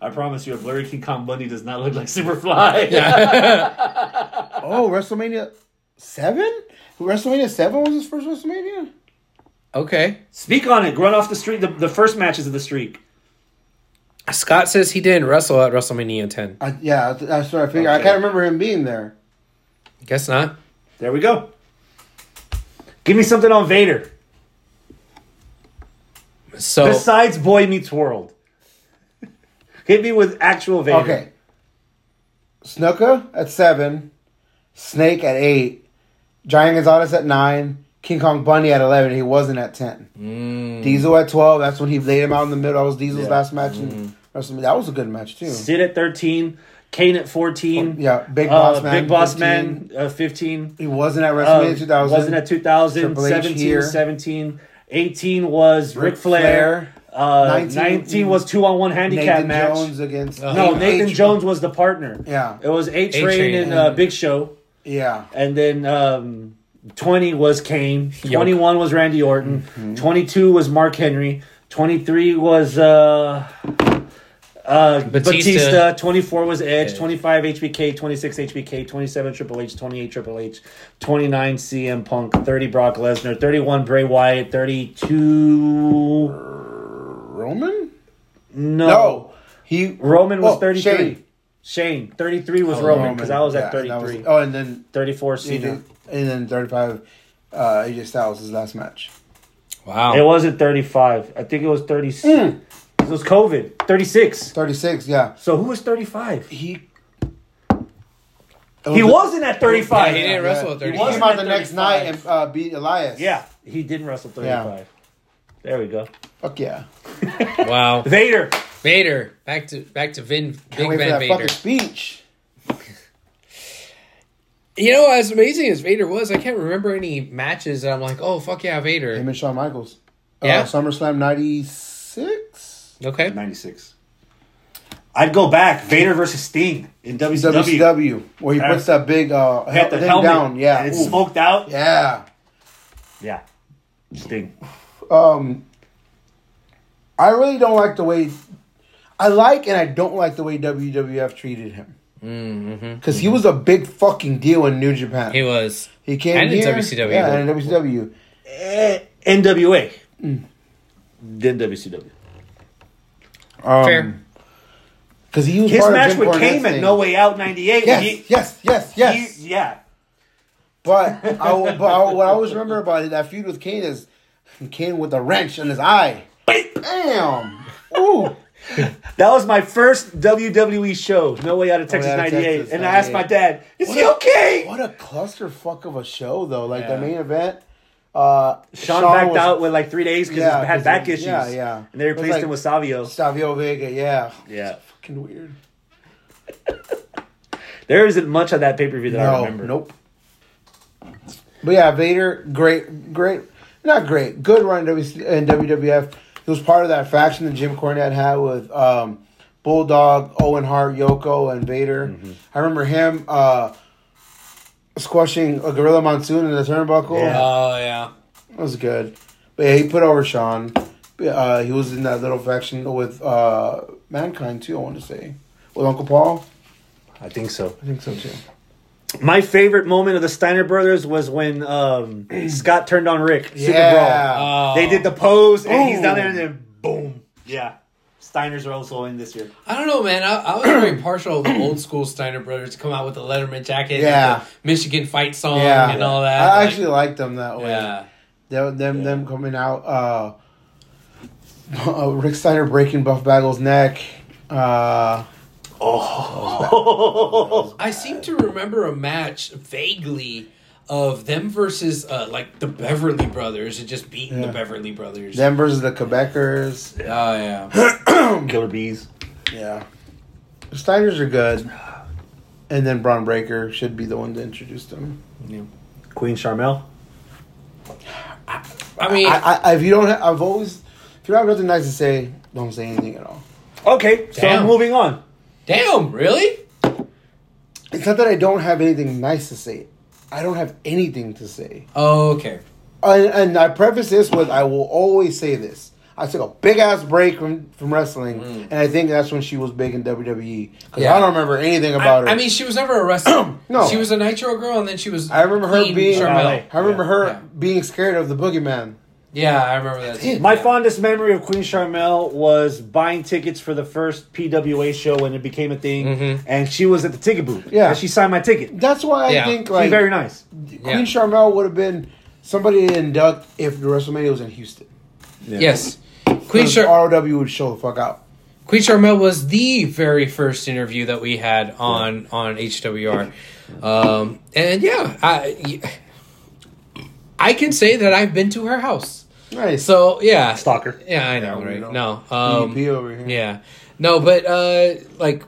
I promise you, a blurry King Kong Bundy does not look like Superfly. Oh, WrestleMania seven. WrestleMania seven was his first WrestleMania. Okay. Speak on it. Run off the streak. The, the first matches of the streak. Scott says he didn't wrestle at WrestleMania 10. I, yeah, that's what I figured. I can't remember him being there. Guess not. There we go. Give me something on Vader So besides Boy Meets World. Hit me with actual Vader. Okay. Snuka at seven, Snake at eight, Giant Gonzalez at nine, King Kong Bundy at eleven. He wasn't at ten. Diesel at twelve. That's when he laid him out in the middle. That was Diesel's Yeah. last match. in WrestleMania. That was a good match too. Sid at thirteen. Kane at fourteen. Yeah, Big Uh, Boss Man. Big Boss 15. Man. Uh, Fifteen. He wasn't at Uh, WrestleMania 2000. Wasn't at 2000. 17 17. 18 was Ric Ric Flair. Flair. Uh, 19, 19 was two on one handicap Nathan match. Jones against No, Nathan H- Jones was the partner. Yeah, It was A Train A-Train and and- uh, Big Show. yeah. And then um, 20 was Kane. 21 was Randy Orton. Mm-hmm. 22 was Mark Henry. 23 was uh, uh, Batista. Batista. 24 was Edge. Edge. 25 HBK. 26 HBK. 27 Triple H. 28 Triple H. 29 CM Punk. 30 Brock Lesnar. 31 Bray Wyatt. 32. Roman? No. No, he Roman was Oh, 33. Shane. Shane. 33 was Oh, Roman because I was at Yeah, and that 33. was- oh, and then 34 Cena. did- and then thirty-five. Uh, AJ Styles his last match. wow. It wasn't 35. I think it was 36. Mm. It was COVID. 36. Thirty-six. Yeah, So who was 35? he. He wasn't at 35. Yeah, he didn't wrestle at 35. He 35. came out the at next night and uh, beat Elias. Yeah, he didn't wrestle 35. There we go. Fuck yeah. wow. Vader. Vader. Back to back to Vin Can't Big wait for Van that Vader. fucking speech. You know, as amazing as Vader was, I can't remember any matches that I'm like, oh fuck yeah, Vader. Him and Shawn Michaels. Yeah? Uh, SummerSlam '96. Okay. 96. I'd go back. Vader versus Sting in WCW. WCW, where he Yeah. puts that big uh, Had the thing helmet down. Yeah. And it's Ooh. smoked out. Yeah. Yeah. Sting. Um, I really don't like the way. I like and I don't like the way WWF treated him. Mm-hmm. Because he was a big fucking deal in New Japan. He was. He came And in here, WCW. Yeah, and in WCW. Eh, NWA. Mm. Then WCW. Um, Fair. Because he was His part match Jim with Kane at. No Way Out 98. Yes, he- yes, yes, yes. he- yeah. But, I, but I, what I always remember about it, that feud with Kane is Kane with a wrench in his eye. Bam! Ooh. That was my first WWE show, No Way Out of Texas Out of 98. And I asked my dad, is What he a- okay? What a clusterfuck of a show, though. Like Yeah. the main event. Uh, Shawn, backed was- out with like three days because Yeah, he had back he- issues. yeah, yeah. And they replaced like- him with Savio. Savio Vega, yeah. Yeah. Fucking weird. There isn't much of that pay per view that I remember. nope. But yeah, Vader, great, great, not great, good run in WWF. He was part of that faction that Jim Cornette had with um, Bulldog, Owen Hart, Yoko, and Vader. Mm-hmm. I remember him uh, squashing a Gorilla Monsoon in the turnbuckle. Yeah. Oh yeah. That was good. But yeah, he put over Shawn. Uh, he was in that little faction with uh, Mankind too. I want to say with Uncle Paul. I think so. I think so too. My favorite moment of the Steiner brothers was when um, Scott turned on Rick. Super Yeah. Brawl. Oh. They did the pose, and he's down there, and then boom. Yeah. Steiners are also in this year. I don't know, man. I, I was very partial of the old school Steiner brothers to come out with the Letterman jacket, and Yeah. the Michigan fight song, Yeah, and all that. I Like, actually liked them that way. yeah. Them, them, them coming out. Uh, uh, Rick Steiner breaking Buff Bagwell's neck. Uh, Oh. I seem to remember a match vaguely of them versus uh, like the Beverly Brothers and just beating Yeah. the Beverly Brothers. them versus the Quebecers. Oh yeah. Killer bees. Yeah, the Steiners are good. And then Bron Breakker should be the one to introduce them. Yeah. Queen Sharmell. I mean, I, I, if you don't, have, I've always, if you don't have nothing nice to say, don't say anything at all. Okay, so Damn. moving on. damn, really? It's not that I don't have anything nice to say. I don't have anything to say. Oh, okay. And, and I preface this with I will always say this. I took a big ass break from, from wrestling, mm. and I think that's when she was big in WWE. Because Yeah. I don't remember anything about her. I, I mean, she was never a wrestler. No. she was a Nitro girl, and then she was. I remember her being. Sharmell. I remember her Yeah. being scared of the boogeyman. Yeah, I remember that. too. My Yeah. fondest memory of Queen Sharmell was buying tickets for the first PWA show when it became a thing, Mhm. and she was at the ticket booth. Yeah. and she signed my ticket. That's why I Yeah. think She's like very nice. Queen Yeah. Sharmell would have been somebody to induct if the WrestleMania was in Houston. Yes, Queen 'Cause Char- ROW would show the fuck out. Queen Sharmell was the very first interview that we had on on HWR, um, and yeah, I I can say that I've been to her house. Nice. So yeah, Stalker. Yeah, I know, Yeah, we right? know. No, um, EP over here. yeah, no, but uh, like.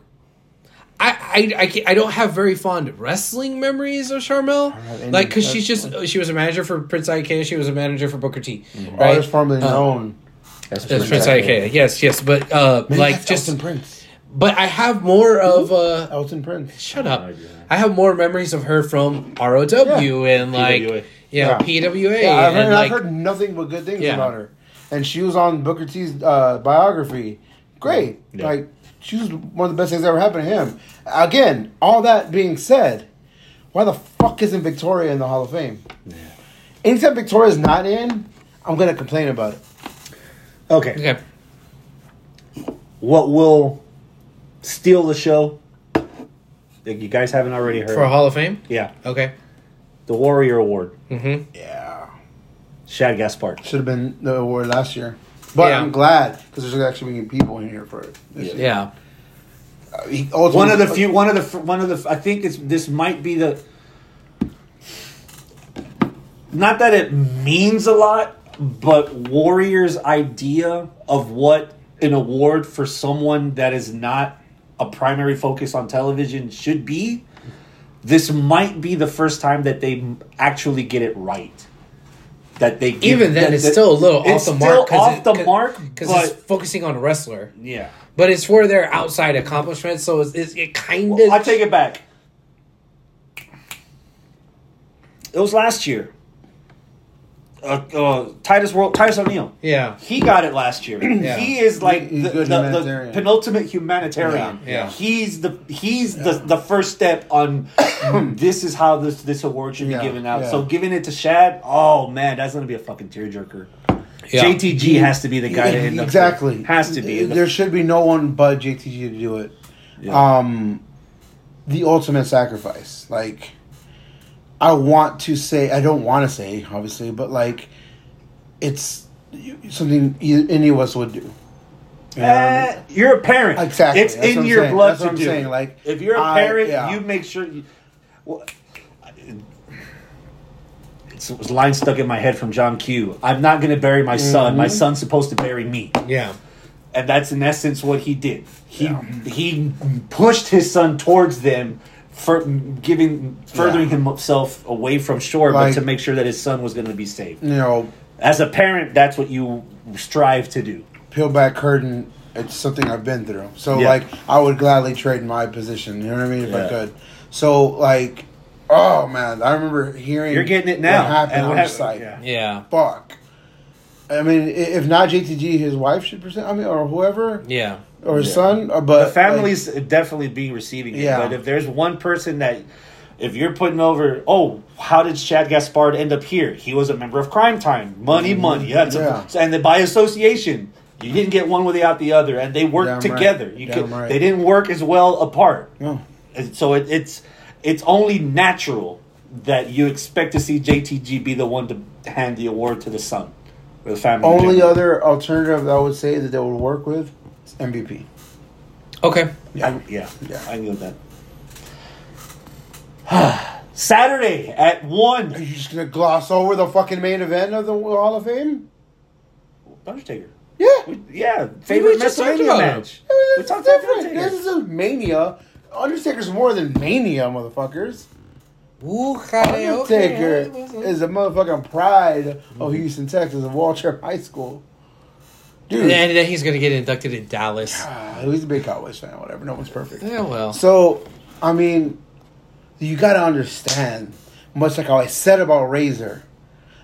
I, I, I, can't- I don't have very fond wrestling memories of Sharmell, have any. like because she's That's- just she was a manager for Prince IK, she was a manager for Booker T, Right. right? Artist formerly Uh, known. That's That's Prince IK, yes, yes, but uh, Man, like that's just Elton Prince. but I have more of uh Elton Prince. shut up. no idea. I have more memories of her from ROW and like PWA. Yeah, Yeah. PWA Yeah, I've heard, and like I've heard nothing but good things Yeah. about her. And she was on Booker T's uh, biography. Great. Yeah. Like, she was one of the best things that ever happened to him. Again, all that being said, why the fuck isn't Victoria in the Hall of Fame? Yeah. Anytime Victoria's not in, I'm going to complain about it. Okay. okay. What will steal the show? That you guys haven't already heard. For Hall of Fame? yeah, Okay. The Warrior Award. Mm-hmm. Yeah. Shad Gaspard. Should have been the award last year. But Yeah. I'm glad because there's actually being people in here for it. this year. Yeah. Uh, he One of the few. One of the. One of the. I think it's. This might be the. Not that it means a lot, but Warriors' idea of what an award for someone that is not a primary focus on television should be. This might be the first time that they actually get it right. That they give- Even then, that- it's that- still a little off it's the still mark. off the mark, because it's focusing on a wrestler, yeah. but it's for their outside accomplishments. So it's, it's it kind of. I take it back. It was last year. Uh, uh, Titus World, Titus O'Neil. Yeah. He got it last year. Yeah. He is like He's the, the, the penultimate humanitarian. Yeah, yeah. He's the he's the, the first step on this is how this this award should be Yeah, given out. yeah. So giving it to Shad, oh man, that's gonna be a fucking tearjerker. Yeah. JTG has to be the guy to end up exactly has to be. There should be no one but JTG to do it. Yeah. Um, the ultimate sacrifice. Like, I want to say, I don't want to say, obviously, but like, it's something any of us would do. You know what I mean? Eh, you're a parent. Exactly. It's That's in what your saying. blood That's to what I'm do. saying. Like, if you're a I- parent, yeah. you make sure. You, well, it's, it was a line stuck in my head from John Q. I'm not going to bury my son. Mm-hmm. My son's supposed to bury me, Yeah. and that's in essence what he did. He he pushed his son towards them for giving furthering Yeah. himself away from shore, Like- but to make sure that his son was going to be saved. You know, As a parent, that's what you strive to do. peel back curtain. It's something I've been through. So Yeah. like, I would gladly trade my position. You know what I mean? If I could. So like, oh man, I remember hearing You're getting it now. What happened? And I'm what just like, yeah. Yeah. fuck. I mean, if not JTG, his wife should present. I mean, or whoever, Yeah. Or his Yeah. son. Or, but the family's definitely being receiving it. Yeah. But if there's one person that, if you're putting over, oh, how did Shad Gaspard end up here? He was a member of Cryme Tyme. Money, money. That's a- Mm-hmm. Yeah. and then by association, you didn't get one without the other, and they worked Damn right. together. You Damn could, right. They didn't work as well apart. No. And so it, it's it's only natural that you expect to see JTG be the one to hand the award to the son, or the family. only other alternative that I would say that they would work with MVP. Okay. I, yeah, Yeah. I knew that. Saturday at one. Are one. you just gonna gloss over the fucking main event of the Hall of Fame? Undertaker. Yeah. We, yeah, favorite just talked WrestleMania about match. I mean, We it's talked about different. Undertaker. This is a mania. Undertaker's more than mania, motherfuckers. Ooh, okay, Undertaker okay. is a motherfucking pride of Houston, Texas, of Waltrip High School. Dude, And then he's gonna get inducted in Dallas. ah, he's a big Cowboys fan. Whatever, no one's perfect. Yeah, well. So, I mean, you got to understand, much like how I said about Razor,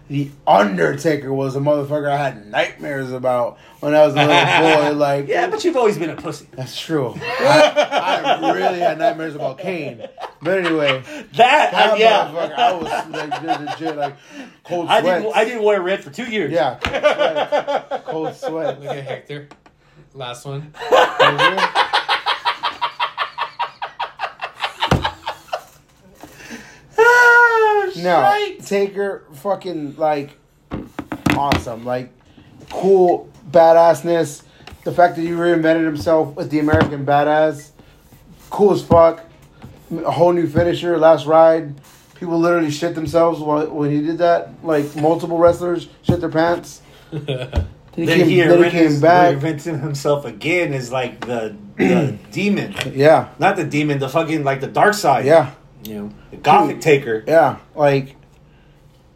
the Undertaker was a motherfucker I had nightmares about when I was a little boy. Like, Yeah, but you've always been a pussy. that's true. I, I really had nightmares about Kane. But anyway, That, that I, yeah. motherfucker, I was like legit, like cold I sweat. didn't. I didn't wear red for two years. yeah, cold sweat. Cold sweat. Look at Hector. Last one. No, Right. Taker, fucking like awesome, like cool badassness. The fact that he reinvented himself with the American Badass, cool as fuck. A whole new finisher, last ride. People literally shit themselves while, when he did that. Like multiple wrestlers shit their pants. Then he Then came, he, then he came back. reinvented himself again as like the, the demon, Yeah, not the demon, the fucking like the dark side. yeah, you know, the gothic taker. yeah. Like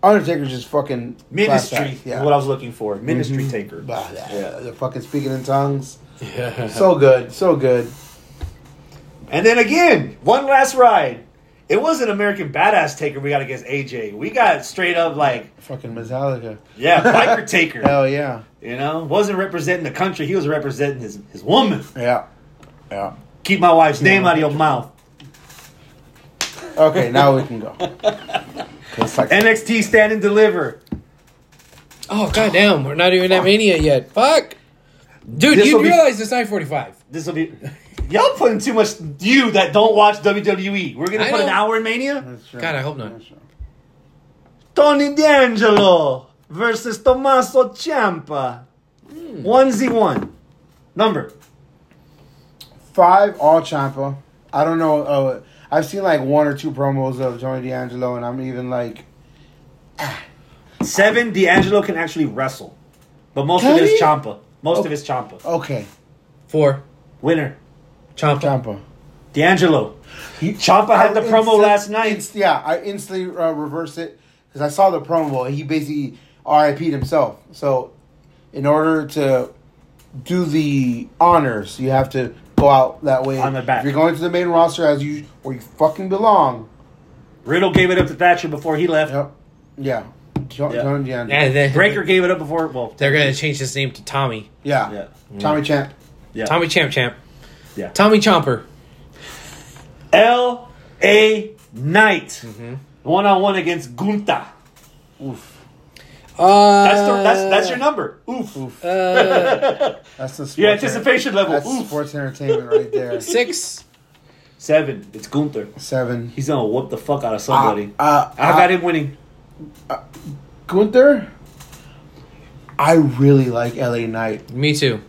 Undertaker's just fucking Ministry, class act, what I was looking for. Ministry Mhm. taker. Blah, blah, Yeah. They're fucking speaking in tongues. Yeah. So good, so good. And then again, one last ride. It wasn't American Badass Taker we got against AJ. We got straight up like, Fucking Metallica. yeah, biker taker. Hell yeah. You know, wasn't representing the country. He was representing his his woman. Yeah. Yeah. Keep my wife's name out of your mouth. Okay, now we can go. It's like, NXT stand and deliver. Oh goddamn, we're not even at Mania yet. Fuck. Dude, This'll you be- realize it's nine forty five. This will be. Y'all putting too much. You that don't watch WWE. We're gonna I put an don't- hour in Mania. That's true. God, I hope not. That's true. Tony D'Angelo versus Tommaso Ciampa. One z one. Number. Five all Ciampa. I don't know. Uh, I've seen like one or two promos of Tony D'Angelo, and I'm even like, ah. Seven. D'Angelo can actually wrestle, but most Can of it he? is Ciampa. Most of Oh. it is Ciampa. okay, Four. Winner. Ciampa. Ciampa. D'Angelo. Ciampa had the I promo instant- last night. inst- yeah, I instantly uh, reversed it because I saw the promo. He basically RIP'd himself. So, in order to do the honors, you have to go out that way. On the back. If you're going to the main roster as you where you fucking belong. Riddle gave it up to Thatcher before he left. Yep. Yeah. Jo- Yeah. Tony D'Angelo. And then Breakker gave it up before. Well, They're gonna change his name to Tommy. Yeah. yeah, Tommy Champ. yeah. Tommy Champ Champ. Yeah. Tommy Chomper. L A Knight, Mm-hmm. one on one against Gunther. Oof. Uh, That's the, that's that's your number. Oof. Oof. Uh, That's the sports Your anticipation level. That's Oof. sports entertainment right there. six. Seven. It's Gunther. Seven. He's gonna whoop the fuck out of somebody. Uh, uh, I got him winning. Gunther. I really like LA Knight. Me too.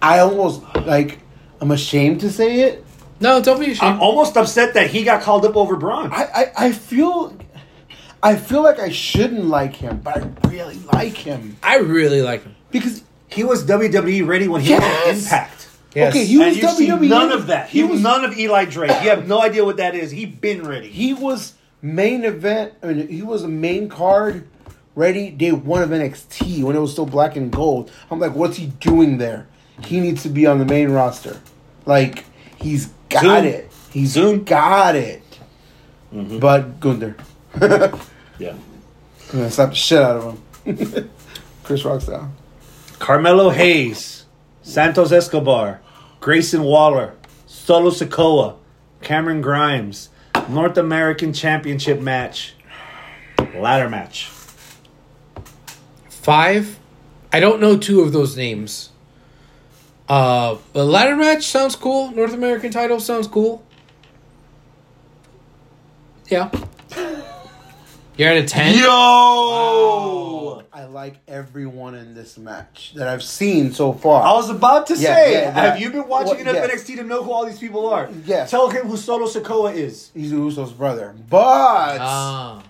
I almost like. I'm ashamed to say it. No, don't be ashamed. I'm almost upset that he got called up over Braun. I, I, I feel. I feel like I shouldn't like him, but I really like him I really like him. because He was WWE ready when he was Yes! in Impact. Yes. Okay, he was and you see WWE. none of that. He, He was was none of Eli Drake. You have no idea what that is. He been ready. he was main event. I mean, he was a main card ready day one of NXT when it was still black and gold. I'm like, what's he doing there? He needs to be on the main roster. Like he's got Zoom. it. He's Zoom. got it. Mm-hmm. But Gunther, I'm yeah. gonna slap the shit out of him. Chris Rock style. Carmelo Hayes, Santos Escobar, Grayson Waller, Solo Sikoa, Cameron Grimes, North American Championship match, ladder match. Five. I don't know two of those names. Uh, the ladder match sounds cool. North American title sounds cool. Yeah. You're at a ten. Yo! I like everyone in this match that I've seen so far. I was about to Yeah, say, yeah, have you been watching Well, enough yes. NXT to know who all these people are? Yes. Tell him who Solo Sikoa is. He's Uso's brother, but Ah.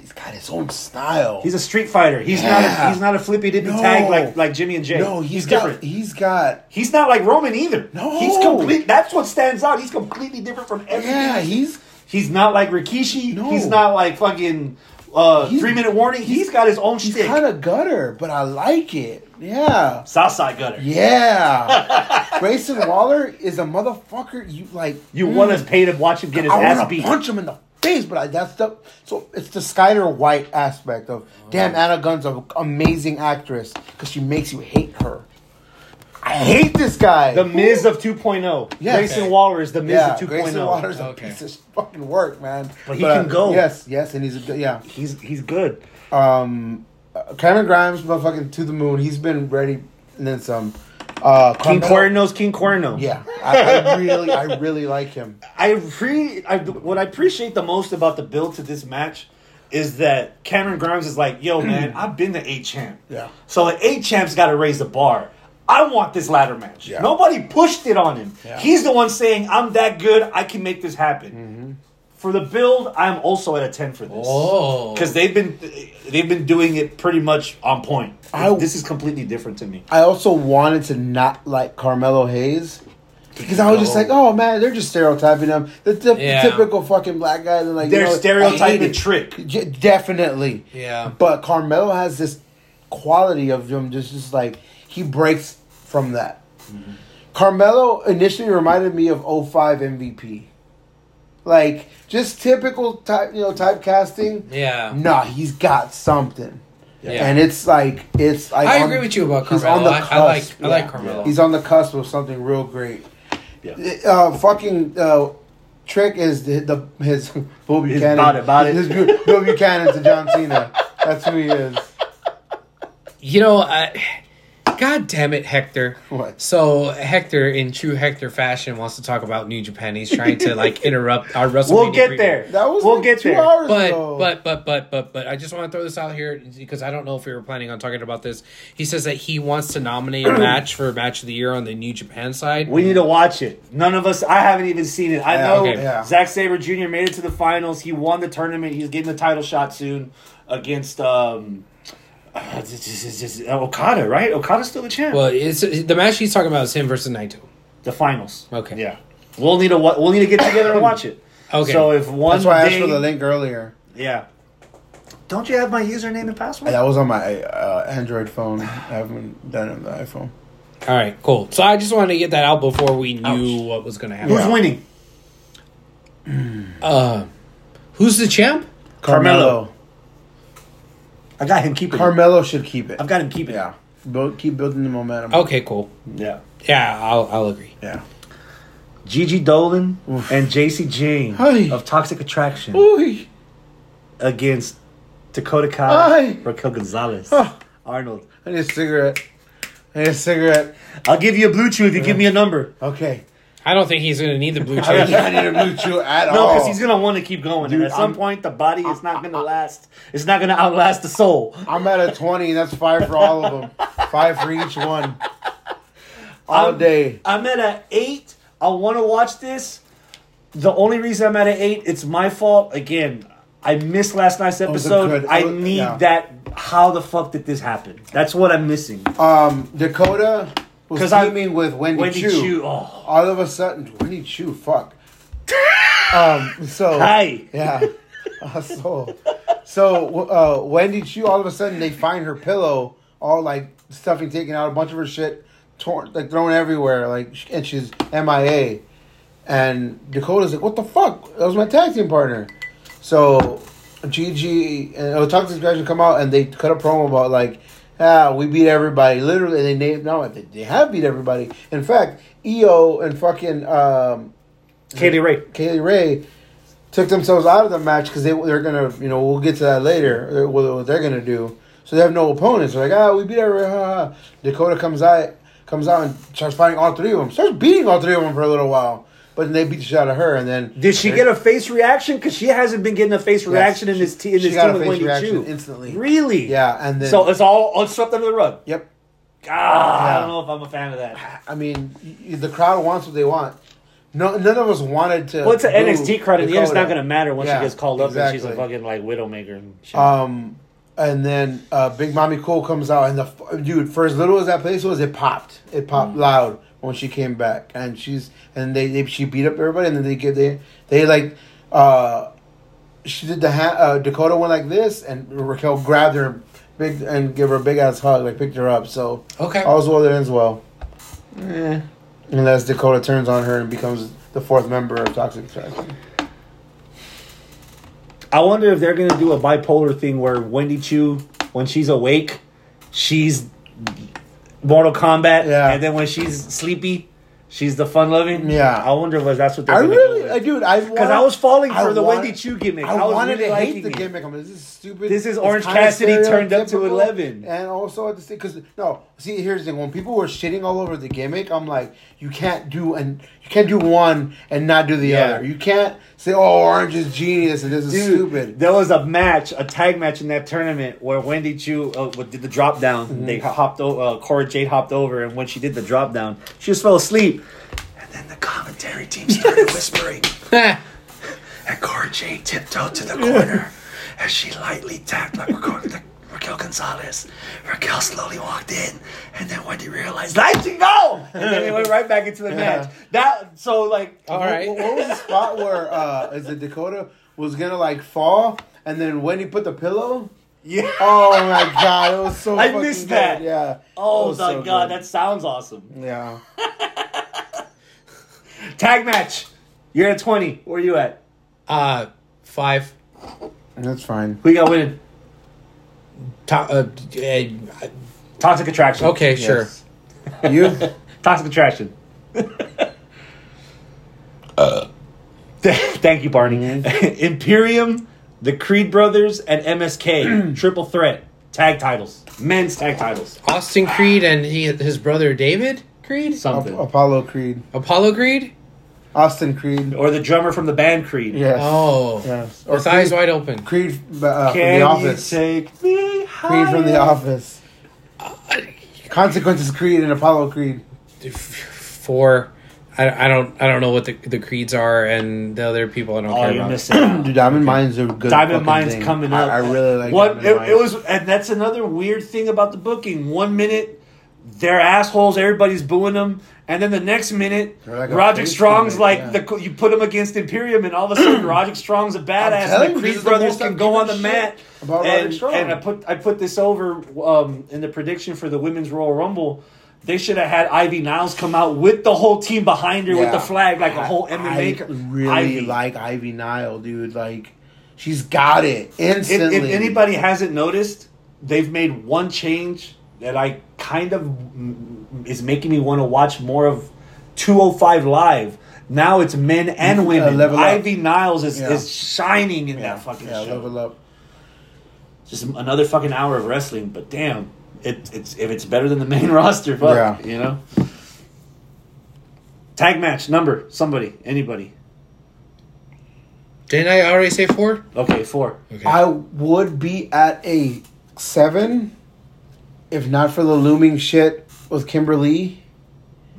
he's got his own style. He's a street fighter. He's not. A, he's not a flippy dippy No. tag like like Jimmy and Jay. no, he's, got, different. He's got He's not like Roman either. No. he's complete. That's what stands out. He's completely different from everything. yeah. He's He's not like Rikishi. No. He's not like fucking uh, three minute warning. he's got his own shit. he's shtick. kind of gutter, but I like it. Yeah, Southside gutter. yeah. Grayson Waller is a motherfucker. You like You mm, want to pay to watch him get his I ass beat. punch him in the face, but I, that's the so it's the Skyler White aspect of damn Anna Gunn's an amazing actress because she makes you hate her. I hate this guy. The Miz of 2.0. Yes. Grayson Okay. Waller is the Miz yeah, of 2.0. Grayson Waller's a Okay. piece of fucking work, man. But he can go. Yes, yes, and he's a good. Yeah, He's he's good. um, uh, Cameron Grimes, motherfucking to the moon. He's been ready, and then some. Uh, King Carmelo- Cuerno's King Cuerno. Yeah, I, I really, I really like him. I pre I, what I appreciate the most about the build to this match is that Cameron Grimes is like, yo, man, I've been the eight champ. Yeah. So the eight champ's got to raise the bar. I want this ladder match. Yeah. Nobody pushed it on him. Yeah. He's the one saying, I'm that good. I can make this happen. Mm-hmm. For the build, I'm also at a ten for this. Oh. Because they've been they've been doing it pretty much on point. I- this is completely different to me. I also wanted to not like Carmelo Hayes. Because I was just like, oh man, they're just stereotyping them. The, the Yeah. typical fucking black guy. They're like, They're you know, stereotyping. Trick. J- definitely. Yeah. But Carmelo has this quality of him, just, just like he breaks from that. Carmelo initially reminded me of 05 MVP. Like just typical type, you know, typecasting. Yeah. Nah, he's got something. Yeah. And it's like it's like I on- agree with you about he's Carmelo. on the I- I like- cusp, I like. Carmelo. He's on the cusp of something real great. Yeah. Uh, fucking uh, trick is the, the his Bull Buchanan. about it, about it. His Bu- Bull Buchanan to John Cena. That's who he is. You know, I, God damn it, Hector. What? So Hector, in true Hector fashion, wants to talk about New Japan. He's trying to like interrupt our WrestleMania. We'll get preview. there. That was we'll like get two there. hours But ago. but but but but but I just want to throw this out here because I don't know if we were planning on talking about this. He says that he wants to nominate a match for match of the year on the New Japan side. We need to watch it. None of us. I haven't even seen it. I Yeah, know okay. Yeah. Zack Sabre Jr. made it to the finals. He won the tournament. He's getting the title shot soon against um, uh, this is- this uh, Okada. Right? Okada's still the champ. Well, it's the match he's talking about is him versus Naito. the finals. Okay. Yeah. We'll need to. We'll need to get together and watch it. Okay. So if one That's why I asked for the link earlier. Yeah. Don't you have my username and password? That was on my uh, Android phone. I haven't done it on the iPhone. All right, cool. So I just wanted to get that out before we knew what was going to happen. Who's winning? Uh, who's the champ? Carmelo. I got him keeping. it. Carmelo should keep it. I've got him keeping. It. yeah. Build, keep building the momentum. Okay, cool. Yeah. Yeah, I'll I'll agree. Yeah. Gigi Dolin Oof. and Jacy Jayne Hi. of Toxic Attraction Ooh. against Dakota Kai, Hi. Raquel Gonzalez, Oh. Arnold. I need a cigarette. I need a cigarette. I'll give you a blue chew if you give me a number. Okay. I don't think he's going to need the blue I don't chew. I need a blue chew at No, all. because he's gonna want to keep going, and Dude, at some I'm- point, the body is not gonna last. It's not gonna outlast the soul. I'm at a 20. That's five for all of them. Five for each one. All I'm- day. I'm at an eight. I want to watch this. The only reason I'm at an eight, it's my fault. Again, I missed last night's episode. good- I oh, need yeah. that. How the fuck did this happen? That's what I'm missing. Um, Dakota was 'Cause I- teaming with Wendy, Wendy Choo. Choo. Oh. All of a sudden, Wendy Choo, fuck. um. So Hi. yeah. Uh, so, so uh, Wendy Choo. All of a sudden, they find her pillow, all like stuffing taken out, a bunch of her shit torn, like thrown everywhere, like, and she's MIA. And Dakota's like, "What the fuck? That was my tag team partner." So Gigi and oh, guys come out and they cut a promo about like, ah, we beat everybody. Literally, they named no, they, they have beat everybody. In fact, Io and fucking um, Katie Ray. Kay Lee Ray took themselves out of the match because they they're gonna you know we'll get to that later uh, what, what they're gonna do. So they have no opponents. They're like ah we beat everybody. Ha, ha. Dakota comes out comes out and starts fighting all three of them. Starts beating all three of them for a little while, but then they beat the shit out of her and then Did she get a face reaction? Because she hasn't been getting a face reaction in this, te- in she this got team a with Wendy reaction Choo. instantly. Really? yeah and then So it's all, swept under the rug. yep. Ah, I don't know if I'm a fan of that. I mean the crowd wants what they want. No, none of us wanted to. Well, it's an NXT crowd, and the end's Dakota. not going to matter once Yeah, she gets called up and she's a fucking like widowmaker and shit. Um, and then uh, Big Mommy Cole comes out, and the dude, for as little as that place was, it popped. It popped Mm. loud when she came back, and she's and they, they she beat up everybody, and then they get they they like uh, she did the ha- uh, Dakota went like this, and Raquel grabbed her big and gave her a big ass hug, like picked her up. So Okay. all's well that ends well, Eh. unless Dakota turns on her and becomes the fourth member of Toxic Attraction. I wonder if they're going to do a bipolar thing where Wendy Choo, when she's awake, she's Mortal Kombat, Yeah. and then when she's sleepy, she's the fun loving. Yeah. I wonder if that's what they're I really, do. I dude, I Because I was falling for I the wanted- Wendy Choo gimmick. I, I, was wanted really to hate the it. gimmick. I mean, this is stupid. This is Orange Cassidy turned up to 11. And also at the same, because no, see, here's the thing: when people were shitting all over the gimmick, I'm like, you can't do and you can't do one and not do the Yeah. other. You can't say, oh, Orange is genius and this is Dude, stupid. there was a match, a tag match in that tournament where Wendy Choo uh, did the drop down. Mm-hmm. They hopped over, uh, Cora Jade hopped over, and when she did the drop down, she just fell asleep. And then the commentary team started whispering. And Cora Jade tiptoed to the corner as she lightly tapped like Raquel, Raquel Gonzalez. Raquel slowly walked in, and then Wendy realized, "Let you go!" And then they went right back into the Yeah. match. That so like, All right. What, what was the spot where uh, is it Dakota was gonna like fall and then Wendy put the pillow? yeah. Oh my god, it was so. I fucking missed good. that. Yeah. Oh my so god, good. that sounds awesome. yeah. Tag match. You're at 20. Where are you at? uh, five. That's fine. We got winning? To- uh, uh, Toxic Attraction. okay, sure. You? Toxic Attraction. Thank you, Barney. Imperium, the Creed Brothers, and MSK. Triple threat. Tag titles. Men's tag titles. Austin Creed and he, his brother David Creed, Something. Ap- Apollo Creed. Apollo Creed. Austin Creed. Or the drummer from the band Creed. Yes. Oh, Yes. with eyes wide open. Creed uh, from Can the you office. take me Creed from the higher? office. Consequences Creed and Apollo Creed. Four. I, I don't I don't know what the the creeds are and the other people I don't Oh, care you're about. missing. Dude, Diamond Mines are good. Diamond fucking Mines thing. coming up. I, really like. what it, Mines. it was, and that's another weird thing about the booking. One minute they're assholes, everybody's booing them, and then the next minute like Roderick Strong's like yeah. the you put him against Imperium, and all of a sudden Roderick Strong's a badass, and the Creed is the brothers can go on the mat. And, and I put I put this over um, in the prediction for the women's Royal Rumble. They should have had Ivy Niles come out with the whole team behind her with the flag, like a whole MMA. I really Ivy. like Ivy Nile, dude. Like, she's got it if, instantly. if anybody hasn't noticed, they've made one change that I kind of is making me want to watch more of 205 live. Now it's men and Uh, women. Level Up. Ivy Niles is, Yeah. is shining in yeah, that fucking yeah, show. level up. Just another fucking hour of wrestling, but damn, it, it's if it's better than the main roster, fuck, Yeah. you know. Tag match number somebody anybody. Didn't I already say four? Okay, four. Okay. I would be at a seven if not for the looming shit with Kimberly.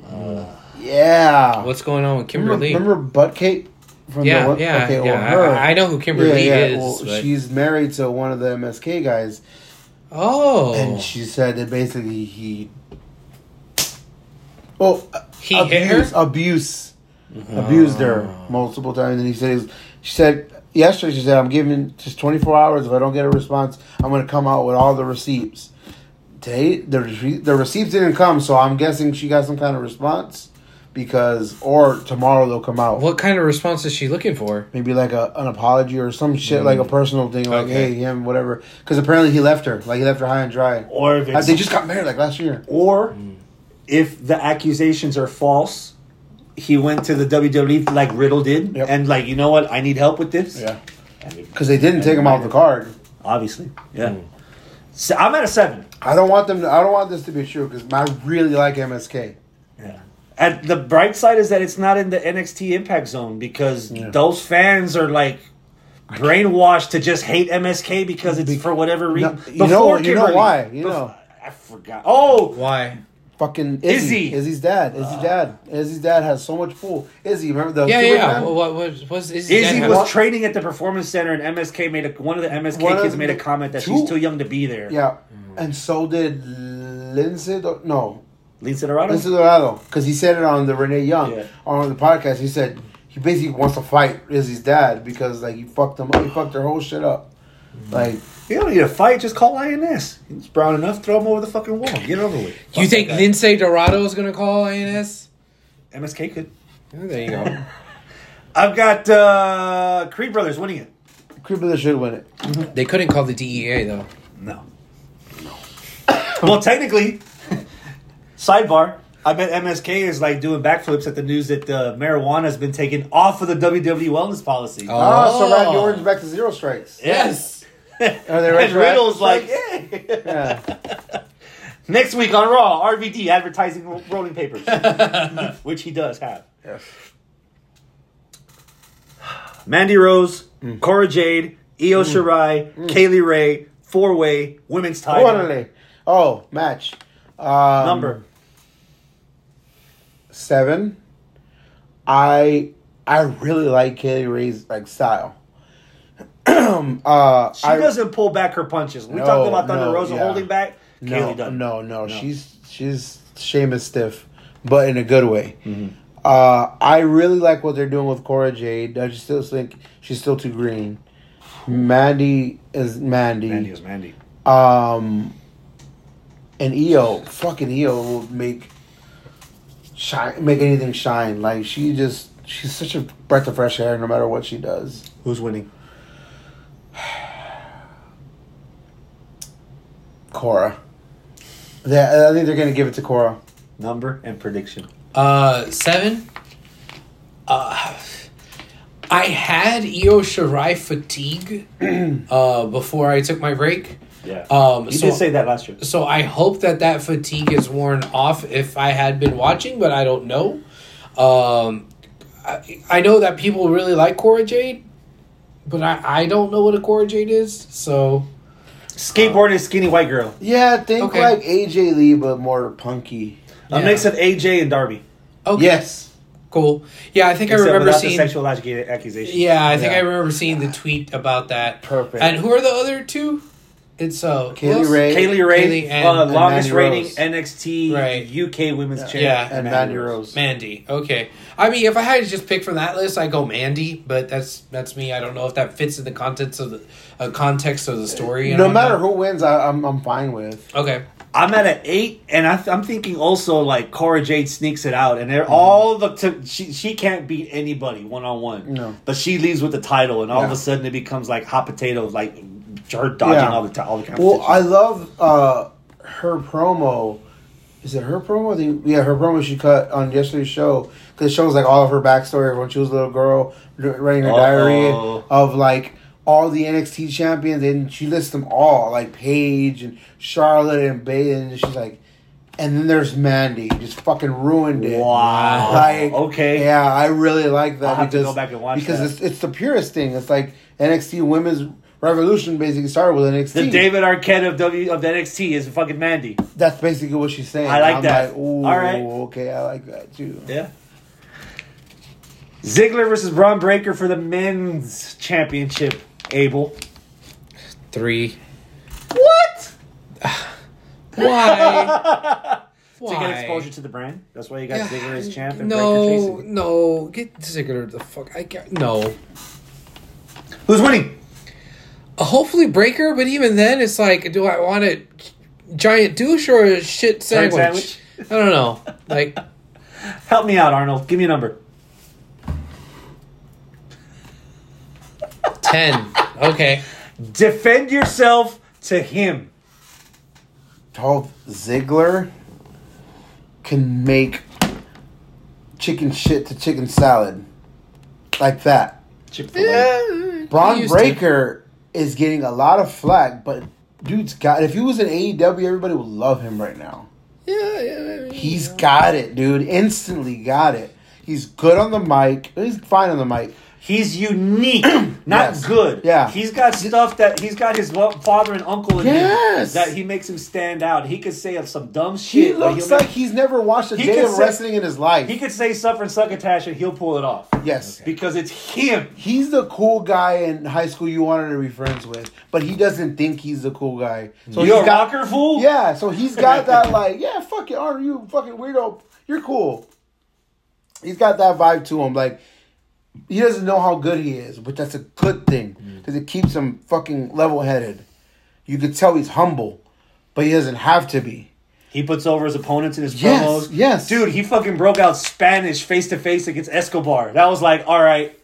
Uh. yeah. What's going on with Kimberly? Remember, remember Butt Cake? From yeah, the, one- yeah, okay, yeah. well, her. I, I know who Kimberly yeah, yeah. is. Well, but- she's married to one of the MSK guys, oh, and she said that basically he Well, He hit her? abuse, abuse, abused oh. her multiple times, and he said, was- she said yesterday, she said, I'm giving just 24 hours. If I don't get a response, I'm going to come out with all the receipts. Today, the the receipts didn't come, so I'm guessing she got some kind of response because, or tomorrow they'll come out. What kind of response is she looking for? Maybe like a, an apology or some shit, like a mm. personal thing, like Okay. hey, him, whatever. Because apparently he left her, like he left her high and dry. Or if Uh, it's, they just got married like last year. or mm. if the accusations are false, he went to the WWE like Riddle did, Yep. and like you know what, I need help with this. Yeah, because they didn't take him off the card. obviously, yeah. Mm. So I'm at a seven. I don't want them. To, I don't want this to be true because I really like MSK. Yeah. And the bright side is that it's not in the NXT Impact Zone because Yeah. those fans are like brainwashed to just hate MSK because it's for whatever reason. No, you know- you know why, you Bef- know. I forgot. Oh, Why? Fucking Izzy. Izzy. Izzy's dad. Izzy's uh. dad. Izzy's dad has so much pull. Izzy, remember the Yeah, Superman? yeah. Well, what was was is Izzy that- was What? training at the performance center, and MSK made a one of the MSK One of kids made a comment that two- she's too young to be there. Yeah, mm. and so did Lince. No, Lince Dorado. Lince Dorado, because he said it on the Renee Young Yeah. on the podcast. He said he basically wants to fight Izzy's dad because like he fucked him up. He fucked their whole shit up. Mm. Like You don't need a fight. Just call INS. He's brown enough. Throw him over the fucking wall. Get over with. You think that. Lince Dorado is gonna call INS? MSK could? Oh, there you go. I've got uh Creed Brothers winning it. Creed Brothers should win it. they couldn't call the DEA though. No. No. well, technically, sidebar. I bet MSK is like doing backflips at the news that uh, marijuana has been taken off of the WWE wellness policy. Oh. Ah, so Randy Orton's back to zero strikes. Yes. Are they and Riddle's like, strikes? yeah. Yeah. Next week on Raw, RVD advertising rolling papers, which he does have. Yes. Mandy Rose, mm. Cora Jade, Io mm. Shirai, mm. Kay Lee Ray, four way women's title. Oh, match. Um, Number. seven. I I really like Kay Lee Ray's like style. uh, She I, doesn't pull back her punches. We No, talked about Thunder no, Rosa yeah. holding back. no, Kay Lee doesn't. no, no, No. She's she's Sheamus stiff, but in a good way. Mm-hmm. Uh, I really like what they're doing with Cora Jade. I just still think she's still too green. Mandy is Mandy. Mandy is Mandy. Um, and Io, fucking Io will make shine, make anything shine. Like she just, she's such a breath of fresh air, no matter what she does. Who's winning? Cora, yeah, I think they're gonna give it to Cora. Number and prediction. Uh, seven. Uh, I had Io Shirai fatigue uh, before I took my break. Yeah. Um, you so- did say that last year. So I hope that that fatigue is worn off if I had been watching, but I don't know. Um, I, I know that people really like Cora Jade, but I, I don't know what a Cora Jade is. So Skateboarding is skinny white girl. Yeah, think Okay. like AJ Lee, but more punky. A Yeah. mix of AJ and Darby. okay, Yes, cool. Yeah, I think I Except remember without seeing. the sexual accu- accusation. Yeah, I think Yeah. I remember seeing the tweet about that. Perfect. And who are the other two? It's uh, who Kay Lee else? Ray. Kay Lee Ray, Kay Lee and- uh, and longest Mandy reigning Rose. NXT Right. UK Women's Champion. Yeah. and Mandy Rose. Mandy. Okay. I mean, if I had to just pick from that list, I go Mandy. But that's that's me. I don't know if that fits in the context of the uh, context of the story. and No all matter that. who wins, I, I'm I'm fine with. Okay. I'm at an eight, and I th- I'm thinking also like Cora Jade sneaks it out, and they're Mm-hmm. all the t- she she can't beat anybody one on one. No. but she leaves with the title, and all of Yeah. a sudden it becomes like hot potato, like her dodging Yeah. all the time, all the competition. Well, I love uh, her promo. Is it her promo? Think, yeah, her promo she cut on yesterday's show because it shows like all of her backstory when she was a little girl writing her diary Uh-oh. of like all the NXT champions, and she lists them all like Paige and Charlotte and Bay, and she's like, and then there's Mandy, just fucking ruined it. Wow. Like Okay. yeah, I really like that I'll have to because go back and watch because it's it's the purest thing. It's like NXT Women's Revolution basically started with NXT. the David Arquette of W of the NXT is fucking Mandy. That's basically what she's saying. I like I'm that. Like, Ooh, All right. Okay, I like that too. Yeah. Ziggler versus Bron Breakker for the men's championship. Abel. Three. What? Why? to get exposure to the brand. That's why you got Yeah, Ziggler as champ and Breakker No, no, get Ziggler the fuck. I can't. No. Who's winning? Hopefully Breakker, but even then, it's like, do I want a giant douche or a shit sandwich? sandwich? I don't know. Like, Help me out, Arnold. Give me a number. ten. Okay. Defend yourself to him. Dolph Ziggler can make chicken shit to chicken salad like that. Chick-fil-A. Bron Used to. Breakker is getting a lot of flack, but dude's got. If he was in AEW, everybody would love him right now. Yeah, yeah. He's got it, dude. Instantly got it. He's good on the mic. He's fine on the mic. He's unique, not Yes. good. Yeah. he's got stuff that he's got his lo- father and uncle in Yes. him that he makes him stand out. He could say some dumb shit. but looks like make- he's never watched a day of say- wrestling in his life. he could say suffer and succotash and he'll pull it off yes. because it's him. He's the cool guy in high school you wanted to be friends with, but he doesn't think he's the cool guy. So he's you're a got- rocker fool. Yeah, so he's got that like, yeah, fuck it, aren't you fucking weirdo? You're cool. He's got that vibe to him. Like he doesn't know how good he is, but that's a good thing because it keeps him fucking level headed. You could tell he's humble, but he doesn't have to be. He puts over his opponents in his Yes, promos. yes. dude, he fucking broke out Spanish face to face against Escobar. That was like, all right,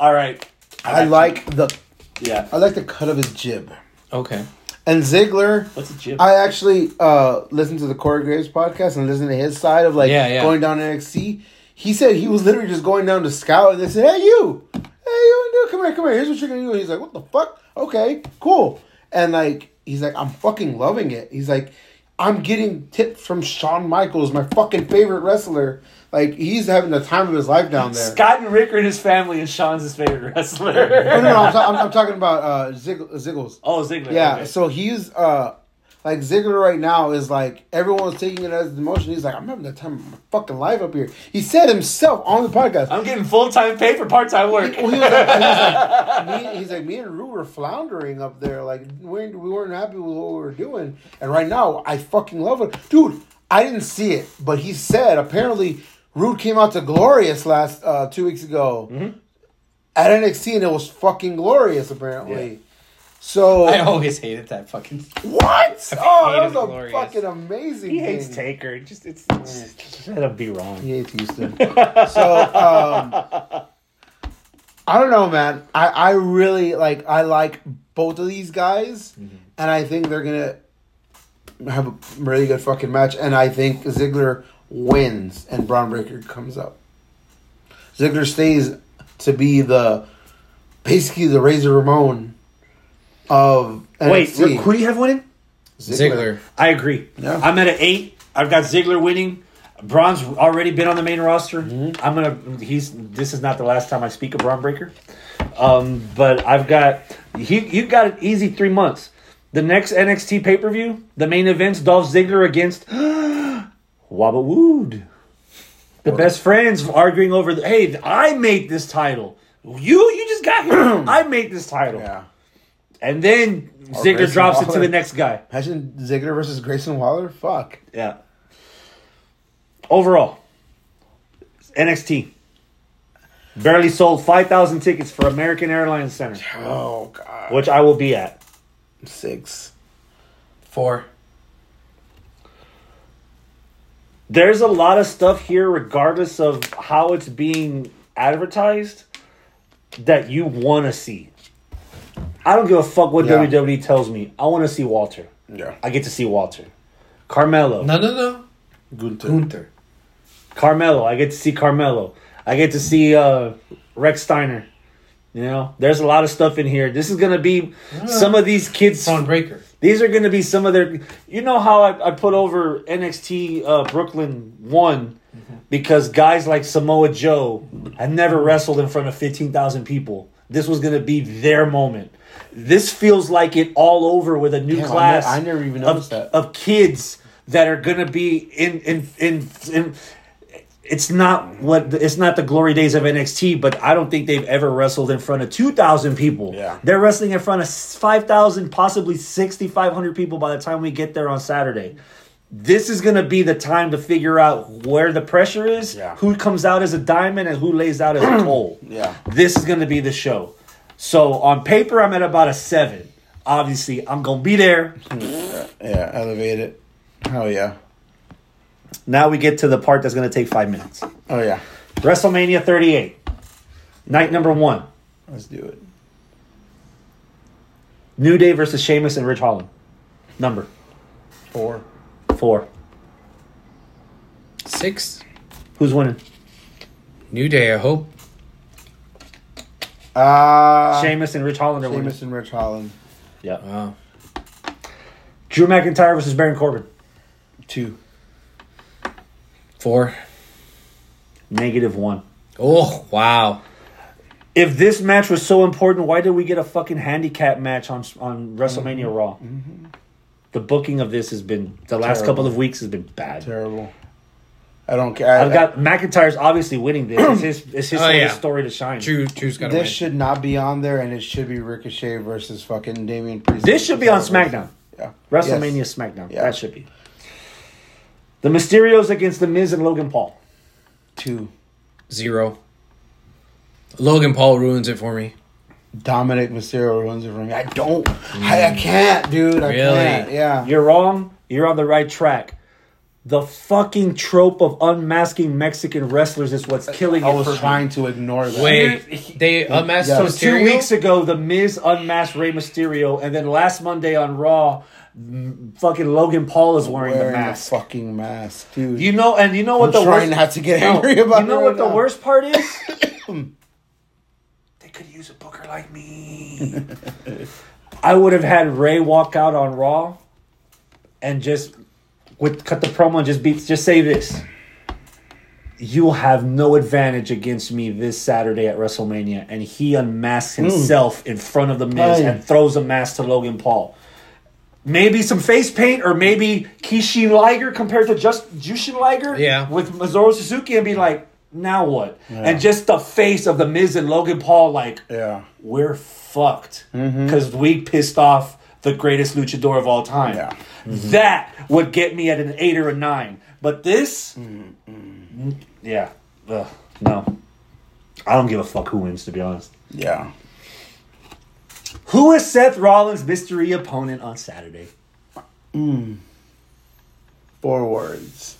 all right. I got you. like the Yeah. I like the cut of his jib. Okay. And Ziggler, What's a jib? I actually uh listened to the Corey Graves podcast and listened to his side of like Yeah, yeah. going down to NXT. He said he was literally just going down to scout and they said, Hey you, hey you come here, come here, here's what you're gonna do. He's like, What the fuck? Okay, cool. And like he's like, I'm fucking loving it. He's like, I'm getting tips from Shawn Michaels, my fucking favorite wrestler. Like he's having the time of his life down there. Scott and Rick are in his family, and Shawn's his favorite wrestler. Oh, no, no, I'm, ta- I'm, I'm talking about uh, Zig- Ziggles. oh, Ziggler. Yeah, okay. so he's uh like Ziggler right now is like everyone's taking it as an emotion. He's like, I'm having the time of my fucking life up here. He said himself on the podcast. I'm getting full time pay for part time work. Well, he was like, he was like, me, he's like, me and Roode were floundering up there. Like, we weren't, we weren't happy with what we were doing. And right now, I fucking love it. Dude, I didn't see it, but he said apparently Roode came out to Glorious last, uh, two weeks ago Mm-hmm. at NXT and it was fucking glorious, apparently. So, I always hated that fucking. what? Oh, that was a Glorious. fucking amazing he hates thing. Taker. Just it's, it's just let him be wrong. He hates Houston. so um, I don't know, man. I, I really like I like both of these guys, and I think they're gonna have a really good fucking match. And I think Ziggler wins, and Bron Breakker comes up. Ziggler stays to be the basically the Razor Ramon of Wait, NXT. who do you have winning? Ziggler. I agree. Yeah. I'm at an eight. I've got Ziggler winning. Bron's already been on the main roster. Mm-hmm. I'm gonna. He's. This is not the last time I speak of Bron Breakker. Um, but I've got. He. You got an easy three months. The next NXT pay per view, the main event's Dolph Ziggler against Waba Wood. The best friends arguing over the. Hey, I made this title. You. You just got here. I made this title. Yeah. And then Ziggler Grayson drops it to the next guy. Imagine Ziggler versus Grayson Waller. Fuck. Yeah. Overall, NXT barely sold 5,000 tickets for American Airlines Center, Oh god. which I will be at. Six. Four. There's a lot of stuff here, regardless of how it's being advertised, that you want to see. I don't give a fuck what Yeah. WWE tells me. I want to see Walter. Yeah. I get to see Walter. Carmelo. No, no, no. Gunther. Gunther. Carmelo. I get to see Carmelo. I get to see uh, Rex Steiner. You know, there's a lot of stuff in here. This is gonna be some of these kids. Bron Breakker. These are gonna be some of their. You know how I, I put over NXT uh, Brooklyn one because guys like Samoa Joe had never wrestled in front of fifteen thousand people. This was gonna be their moment. This feels like it all over with a new Damn, I class. ne- I never even of, that. of kids that are gonna be in in in. in it's not what it's not the glory days of NXT, but I don't think they've ever wrestled in front of two thousand people. Yeah. they're wrestling in front of five thousand, possibly sixty five hundred people by the time we get there on Saturday. This is going to be the time to figure out where the pressure is, Yeah. who comes out as a diamond, and who lays out as a coal. Yeah. This is going to be the show. So on paper, I'm at about a seven. Obviously, I'm going to be there. Yeah, elevate it. Oh yeah. Now we get to the part that's going to take five minutes. Oh yeah. WrestleMania 38, night number one. Let's do it. New Day versus Sheamus and Ridge Holland. Number Four. four. Six. Who's winning? New Day, I hope. Uh Sheamus and Ridge Holland are Sheamus and Ridge Holland. Yeah. Wow. Drew McIntyre versus Baron Corbin. Two. Four. Negative one. Oh, wow. If this match was so important, why did we get a fucking handicap match on on WrestleMania Raw? The booking of this has been the last Terrible. couple of weeks has been bad. Terrible. I don't care. I, I've got McIntyre's obviously winning this. It's his, it's his Oh, yeah. story to shine. Drew, Drew's got to this win. should not be on there, and it should be Ricochet versus fucking Damian Priest. This should be on SmackDown. Yeah. WrestleMania Yes. SmackDown. Yeah. That should be. The Mysterios against The Miz and Logan Paul. Two. Zero. Logan Paul ruins it for me. Dominic Mysterio ruins it for me. I don't. I, I can't, dude. I Really? can't. Yeah. You're wrong. You're on the right track. The fucking trope of unmasking Mexican wrestlers is what's killing I it was for trying to ignore that. Wait, they unmasked Yeah. So Mysterio? two weeks ago, The Miz unmasked Rey Mysterio, and then last Monday on Raw, fucking Logan Paul is wearing, Wearing the a mask. fucking mask, dude. You know, and you know what I'm the trying worst. not to get No, angry about You know it what right the worst part is? they could use a booker like me. I would have had Rey walk out on Raw, and just with cut the promo and just beat. Just say this. You'll have no advantage against me this Saturday at WrestleMania, and he unmasks himself in front of the Miz Aye. and throws a mask to Logan Paul. Maybe some face paint, or maybe Kishin Liger compared to just Jushin Liger, Yeah. with Masaru Suzuki, and be like, now what? Yeah. And just the face of the Miz and Logan Paul, like, Yeah. we're fucked Mm-hmm. because we pissed off the greatest luchador of all time. Yeah. That would get me at an eight or a nine. But this, Mm-hmm. mm, yeah, Ugh, no. I don't give a fuck who wins, to be honest. Yeah. Who is Seth Rollins' mystery opponent on Saturday? Four words.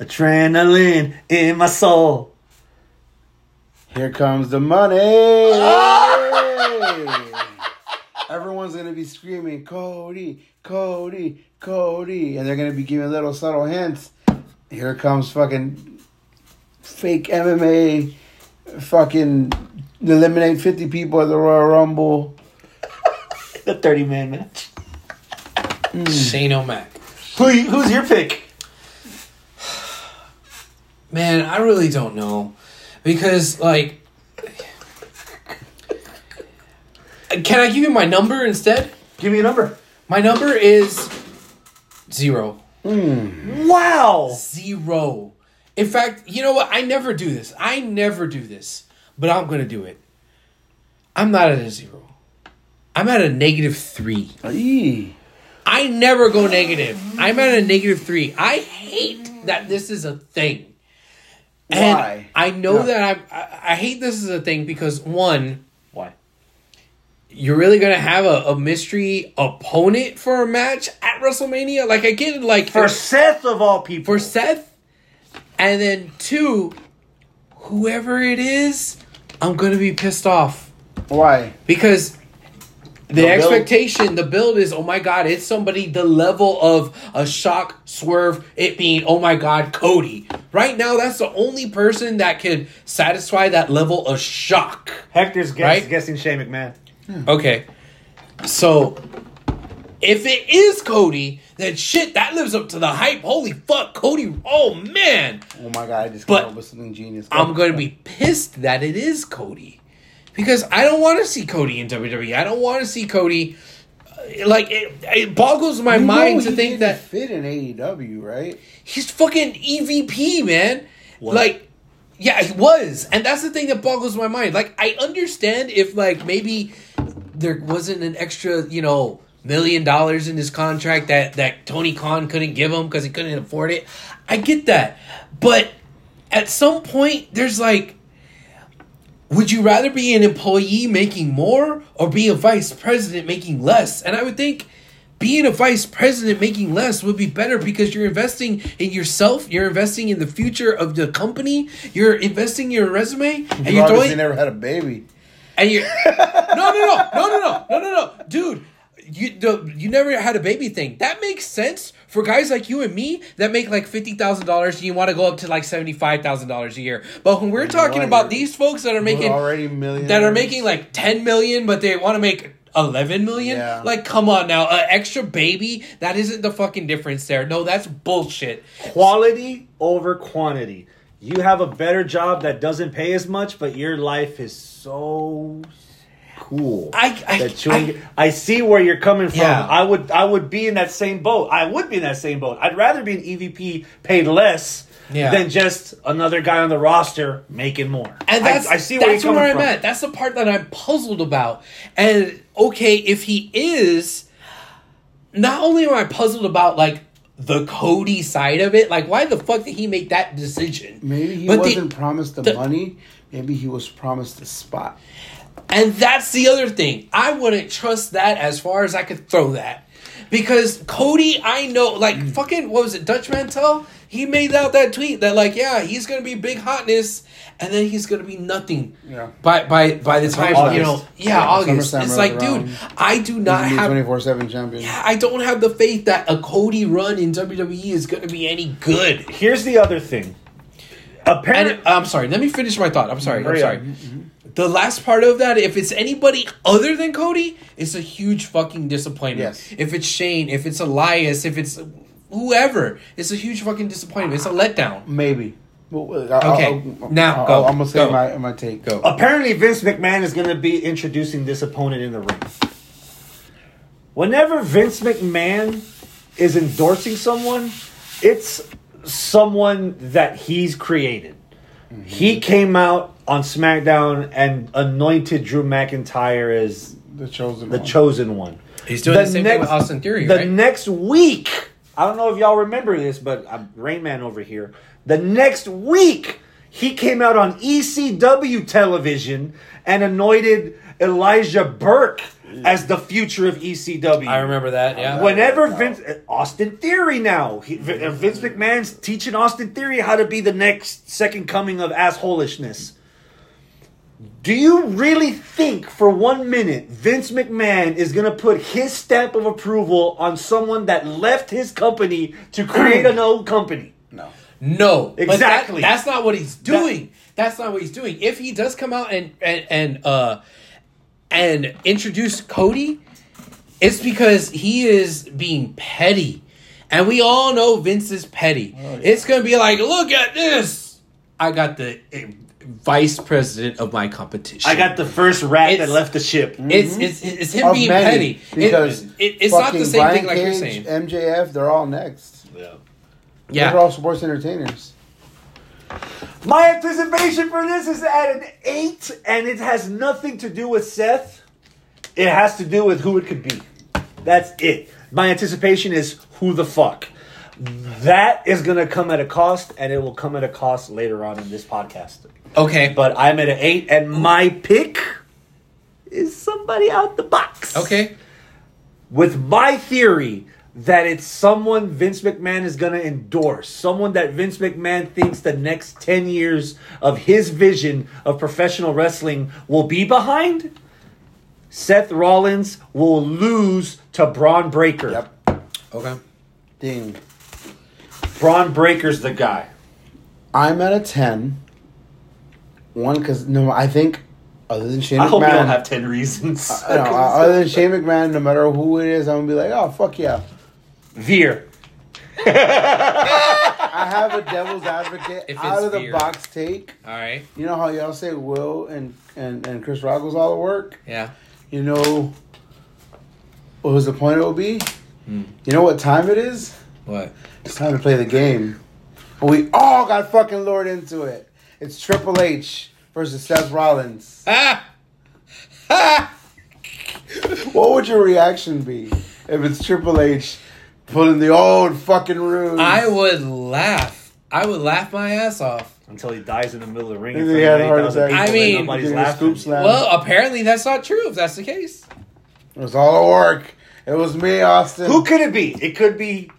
Adrenaline in my soul. Here comes the money. Everyone's gonna be screaming, Cody, Cody, Cody, and they're gonna be giving little subtle hints. Here comes fucking fake MMA, fucking eliminate fifty people at the Royal Rumble. The 30 man match. Hmm. Shane O'Mac. Who, who's your pick? Man, I really don't know. Because, like. Can I give you my number instead? Give me a number. My number is zero. Hmm. Wow. Zero. In fact, you know what? I never do this. I never do this. But I'm going to do it. I'm not at a zero. I'm at a negative three. Eee. I never go negative. I'm at a negative three. I hate that this is a thing. And Why? I know No. that I'm, I, I hate this is a thing because one, Why? You're really gonna have a, a mystery opponent for a match at WrestleMania. Like I get it, like For Seth of all people. for Seth, and then two, whoever it is, I'm gonna be pissed off Why? because the, The build- expectation, the build is, oh my god, it's somebody the level of a shock swerve. It being, oh my god, Cody. Right now, that's the only person that can satisfy that level of shock. Hector's guess, Right? guessing Shane McMahon. Okay, so if it is Cody, then shit, that lives up to the hype. Holy fuck, Cody! Oh man, Oh my god! I just But came up with something genius. I'm going to be pissed that it is Cody because I don't want to see Cody in WWE. I don't want to see Cody. uh, Like it, it boggles my You mind to think that fit in AEW, right? he's fucking EVP, man. Like, yeah, he was, and that's the thing that boggles my mind. Like, I understand if like maybe there wasn't an extra, you know, million dollars in his contract that that Tony Khan couldn't give him because he couldn't afford it. I get that, but at some point, there's like, would you rather be an employee making more or be a vice president making less? And I would think being a vice president making less would be better because you're investing in yourself, you're investing in the future of the company, you're investing in your resume, and You you're doing never had a baby. And you no no no no no no no no no. Dude you the, you never had a baby thing. That makes sense for guys like you and me that make like fifty thousand dollars and you want to go up to like seventy five thousand dollars a year. But when we're talking about these folks that are making already millionaires. that are making like ten million but they want to make 11 million? Yeah. like come on now. An extra baby? That isn't the fucking difference there. No that's bullshit. Quality over quantity. You have a better job that doesn't pay as much, but your life is so cool. I- I- that you- I, see where you're coming from. Yeah. I would I would be in that same boat. I would be in that same boat. I'd rather be an EVP paid less Yeah. than just another guy on the roster making more. And that's I, I see where that's you're where coming I'm from. at. That's the part that I'm puzzled about. And okay, if he is, not only am I puzzled about like the Cody side of it, like why the fuck did he make that decision? Maybe he But wasn't promised the, the- money. Maybe he was promised the spot. And that's the other thing. I wouldn't trust that as far as I could throw that. Because Cody, I know, like, Mm. fucking, what was it, Dutch Mantell? He made out that tweet that, like, yeah, he's gonna be big hotness, and then he's gonna be nothing. Yeah. By by by the time August. you know, yeah, Yeah, August. SummerSlam It's like, around. dude, I do not have. twenty four seven champion. I don't have the faith that a Cody run in WWE is gonna be any good. Here's the other thing. Apparently, And I'm sorry. Let me finish my thought. I'm sorry. I'm Hurry up. sorry. The last part of that, if it's anybody other than Cody, it's a huge fucking disappointment. Yes. If it's Shane, if it's Elias, if it's whoever, it's a huge fucking disappointment. It's a letdown. Maybe. Well, I'll- Okay, I'll- now I'll- go. I'm gonna say Go. my my take. Go. Apparently, Vince McMahon is going to be introducing this opponent in the ring. Whenever Vince McMahon is endorsing someone, it's someone that he's created. Mm-hmm. He came out on SmackDown and anointed Drew McIntyre as The chosen. the one. chosen one. He's doing the, same thing with Austin Theory, the right? next week, I don't know if y'all remember this, but I'm Rain Man over here. The next week, he came out on ECW television and anointed Elijah Burke as the future of ECW. I remember that. Yeah. Whenever Vince Austin Theory now, he, uh, Vince McMahon's teaching Austin Theory how to be the next second coming of assholishness. Do you really think for one minute Vince McMahon is going to put his stamp of approval on someone that left his company to create an old company? No. No, but that- Exactly. that's not what he's doing. that's not what he's doing. If he does come out and and and uh and introduce Cody, it's because he is being petty, and we all know Vince is petty. It's gonna be like, look at this. I got the uh, vice president of my competition. I got the first rat It's- that left the ship. It's it's it's him Of being many, petty because it, it's not the same Brian thing like you're saying. MJF, they're all next. Yeah. Yeah, They're all sports entertainers. My anticipation for this is at an eight, and it has nothing to do with Seth. It has to do with who it could be. That's it. My anticipation is who the fuck. That is going to come at a cost, and it will come at a cost later on in this podcast. okay, But I'm at an eight, and my pick is somebody out the box. okay. With my theory that it's someone Vince McMahon is going to endorse, someone that Vince McMahon thinks the next 10 years of his vision of professional wrestling will be behind, Seth Rollins will lose to Bron Breakker. Yep. Okay. Ding. Bron Breakker's the guy. I'm at a ten. One, because no, I think other than Shane McMahon. I hope you don't have 10 reasons. I know, uh, other than Shane McMahon, no matter who it is, I'm gonna be like, oh fuck yeah. Veer. I have a devil's advocate If out it's of the beer. box take. All right. You know how y'all say Will and and and Chris Rock was all the work. Yeah. You know what was the point it will be? Hmm. You know what time it is? What? It's time to play the game. And we all got fucking lured into it. It's Triple H versus Seth Rollins. Ah! Ah! What would your reaction be? if it's Triple H pulling the old fucking ruse. I would laugh. I would laugh my ass off. Until he dies in the middle of the ring. And in he had of a heart 8,000 attack. people I and mean, nobody's Getting a laughing. scoop slam. Well, apparently that's not true. If that's the case, it was all a work. It was me, Austin. Who could it be? It could be.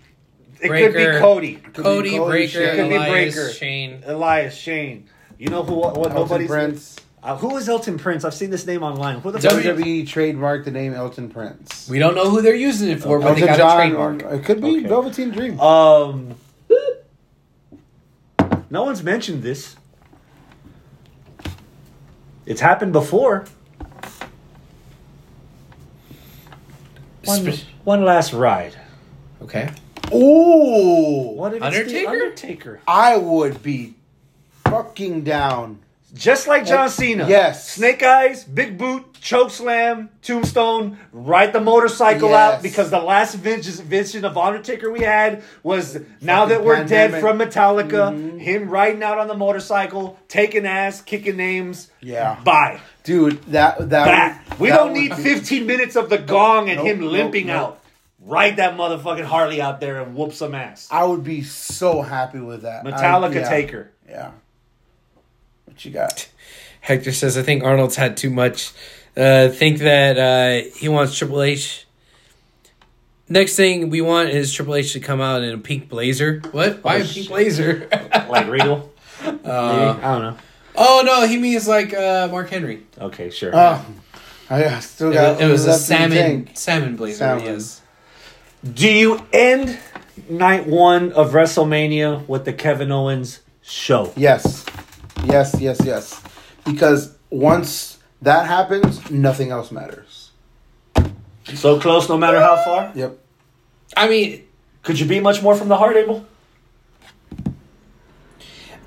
It could Breakker. be Cody, Could be Cody, Cody, Breakker, Shane. Could be Elias, Breakker. Shane. Elias, Shane. You know who? What, what Elton nobody's. Prince. Uh, who is Elton Prince? I've seen this name online. Who the fuck? W- is- WWE trademarked the name Elton Prince. We don't know who they're using it for, but they Elton got a John. trademark. It could be Okay. Velveteen Dream. Um, no one's mentioned this. It's happened before. One, one last ride. Okay. Ooh, What if it's Undertaker? the Undertaker? I would be fucking down. Just like John Cena. yes. Snake Eyes, Big Boot, Choke Slam, Tombstone, ride the motorcycle Yes. out because the last vision, of Undertaker we had was now that we're dead from Metallica, Mhm. him riding out on the motorcycle, taking ass, kicking names. Yeah. Bye. Dude, that that would- We that don't need be- 15 minutes of the gong and Nope, him nope, limping nope. out. Ride that motherfucking Harley out there and whoop some ass. I would be so happy with that. Metallica I- yeah, Taker. Yeah. What you got? Hector says, I think Arnold's had too much. Uh, think that uh, he wants Triple H. Next thing we want is Triple H to come out in a pink blazer. What? Why Oh, a pink shit. blazer? Like Regal? Uh, I don't know. oh no, he means like uh, Mark Henry. Okay, sure. Oh, I still It got. was, it was a left in the salmon salmon blazer. Salmon. Yes. Do you end night one of WrestleMania with the Kevin Owens show? Yes, yes, yes, yes. Because once that happens, nothing else matters. So close, no matter how far. Yep. I mean, Could you be much more from the heart, Abel?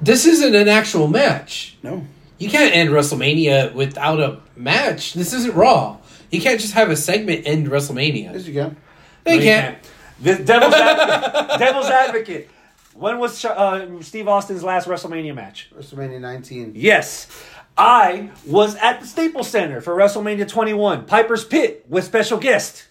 this isn't an actual match. No. You can't end WrestleMania without a match. This isn't Raw. You can't just have a segment end WrestleMania. Yes, you can. They No, you can't. The devil's advocate. devil's advocate. When was uh, Steve Austin's last WrestleMania match? WrestleMania 19. Yes. I was at the Staples Center for WrestleMania 21, Piper's Pit, with special guest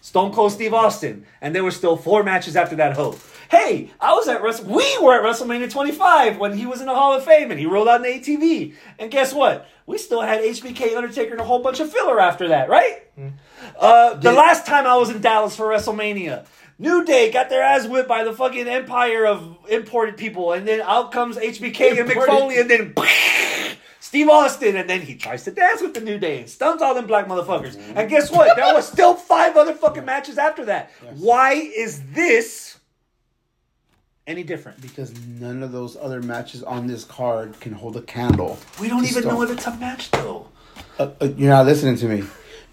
Stone Cold Steve Austin, and there were still four matches after that. Hope. Hey, I was at Wrestle. We were at WrestleMania 25 when he was in the Hall of Fame and he rolled out the ATV. And guess what? We still had HBK, Undertaker, and a whole bunch of filler after that, right? Uh, the last time I was in Dallas for WrestleMania, New Day got their ass whipped by the fucking empire of imported people, and then out comes HBK and Mick Foley, and then Steve Austin, and then he tries to dance with the New Day and stuns all them black motherfuckers. And guess what? There was still five other fucking matches after that. Why is this any different? Because none of those other matches on this card can hold a candle. We don't even Stone. know if it's a match though. Uh, uh, you're not listening to me.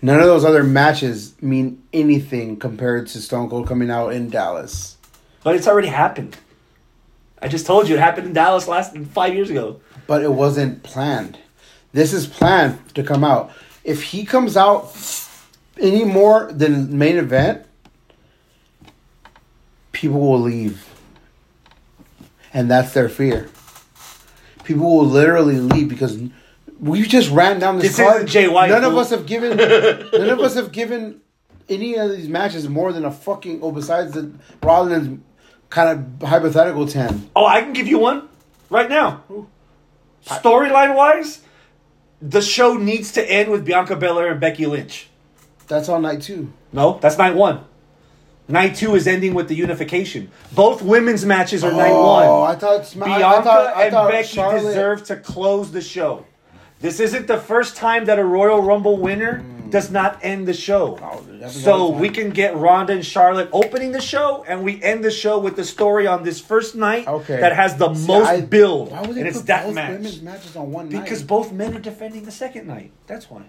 None of those other matches mean anything compared to Stone Cold coming out in Dallas. But it's already happened. I just told you it happened in Dallas last five years ago. But it wasn't planned. This is planned to come out. If he comes out any more than main event, people will leave. And that's their fear. People will literally leave because we just ran down this, This card. Jay White, None of us have given none of us have given any of these matches more than a fucking oh besides the Rollins kind of hypothetical ten. Oh, I can give you one right now. Storyline wise, the show needs to end with Bianca Belair and Becky Lynch. That's on night two. No, that's night one. Night two is ending with the unification. Both women's matches are night Oh, one. I thought Bianca I thought, I and thought Becky Charlotte, deserve to close the show. This isn't the first time that a Royal Rumble winner does not end the show. Hmm. Oh, it happens all so we can get Ronda and Charlotte opening the show, and we end the show with the story on this first night Okay. that has the See, most I- build, Why would they and it's that both match women's matches on one night? because both men are defending the second night. That's why.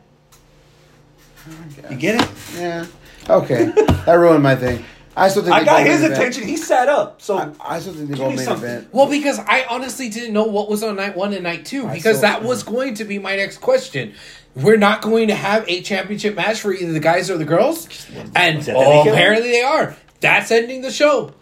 You get it? Yeah. Okay. that ruined my thing. I still think I got go main his event. attention. He sat up. So I, I still think they Give go me main something. event. Well, because I honestly didn't know what was on night one and night two, because saw- that was going to be my next question. We're not going to have a championship match for either the guys or the girls, and oh, apparently they are. That's ending the show.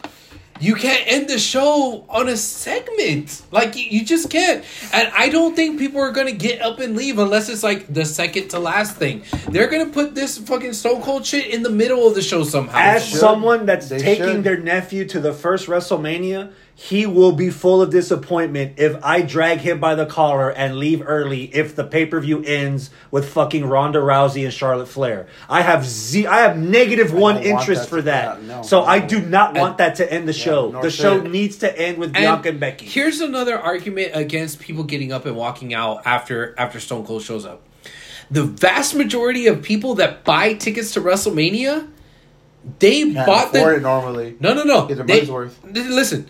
You can't end the show on a segment. Like you, you just can't. And I don't think people are gonna get up and leave unless it's like the second to last thing. They're gonna put this fucking Stone Cold shit in the middle of the show somehow. As someone that's They taking should. their nephew to the first WrestleMania, he will be full of disappointment if I drag him by the collar and leave early if the pay per view ends with fucking Ronda Rousey and Charlotte Flair. I have z- I have negative one don't interest that for to- that. no, so I do not want that to end the show. nor the show it. needs to end with And Bianca and Becky. Here's another argument against people getting up and walking out after after Stone Cold shows up. The vast majority of people that buy tickets to WrestleMania, they Can't bought afford the it normally. no no no. Get their They, money's worth. Listen,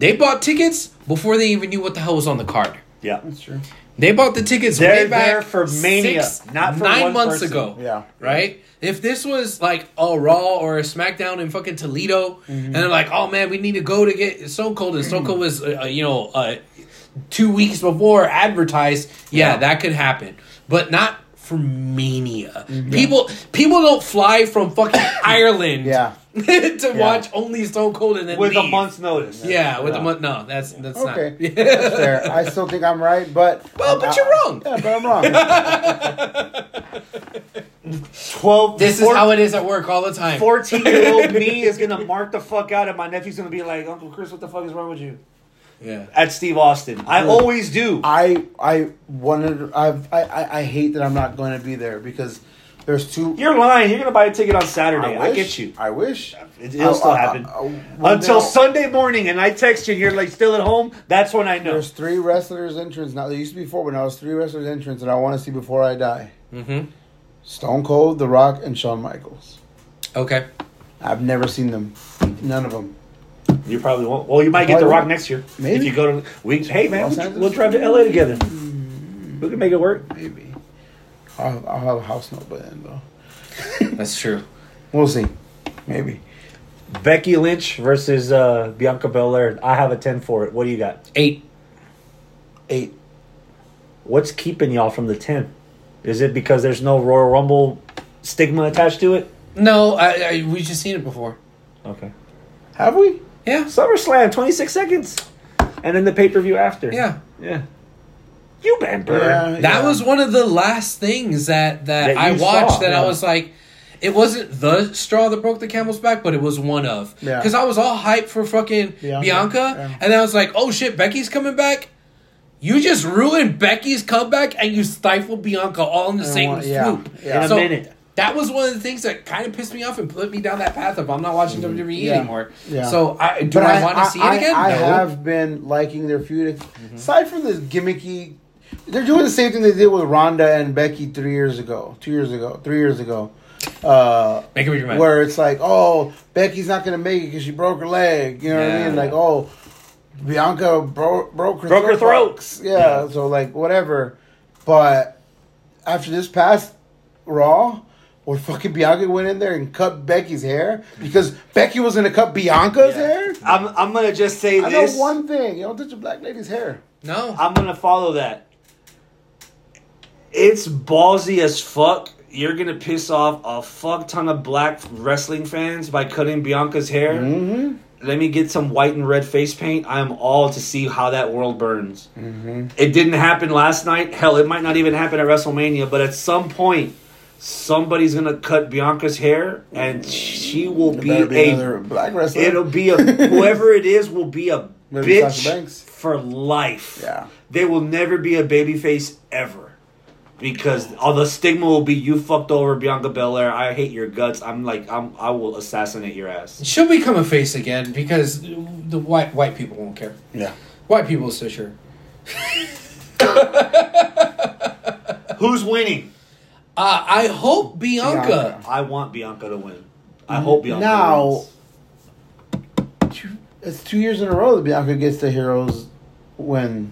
they bought tickets before they even knew what the hell was on the card. yeah. That's true. They bought the tickets They're way back there for Mania, not for nine one months person. ago. Yeah. right. If this was like a Raw or a SmackDown in fucking Toledo, and they're like, "Oh man, we need to go to get Stone Cold," and Stone Cold was, uh, uh, you know, uh, two weeks before advertised, yeah, Yeah. that could happen, but not for Mania. People, people don't fly from fucking Ireland, Yeah. to watch only Stone Cold and then With a month's notice. Yeah, with a month. No, that's that's Okay. not. That's fair. I still think I'm right, but Well, but I- you're wrong. Yeah, but I'm wrong. 12 This is how it is at work all the time. 14 year old me is gonna mark the fuck out, and my nephew's gonna be like, Uncle Chris, what the fuck is wrong with you? Yeah. At Steve Austin. I always do. I I wanted. I've, I I I hate that I'm not going to be there because there's two. You're lying. You're gonna buy a ticket on Saturday. I, wish, get you. I wish. It, will still I- I- happen. I- well, Until now, Sunday morning, and I text you, and you're like still at home. That's when I know. There's three wrestlers entrance now. There used to be four, but now it's three wrestlers entrance, and I want to see before I die. Mm-hmm. Stone Cold, The Rock, and Shawn Michaels. Okay. I've never seen them. None of them. You probably won't. Well, you might get the Rock won't. next year. Maybe. If you go to We, hey, man, we'll, Angeles? we'll drive to LA together. We can make it work. Maybe. I'll, I'll have a house note by then, though. That's true. We'll see. Maybe. Becky Lynch versus uh, Bianca Belair. I have a ten for it. What do you got? Eight. Eight. What's keeping y'all from the ten? Is it because there's no Royal Rumble stigma attached to it? No, I, I we just seen it before. Okay. Have we? Yeah. SummerSlam, 26 seconds. And then the pay per view after. Yeah. Yeah. You been burned. Yeah. That was one of the last things that that, That I watched saw, that yeah. I was like it wasn't the straw that broke the camel's back, but it was one of. Yeah. Because I was all hyped for fucking Bianca, Bianca, yeah. and then I was like, oh shit, Becky's coming back. You just ruined Becky's comeback and you stifled Bianca all in the And same one- yeah, swoop. yeah. In a So, minute. That was one of the things that kind of pissed me off and put me down that path of I'm not watching WWE Mm-hmm. Yeah. anymore. Yeah. So I, do But I, want to see it again? I, no. have been liking their feud. Aside from the gimmicky, they're doing the same thing they did with Ronda and Becky three years ago, two years ago, three years ago. Uh, Make it with your mind. where it's like, oh, Becky's not gonna make it because she broke her leg. You know what I mean? Like, oh, Bianca bro- broke her Broke her throat. box. Yeah, so like whatever. But after this past Raw, where fucking Bianca went in there and cut Becky's hair because Becky was gonna cut Bianca's hair. I'm, I'm going to just say I know this. one thing: you don't touch a black lady's hair. no. I'm going to follow that. It's ballsy as fuck. You're going to piss off a fuck ton of black wrestling fans by cutting Bianca's hair. Mm-hmm. Let me get some white and red face paint. I'm all to see how that world burns. Mm-hmm. It didn't happen last night. Hell, it might not even happen at WrestleMania, but at some point, somebody's gonna cut Bianca's hair, and she will be, be a. black wrestler. It'll be a whoever it is will be a Maybe bitch for life. Yeah. they will never be a babyface ever. Because all the stigma will be you fucked over Bianca Belair. I hate your guts. I'm like I'm I will assassinate your ass. She'll become a face again because the white white people won't care. yeah. White people will still sure. Who's winning? Uh, I hope Bianca. Bianca. I want Bianca to win. I hope Bianca Now- wins. Two- It's two years in a row that Bianca gets the heroes win.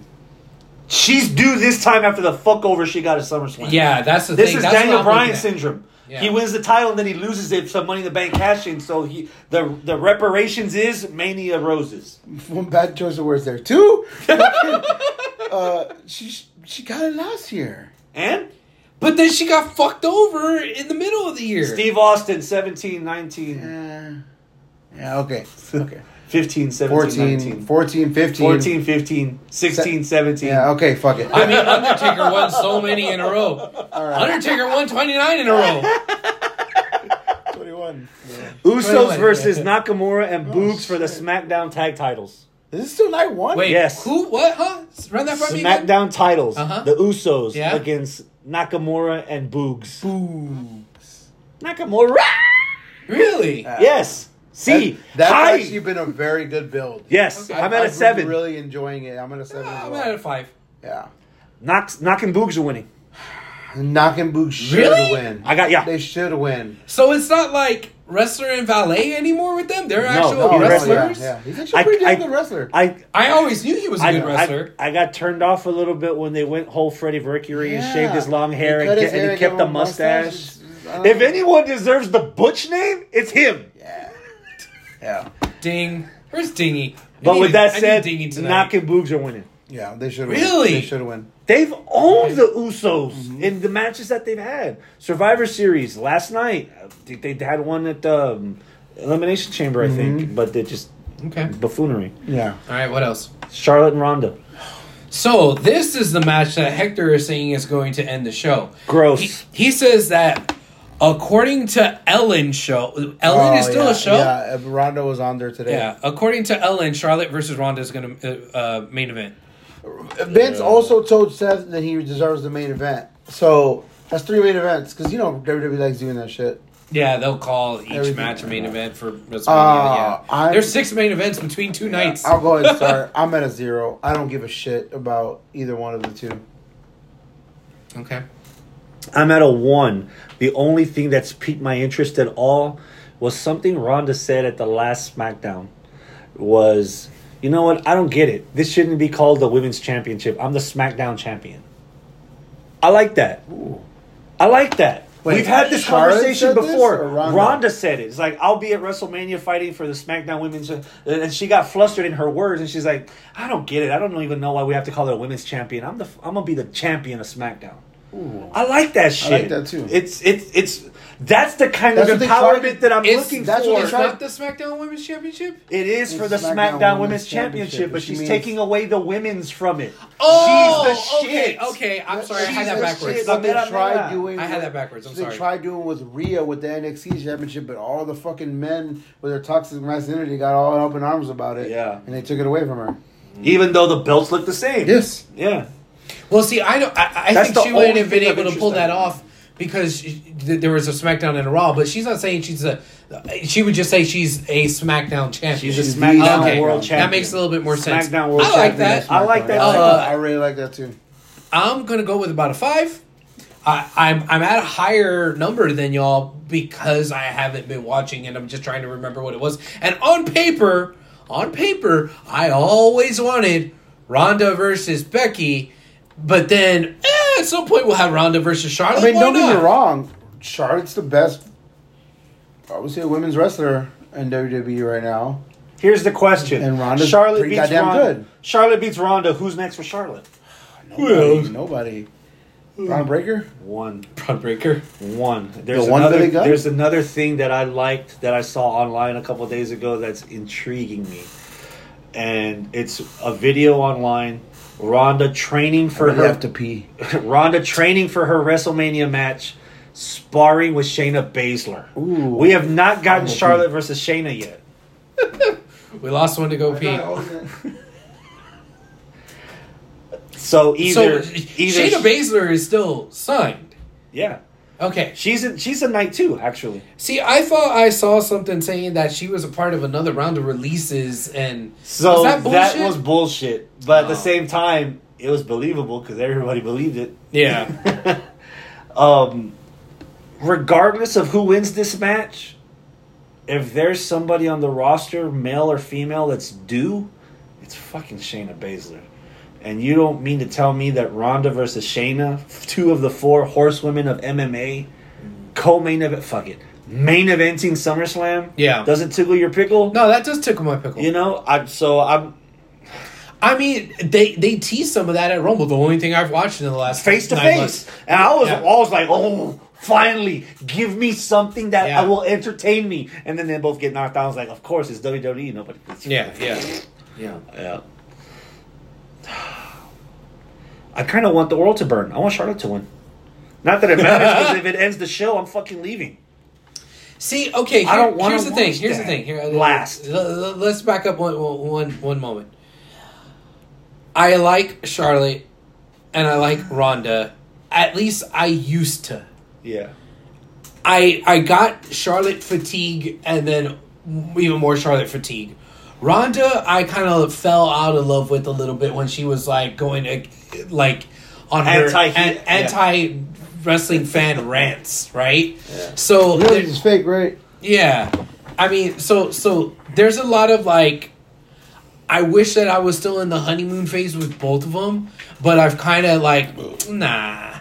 She's due this time after the fuck over she got at SummerSlam. Yeah, that's the This thing. is That's what Daniel I'm Bryan looking at. syndrome. Yeah. He wins the title and then he loses it some Money in the Bank cashing. So he the the reparations is Mania Roses. One bad choice of words there. too. uh, she she got it last year. And But then she got fucked over in the middle of the year. Steve Austin, 17, 19. Yeah. Yeah. Okay. Okay. 15, 17, 14, 19. 14, 15. 14, 15, 16, 17. Yeah, okay, fuck it. I mean, Undertaker won so many in a row. Undertaker won 29 in a row. 21. Usos Wait, wait, versus wait. Nakamura and Oh, Boogs for the. SmackDown tag titles. Is this still night one? Wait, Yes. who? What? Huh? Run that by me. SmackDown titles. Uh-huh. The Usos Yeah. against Nakamura and Boogs. Boogs. Nakamura. Really? Uh, Yes. See, That- that's hi. actually been a very good build. yes, Okay. I'm at I've a been seven. really enjoying it. I'm at a seven. as I'm well. at a five. Yeah. Knock, Knock and Boogs are winning. Knocking Boots should Really? win. I got yeah. They should win. So it's not like wrestler and valet anymore with them. They're No, actual no, wrestlers. Yeah, He's actually a pretty I- damn good wrestler. I I always knew he was a I, good wrestler. I, I got turned off a little bit when they went whole Freddie Mercury and shaved his long hair He and, cut his and he kept the mustache. mustache. I If anyone deserves the Butch name, it's him. Yeah. Yeah. Ding. Where's Dingy? But need- with that said, Dingy tonight. Knock and Boogs are winning. Yeah, they should Really? They should have won. They've owned the Usos Mm-hmm. in the matches that they've had. Survivor Series last night, I think they had one at the um, Elimination Chamber, I Mm-hmm. think, but they just Okay. buffoonery. Yeah. All right. What else? Charlotte and Ronda. So this is the match that Hector is saying is going to end the show. Gross. He, he says that according to Ellen show, Ellen is Oh, still yeah, a show. Yeah, uh, Ronda was on there today. Yeah, according to Ellen, Charlotte versus Ronda is going to uh, uh, main event. Vince also told Seth that he deserves the main event. So that's three main events because you know WWE likes doing that shit. Yeah, they'll call each Everything. match a main event for WrestleMania. Uh, yeah, I'm- there's six main events between two nights. I'll go ahead and start. I'm at a zero. I don't give a shit about either one of the two. okay. I'm at a one. The only thing that's piqued my interest at all was something Ronda said at the last SmackDown. Was you know what? I don't get it. This shouldn't be called the Women's Championship. I'm the SmackDown champion. I like that. Ooh. I like that. Wait, We've had this Charlotte conversation this, before. or Ronda? Ronda said it. It's like I'll be at WrestleMania fighting for the SmackDown Women's, and she got flustered in her words, and she's like, "I don't get it. I don't even know why we have to call her a Women's Champion. I'm the I'm gonna be the champion of SmackDown." I like that shit. I like that too. It's it's it's that's the kind That's of what they tried empowerment to- that I'm It's- looking that's for. what It's they tried- not the SmackDown Women's Championship. It is for the SmackDown SmackDown, Women's Women's Championship, Championship, but she's means- taking away the women's from it. Oh, she's the okay, shit. okay. I'm sorry, I had that backwards. shit. What they tried mera. doing. I had that backwards. I'm they sorry. tried doing with Rhea with the NXT championship, but all the fucking men with their toxic masculinity got all up in arms about it. Yeah. and they took it away from her. Even though the belts look the same. Yes. Yeah. Well, see, I don't. I, I think she wouldn't have been able to pull that off because she, th- there was a SmackDown and a Raw. But she's not saying she's a. She would just say she's a SmackDown champion. She's a She's the SmackDown okay. World That Champion. That makes a little bit more sense. SmackDown World I like Champion. that. I like that. I, like uh, that. I really like that too. I'm gonna go with about a five. I, I'm I'm at a higher number than y'all because I haven't been watching and I'm just trying to remember what it was. And on paper, on paper, I always wanted Ronda versus Becky, but then eh, at some point we'll have Ronda versus Charlotte. I mean, Why don't get me wrong. Charlotte's the best, I would say, women's wrestler in WWE right now. Here's the question. And Ronda, Charlotte pretty beats goddamn Ronda. good. Charlotte beats Ronda. Who's next for Charlotte? Nobody. Nobody. Bron Breakker. One. Bron Breakker. One. There's one another. Billy There's another thing that I liked that I saw online a couple days ago that's intriguing me, and it's a video online. Ronda training for I her. have to pee. Ronda training for her WrestleMania match, sparring with Shayna Baszler. Ooh. We have not gotten I'm a Charlotte versus Shayna yet. We lost one to go pee. So either, so either Shayna Baszler is still signed. yeah, Okay. she's a, she's a night too actually. See, I thought I saw something saying that she was a part of another round of releases, and So was that, that was bullshit, but at the Oh. same time, it was believable because everybody believed it. yeah. Um, regardless of who wins this match, if there's somebody on the roster, male or female, that's due, it's fucking Shayna Baszler. And you don't mean to tell me that Ronda versus Shayna, two of the four horsewomen of MMA, co-main event, fuck it, main eventing SummerSlam, Yeah. doesn't tickle your pickle. No, that does tickle my pickle. You know, I so I'm I mean, they they tease some of that at Rumble. The only thing I've watched in the last face to face, months. and I was Yeah. always like, oh Finally, give me something that Yeah. will entertain me. And then they both get knocked out. I was like, of course, it's WWE. Nobody. It's, Yeah, yeah. yeah, yeah. I kind of want the world to burn. I want Charlotte to win. Not that it matters because if it ends the show, I'm fucking leaving. See, okay, I don't wanna here's the thing. Here's the thing. Here, uh, Last. l- l- Let's back up one, one, one moment. I like Charlotte, and I like Ronda. At least I used to. Yeah. I I got Charlotte fatigue, and then even more Charlotte fatigue. Ronda, I kind of fell out of love with a little bit when she was like going to, like on her anti an, anti wrestling fan rants, right? So Yours it's fake, right? yeah, I mean, so so there's a lot of like. I wish that I was still in the honeymoon phase with both of them, but I've kind of like nah.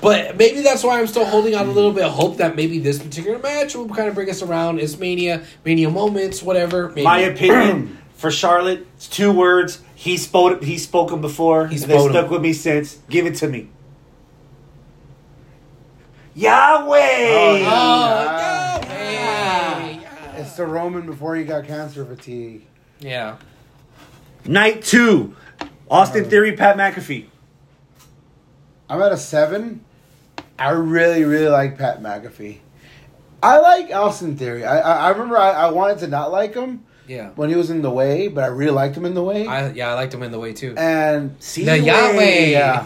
But maybe that's why I'm still holding out a little bit of hope that maybe this particular match will kind of bring us around. It's Mania, Mania moments, whatever. Maybe. My opinion for Charlotte, it's two words. He spoke. He's spoken before. He's and they spoken. stuck with me since. Give it to me. Yahweh. Oh, oh Yeah. Yahweh. It's the Roman before he got cancer fatigue. yeah. Night two. Austin uh, Theory, Pat McAfee. I'm at a seven. I really, really like Pat McAfee. I like Austin Theory. I I, I remember I, I wanted to not like him Yeah. when he was in the way, but I really liked him in the way. I yeah, I liked him in the way too. and See The Yahweh. yeah.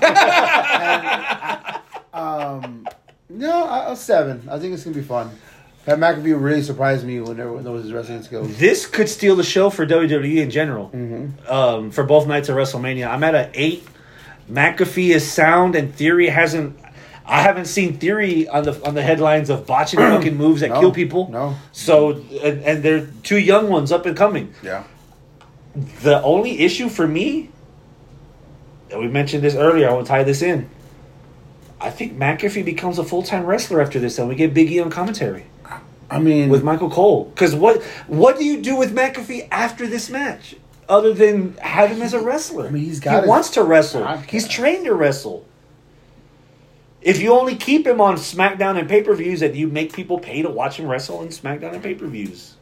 and, um, no, a a seven. I think it's gonna be fun. Pat McAfee really surprised me when there, when there was his wrestling skills. This could steal the show for WWE in general. Um, for both nights of WrestleMania, I'm at an eight. McAfee is sound, and Theory hasn't. I haven't seen Theory on the on the headlines of botching fucking moves that No, kill people. no. So and, and they're two young ones up and coming. Yeah. The only issue for me, and we mentioned this earlier, I will tie this in. I think McAfee becomes a full time wrestler after this, and we get Big E on commentary I mean, with Michael Cole. Because what what do you do with McAfee after this match, other than have him as a wrestler? I mean, he's he got his wants to wrestle. He's trained to wrestle. If you only keep him on SmackDown and pay per views, that you make people pay to watch him wrestle on SmackDown and pay per views.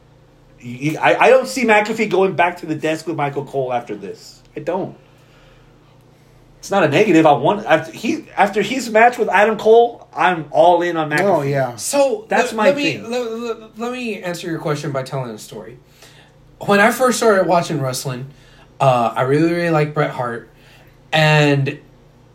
I, I don't see McAfee going back to the desk with Michael Cole after this. I don't. It's not a negative. I want after he after his match with Adam Cole, I'm all in on McAfee. oh yeah. So That's let, my let me, thing. Let, let- let me answer your question by telling a story. When I first started watching wrestling, uh, I really really liked Bret Hart, and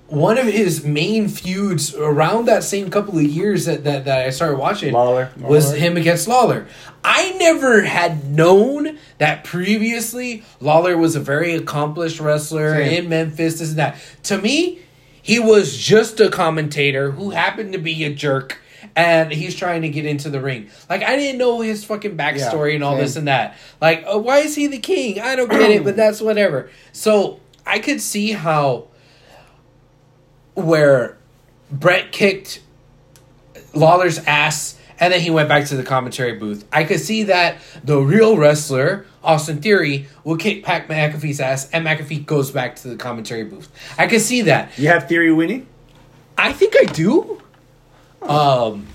one of his main feuds around that same couple of years that, that, that I started watching Lawler. was him against Lawler. I never had known that previously Lawler was a very accomplished wrestler Same. in Memphis, this and that. To me, he was just a commentator who happened to be a jerk and he's trying to get into the ring. Like I didn't know his fucking backstory Yeah, and all same. this and that. Like, uh, why is he the king? I don't get it, but that's whatever. So I could see how where Bret kicked Lawler's ass and then he went back to the commentary booth. I could see that the real wrestler, Austin Theory, will kick Pat McAfee's ass and McAfee goes back to the commentary booth. I could see that. You have Theory winning? I think I do. Um,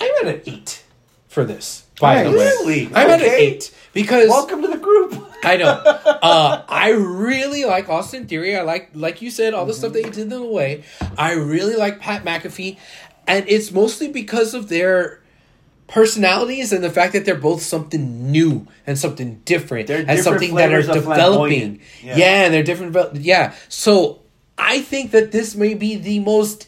I'm at an eight for this. By the way, Really? I'm at an eight because Welcome to the group. I know. Uh, I really like Austin Theory. I like, like you said, all the stuff that he did in the way. I really like Pat McAfee, and it's mostly because of their personalities and the fact that they're both something new and something different They're and different something that are developing. Yeah. Yeah. and they're different. Yeah, so I think that this may be the most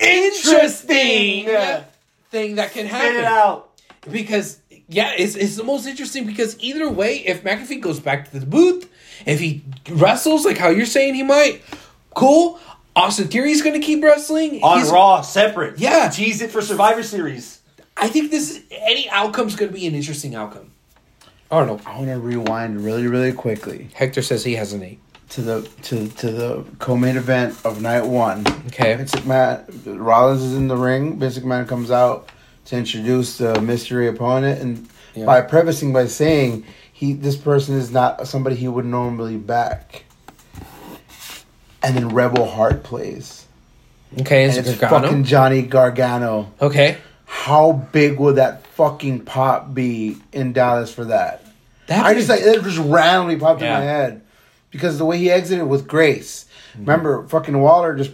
interesting Yeah. thing that can Spit happen it out. because yeah, it's, it's the most interesting because either way, if McAfee goes back to the booth, if he wrestles like how you're saying he might, cool. Austin Theory's going to keep wrestling On He's- Raw, separate. Yeah. Tease it for Survivor Series. I think this is any outcome's going to be an interesting outcome. Arnold I want to rewind really, really quickly Hector says he has an eight. to the to to the co-main event of night one. Okay, Vince McMahon, Rollins is in the ring. Vince McMahon comes out to introduce the mystery opponent, and Yeah. by prefacing by saying he this person is not somebody he would normally back. And then Rebel Heart plays. Okay, and it's it's fucking Johnny Gargano. Okay, How big would that fucking pop be in Dallas for that? that I just like it just randomly popped Yeah. in my head because the way he exited with grace. Remember, fucking Waller just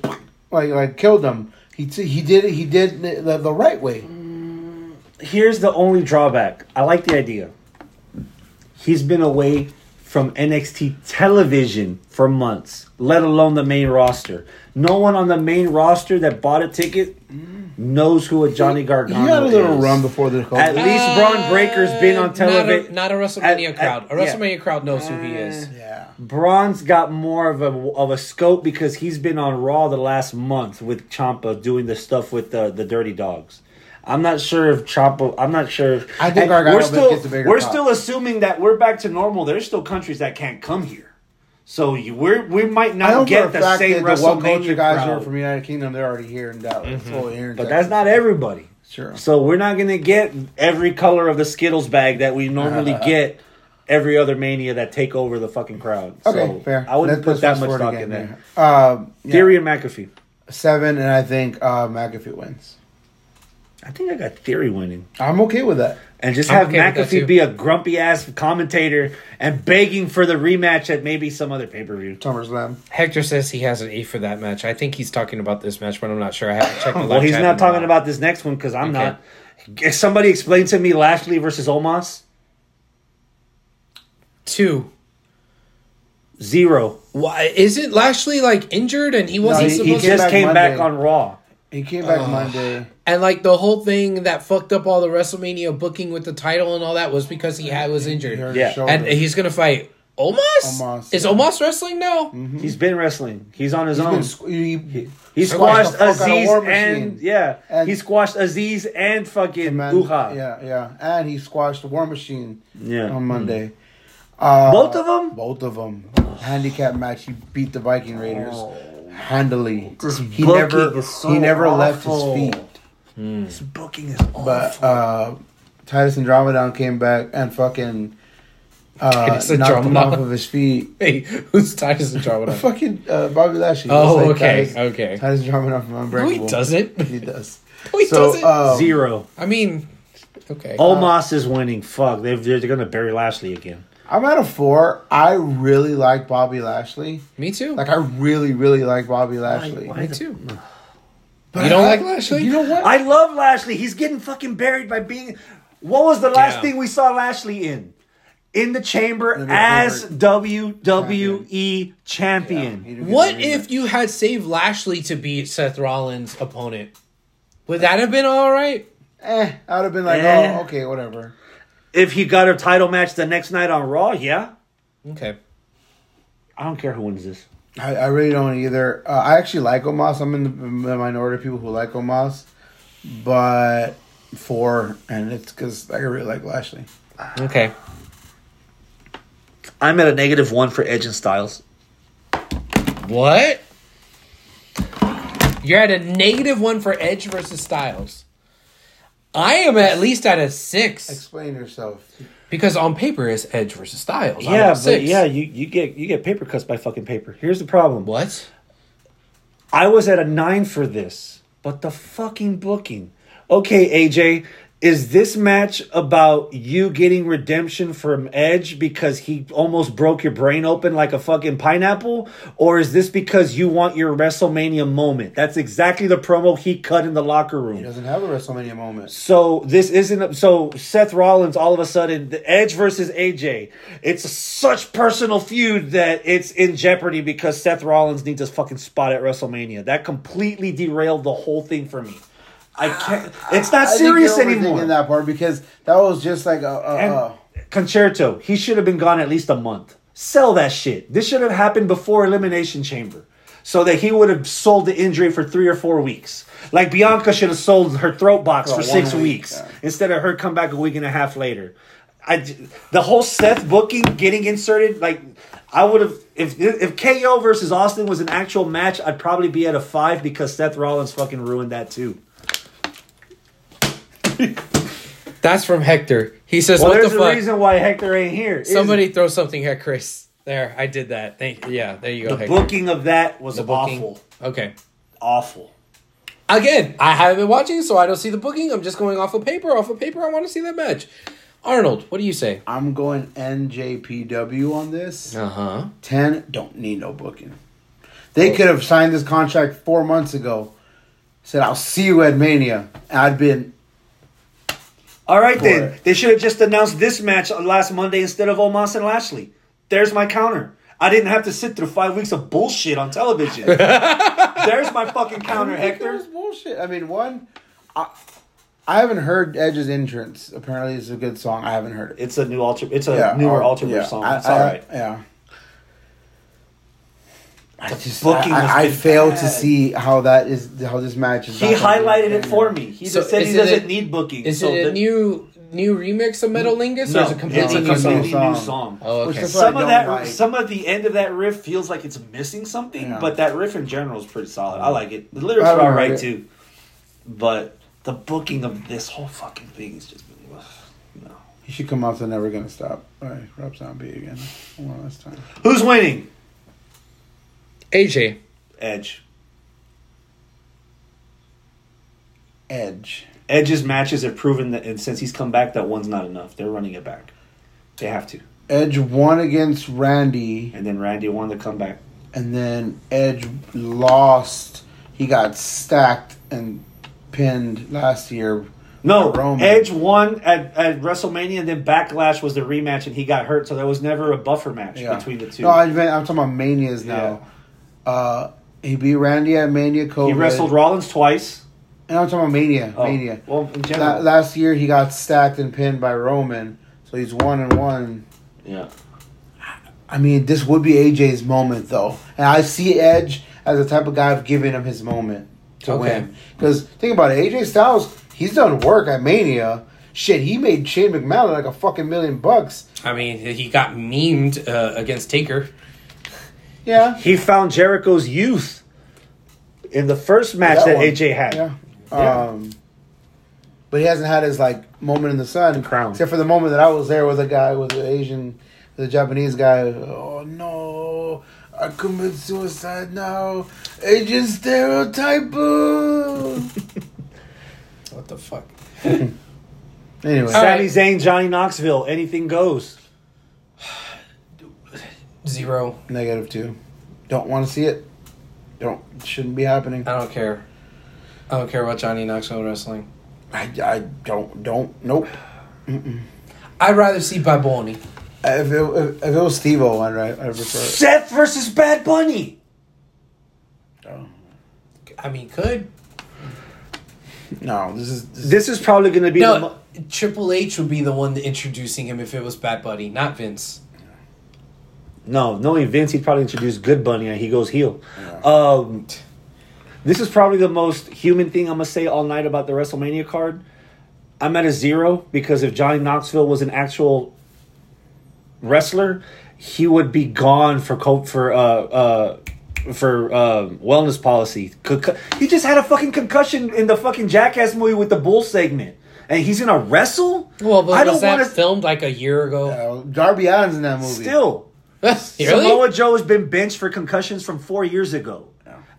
like like killed him. He t- he did it. He did it the, the right way. Mm-hmm. Here's the only drawback. I like the idea. He's been away from NXT television for months, let alone the main roster. No one on the main roster that bought a ticket knows who a Johnny He Gargano had a little is. run before the At COVID. least Bron Breakker's been on Not television. not a WrestleMania At- crowd. at- a yeah. WrestleMania crowd knows who he eh. is. yeah. Bron's got more of a of a scope because he's been on Raw the last month with Ciampa doing the stuff with the the Dirty Dawgs. I'm not sure if Ciampa. I'm not sure. If, I think Gargano we're still gets a bigger we're pop. still assuming that we're back to normal. There's still countries that can't come here, so you, we're we might not get the same that the WrestleMania guys who are crowd. from United Kingdom, they're already here in Dallas. Well, here in But Texas. that's not everybody. Sure. So we're not gonna get every color of the Skittles bag that we normally get every other mania that take over the fucking crowd. Okay, so fair. I wouldn't Let's- put that much stock in there. yeah. Um, yeah. Theory and McAfee. seven, and I think uh, McAfee wins. I think I got Theory winning. I'm okay with that. And just have okay McAfee be a grumpy ass commentator and begging for the rematch at maybe some other pay per view. SummerSlam. Hector says he has an eight for that match. I think he's talking about this match, but I'm not sure. I haven't checked the live Well, he's not talking about this next one because I'm Okay. not. If somebody explain to me Lashley versus Omos, two. zero. Why isn't Lashley like injured and he wasn't he- he He supposed came to? just back came back Monday. on Raw. He came back Monday. And like the whole thing that fucked up all the WrestleMania booking with the title and all that was because he had was injured. Yeah. And he's gonna fight Omos. Omos, Is yeah. Omos wrestling now? He's been wrestling. He's on his He's own. squ- he, he squashed squashed the fuck out of Azeez and yeah, And- he squashed Azeez and fucking man, Uha. yeah, yeah, and he squashed the War Machine Yeah. on Monday. Uh, Both of them? Both of them. Handicap match. He beat the Viking Raiders handily. This he never is so he never left his awful. Feet. This booking is awful. But uh, Titus Andromedon came back and fucking uh, Titus knocked him off of his feet. Hey, who's Titus Andromeda? Fucking uh, Bobby Lashley. Oh, Just like okay, Titus, okay. Titus Andromedon from No, Unbreakable. he doesn't. He does. No, he So, doesn't. um, Zero. I mean, okay. Omos is winning. Fuck, they're, they're gonna bury Lashley again. I'm at a four. I really like Bobby Lashley. Me too. Like I really, really like Bobby Lashley. why Me too. But You don't I- like Lashley? You know what? I love Lashley. He's getting fucking buried by being. What was the last Yeah. thing we saw Lashley in? In the chamber In as. WWE champion. He didn't What if you had saved Lashley to beat Seth Rollins' opponent? Would that have been all right? Eh, I would have been like, Eh. oh, okay, whatever. If he got a title match the next night on Raw, yeah. Okay. I don't care who wins this. I, I really don't either. Uh, I actually like Omos. I'm in the, in the minority of people who like Omos, but four, and it's because I really like Lashley. Okay. I'm at a negative one for Edge and Styles. What? You're at a negative one for Edge versus Styles. I am at least at a six Explain yourself. Because on paper it's Edge versus Styles. Yeah, but yeah, you, you get you get paper cuts by fucking paper. Here's the problem. What? I was at a nine for this, but the fucking booking. Okay, AJ, is this match about you getting redemption from Edge because he almost broke your brain open like a fucking pineapple? Or is this because you want your WrestleMania moment? That's exactly the promo he cut in the locker room. He doesn't have a WrestleMania moment. So this isn't so Seth Rollins all of a sudden the Edge versus AJ. It's such personal feud that it's in jeopardy because Seth Rollins needs a fucking spot at WrestleMania. That completely derailed the whole thing for me. I can't. It's not I serious anymore. that part because that was just like a. a, a Concerto, he should have been gone at least a month. Sell that shit. This should have happened before Elimination Chamber. So that he would have sold the injury for three or four weeks. Like Bianca should have sold her throat box oh, For for six week, weeks yeah. instead of her come back a week and a half later. I, the whole Seth booking getting inserted, like I would have if if KO versus Austin was an actual match, I'd probably be at a five because Seth Rollins fucking ruined that too. That's from Hector. He says, Well, "What there's the a reason why Hector ain't here. Somebody throw something at Chris. There, I did that. Thank. You. Yeah, there you go. The Hector. booking of that was The booking. awful. Okay. Awful. Again, I haven't been watching, so I don't see the booking. I'm just going off of paper. Off of paper, I want to see that match. Arnold, what do you say? I'm going NJPW on this. Uh huh. 10 don't need no booking. They could have signed this contract four months ago. Said, I'll see you at Mania. And I'd been, All right, then. it. They should have just announced this match last Monday instead of Omos and Lashley. There's my counter. I didn't have to sit through five weeks of bullshit on television. There's my fucking counter, That Hector. was bullshit. I mean, one, I, I haven't heard Edge's entrance. Apparently, it's a good song. I haven't heard it. It's a new alter. It's a newer uh, alter yeah, song. I- It's I- all right. Yeah. I just booking I, I, I been fail to see how that is how this match is. He not gonna be highlighted it for me. He So just said he doesn't a- need booking. Is so it a the- new new remix of Metalingus, No, or is it completely it's a new completely song? new song. song. Oh, okay. Some of that, like. some of the end of that riff feels like it's missing something, Yeah. but that riff in general is pretty solid. I like it. The lyrics I are haven't all heard right it. too, but the booking of this whole fucking thing is just ugh, no. He should come out to Never Gonna Stop. All right, Rob Zombie again. One last time. Who's winning? AJ. Edge. Edge. Edge's matches have proven that, and since he's come back, that one's not enough. They're running it back. They have to. Edge won against Randy, And then Randy won the comeback. and then Edge lost. He got stacked and pinned last year. No, Roman. Edge won at, at WrestleMania, and then Backlash was the rematch, and he got hurt, so there was never a buffer match Yeah. between the two. No, I I'm talking about Manias now. Uh, he beat Randy at Mania COVID. he wrestled Rollins twice. And I'm talking about Mania. Oh, Mania. Well, in La- last year he got stacked and pinned by Roman, so he's one and one. yeah. I mean, this would be AJ's moment though, and I see Edge as the type of guy of giving him his moment to Okay. win. Because think about it, AJ Styles, he's done work at Mania. Shit, he made Shane McMahon like a fucking million bucks. I mean, he got memed uh, against Taker. Yeah, He found Jericho's youth in the first match that, one. AJ had. Yeah. Yeah. Um, but he hasn't had his like moment in the sun. Crown. Except for the moment that I was there with a guy with an Asian, the Japanese guy. Oh no, I commit suicide now. Asian stereotype. What the fuck? anyway, All Sami right. Zayn, Johnny Knoxville, anything goes. Zero. negative two. Don't want to see it. Don't shouldn't be happening. I don't care. I don't care about Johnny Knoxville wrestling. I, I don't don't nope. I'd rather see Baboni. If it, if, if it was Steve-O, I'd, I'd prefer. it. Seth versus Bad Bunny. Oh. I mean, could No, this is this, This is probably going to be the no. mo- Triple H would be the one introducing him if it was Bad Bunny, not Vince. No, knowing Vince, he'd probably introduce Good Bunny and he goes heel. Um, this is probably the most human thing I'm gonna say all night about the WrestleMania card. I'm at a zero because if Johnny Knoxville was an actual wrestler, he would be gone for co- for uh uh for uh, wellness policy. Concu- he just had a fucking concussion in the fucking Jackass movie with the bull segment, and he's gonna wrestle. Well, but I was don't that want to filmed like a year ago? uh, Darby Allin's in that movie. still. really? Samoa Joe has been benched for concussions from four years ago.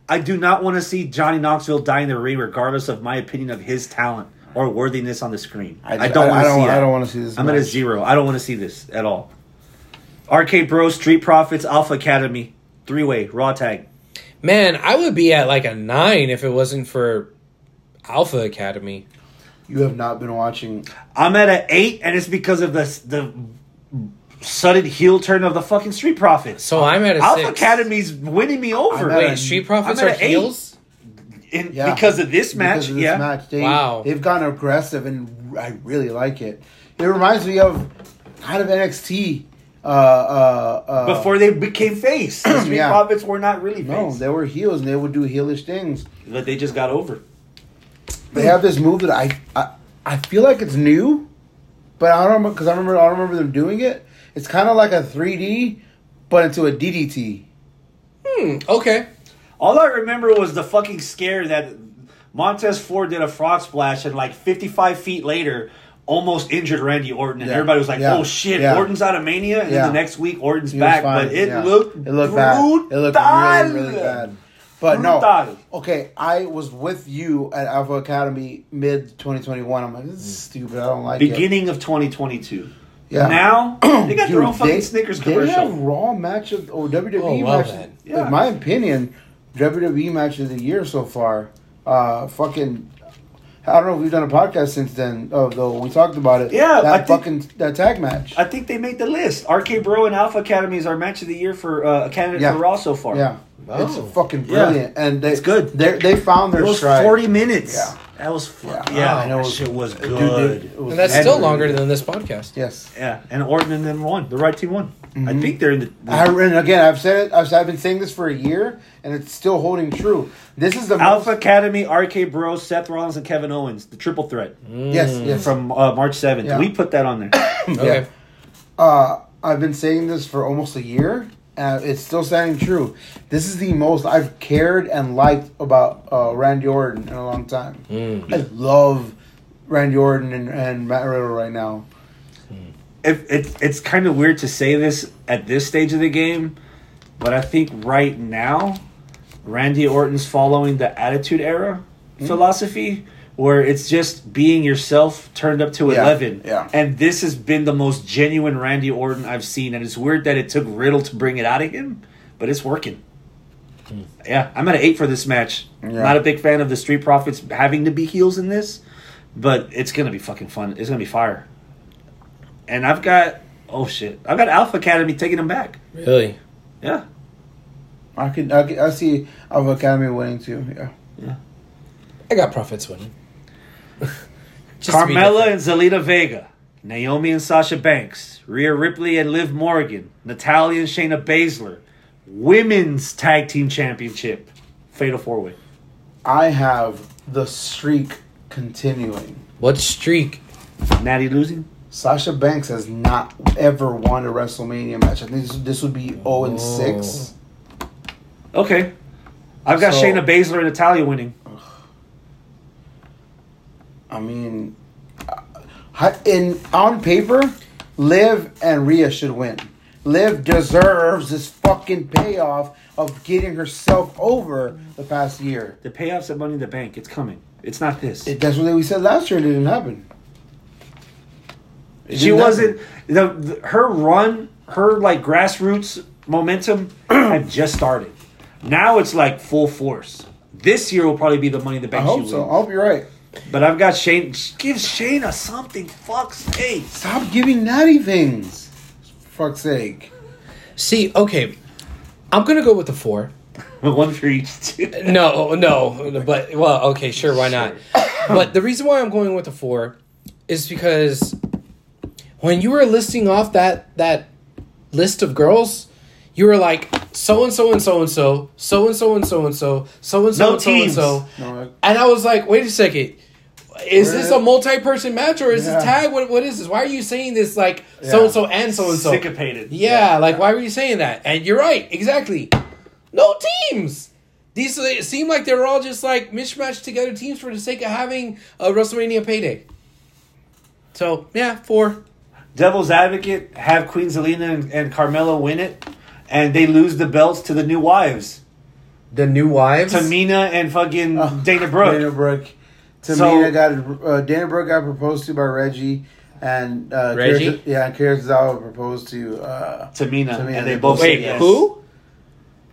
I do not want to see Johnny Knoxville die in the ring, regardless of my opinion of his talent or worthiness on the screen. I, just- don't want I to don't, see. I don't want to see this. I'm at a zero. I don't want to see this at all. RK Bro, Street Profits, Alpha Academy, three way, Raw Tag. Man, I would be at like a nine if it wasn't for Alpha Academy. You have not been watching. I'm at an eight, and it's because of the the sudden heel turn of the fucking Street Profits. So I'm at a Alpha six. Academy's winning me over. I'm at Wait, a- Street Profits I'm are at an eight. heels? In, Yeah, because of this match, because of this yeah. match. They, Wow. they've gotten aggressive, and I really like it. It reminds me of kind of NXT. Uh, uh, uh, Before they became face, the Street Yeah. Profits were not really no, face, they were heels, and they would do heelish things. but they just got over. They have this move that I, I, I feel like it's new, but I don't because I remember I don't remember them doing it. It's kind of like a 3D, but into a DDT. Hmm, okay. All I remember was the fucking scare that Montez Ford did a frog splash, and like 55 feet later, almost injured Randy Orton, and Yeah. everybody was like, Yeah. "Oh shit, Yeah. Orton's out of Mania," and Yeah. then the next week Orton's He back, but it yeah. looked it looked bad. It looked really really bad. But no, okay. I was with you at Alpha Academy mid 2021. I'm like, this is stupid. I don't like it. Beginning of 2022. Yeah. Now they got their Dude, own fucking they- Snickers They commercial. have Raw match of or WWE Oh, well match. then. Yeah. In my opinion, WWE match of the year so far. Uh, fucking. I don't know if we've done a podcast since then. Oh, though we talked about it. Yeah, that I think- fucking that tag match. I think they made the list. RK Bro and Alpha Academy is our match of the year for uh, a candidate Yeah. for Raw so far. yeah, Oh. it's fucking Yeah. brilliant, and they, It's good. They they found It their was stride. 40 minutes. Yeah. That was fu- Yeah. yeah. I know that it was- shit was good. dude, it was And that's good. still longer than this podcast. Yes. Yeah, and Orton and them won. The right team won. I Mhm. think they're in the. I, and again, I've said it. I've, I've been saying this for a year, and it's still holding true. This is the Alpha most, Academy, RK Bro, Seth Rollins, and Kevin Owens, the triple threat Yes, yes. from uh, March 7th. Yeah. We put that on there. Okay. Uh, I've been saying this for almost a year, and it's still standing true. This is the most I've cared and liked about uh, Randy Orton in a long time. Mm. I love Randy Orton and, and Matt Riddle right now. it, it, it's kind of weird to say this at this stage of the game, but I think right now, Randy Orton's following the Attitude Era Hmm? philosophy, where it's just being yourself turned up to Yeah, 11. yeah. And this has been the most genuine Randy Orton I've seen. And it's weird that it took Riddle to bring it out of him, but it's working. Hmm. Yeah, I'm at an 8 for this match. Yeah. Not a big fan of the Street Profits having to be heels in this, but it's going to be fucking fun. It's going to be fire and I've got oh shit, I've got Alpha Academy taking them back. Really? Yeah, I could, I, could, I see Alpha Academy winning too. Yeah. Yeah. I got profits winning. Just Carmella and. Zelina Vega, Naomi and Sasha Banks, Rhea Ripley and Liv Morgan, Natalya and Shayna Baszler, Women's Tag Team Championship, Fatal Four Way. I have the streak continuing. What streak? Natty losing. Sasha Banks has not ever won a WrestleMania match. I think this, this would be 0 and 6. Okay, I've got So- Shayna Baszler and Natalya winning. I mean, in on paper, Liv and Rhea should win. Liv deserves this fucking payoff of getting herself over the past year. The payoffs at Money in the Bank, it's coming. It's not this. It, that's what we said last year, and it didn't happen. It she didn't wasn't happen. the, the her run her like grassroots momentum had just started now it's like full force this year will probably be the money in the Bank. I hope she so. I hope you're right. But i've got shane give shayna something fuck's sake Stop giving Natty things. Fuck's sake. See, okay, I'm gonna go with the four. one for each No, no, but well, okay, sure, why not? But the reason why I'm going with the four is because when you were listing off that that list of girls, you were like so and so and so and so, so and so and so and so, so and so No and so and teams. so, and I was like, wait a second. Is this a multi-person match or is Yeah. this tag? What what is this? Why are you saying this like so and so and so and so? syncopated Yeah, like why were you saying that? And you're right, exactly. No teams. These they seem like they're all just like mishmashed together teams for the sake of having a WrestleMania payday. So yeah, four. devil's advocate have queen zelina and, and carmella win it and they lose the belts to the new wives The new wives. tamina and fucking Oh, dana brooke Dana Brooke. So- Tamina got uh, Dana Brooke got proposed to by Reggie, and uh, Reggie? Kira, yeah, and Kira Tozawa proposed to uh, tamina, Tamina, and they they both both say Wait, yes. who?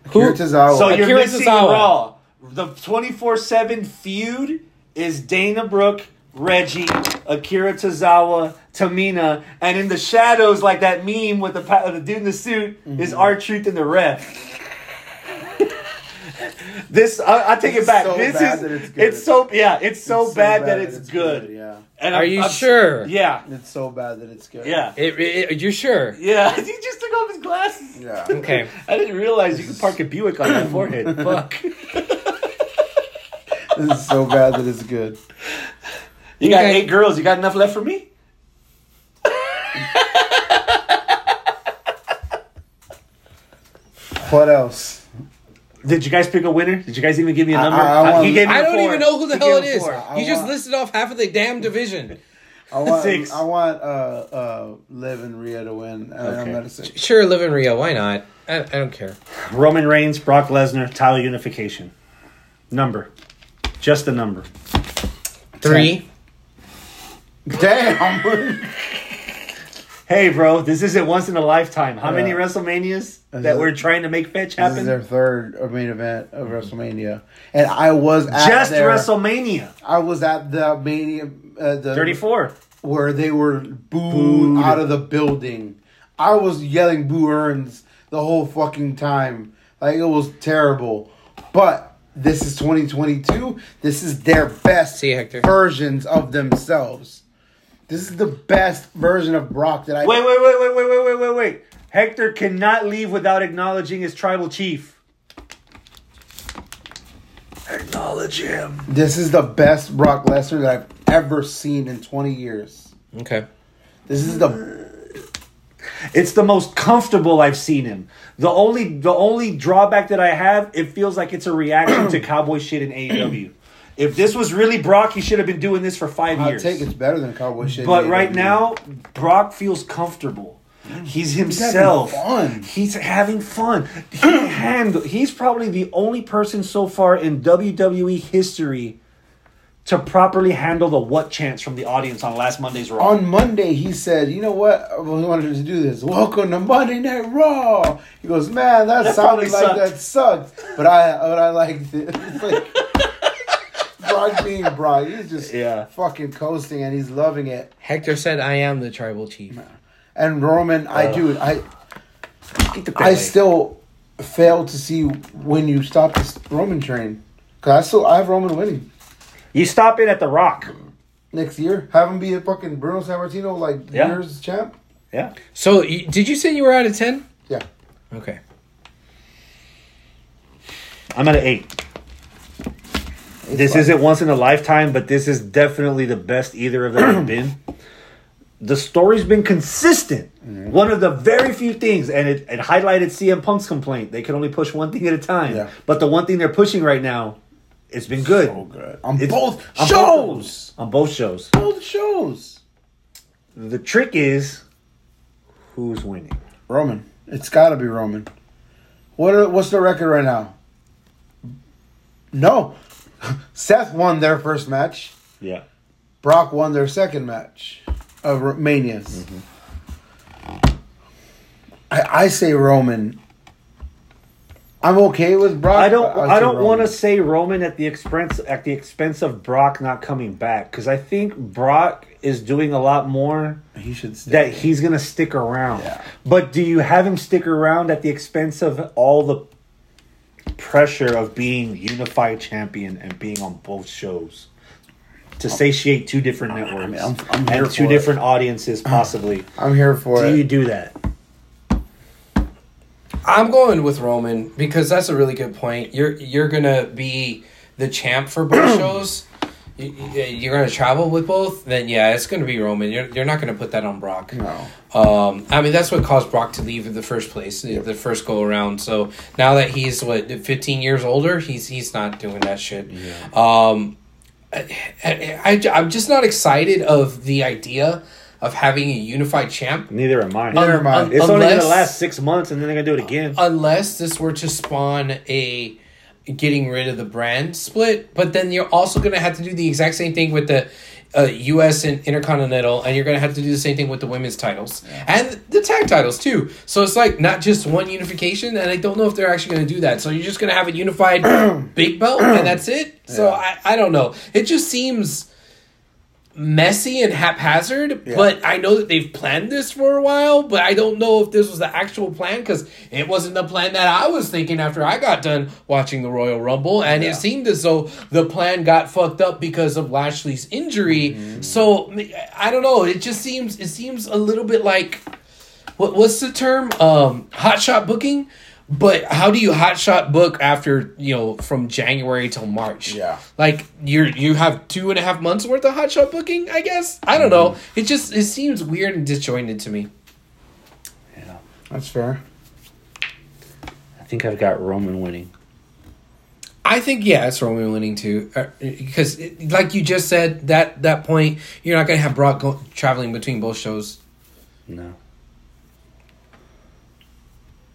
Kira Tozawa. So you're Akira missing Tozawa. Raw. The 24 7 feud is Dana Brooke, Reggie, Akira Tozawa, Tamina, and in the shadows, like that meme with the, the dude in the suit, is Mm-hmm. R-Truth in the ref. this I, I take it back. so this bad is that it's good. so yeah, it's so, It's bad, that it's, good. Yeah, And Are I'm- you I'm- sure? Yeah, it's so bad that it's good. yeah, It, it, you sure? yeah. he just took off his glasses. yeah. Okay. I didn't realize you could park a Buick on my forehead. Fuck. this is so bad that it's good. You got Okay. eight girls. You got enough left for me? What else? Did you guys pick a winner? Did you guys even give me a number? I- I want- he gave me I a don't four. even know who the He hell it is. gave four. I You just want- listed off half of the damn division. I want Six. I want uh uh Liv and Rhea to win. And I'm Okay. at a six. Sure, Liv and Rhea. Why not? I, I don't care. Roman Reigns, Brock Lesnar, title unification. Number. Just a number. Three. Damn. Hey, bro, this isn't once in a lifetime. How many WrestleManias Is that it- we're trying to make fetch happen. this is their third main event of WrestleMania, and I was at Just their, WrestleMania. I was at the mania, uh, the 34. where they were booed, Booed. out of the building. I was yelling "Boo Earns" the whole fucking time. Like it was terrible. But this is 2022. This is their best See Hector. versions of themselves. This is the best version of Brock that I. Wait, wait, wait, wait, wait, wait, wait, wait, wait. Hector cannot leave without acknowledging his tribal chief. Acknowledge him. This is the best Brock Lesnar that I've ever seen in 20 years. Okay. This is the It's the most comfortable I've seen him. The only the only drawback that I have, it feels like it's a reaction to cowboy shit in AEW. If this was really Brock, he should have been doing this for 5 I'll years. I take it's better than Cowboy shit. But right AEW. now, Brock feels comfortable. He's himself. fun. He's having fun. He handle, he's probably the only person so far in WWE history to properly handle the what chance from the audience on last Monday's Raw. on Monday he said, "You know what? We wanted to do this. Welcome to Monday Night Raw." He goes, "Man, that, That sounded like sucked. that sucked, but I but I liked it." It's like Brock being Brock. He's just Yeah. fucking coasting and he's loving it. Hector said, "I am the tribal chief." And Roman, I uh, do I I still fail to see when you stop this Roman train. Cause I still I have Roman winning you stop it at The Rock. next year. Have him be a fucking Bruno Sammartino like Yeah. years champ. Yeah. So, did you say you were out of ten? Yeah. Okay. I'm at an eight. This fun. isn't once in a lifetime, but this is definitely the best either of them have been. The story's been consistent. Mm-hmm. One of the very few things, and it, it highlighted CM Punk's complaint. They can only push one thing at a time. Yeah. But the one thing they're pushing right now, it's been good. So good on It's- both on both shows. on both shows. Both shows. The trick is who's winning. Roman. It's got to be Roman. What are, what's the record right now? No. Seth won their first match. Yeah. Brock won their second match of R- Manias. I, I say Roman. I'm okay with Brock. I don't. I don't want to say Roman at the expense at the expense of Brock not coming back because I think Brock is doing a lot more He should stay. that he's gonna stick around. Yeah. But do you have him stick around at the expense of all the pressure of being unified champion and being on both shows? To satiate two different networks mean, I'm- I'm here and two for it. different audiences, possibly. I'm here for do it. you do that? I'm going with Roman because that's a really good point. You're you're gonna be the champ for both shows. You- you- You're gonna travel with both. Then yeah, it's gonna be Roman. You're you're not gonna put that on Brock. No. Um, I mean that's what caused Brock to leave in the first place, the- the first go around. So now that he's what 15 years older, he's he's not doing that shit. Yeah. Um, I, I, I'm just not excited of the idea of having a unified champ Neither am I. Neither um, am I. un- it's only unless- gonna last six months, and then they're gonna do it uh, again. unless this were to spawn a getting rid of the brand split but then you're also going to have to do the exact same thing with the uh, us and intercontinental and you're going to have to do the same thing with the women's titles. And the tag titles too. So it's like not just one unification and i don't know if they're actually going to do that. So you're just going to have a unified big belt and that's it? So I, I don't know. It just seems messy and haphazard, Yeah. but I know that they've planned this for a while, but I don't know if this was the actual plan because it wasn't the plan that I was thinking after I got done watching the Royal Rumble, and Yeah. it seemed as though the plan got fucked up because of Lashley's injury. Mm-hmm. So I don't know. It just seems it seems a little bit like what what's the term? Um, hot shot booking. But how do you hot shot book after you know from January till March? Yeah. like you're you have two and a half months worth of hot shot booking. I guess I don't know. It just it seems weird and disjointed to me. Yeah. That's fair. I think I've got Roman winning. I think yeah, it's Roman winning too, Uh, because it, like you just said that that point you're not gonna have Brock go, traveling between both shows. No.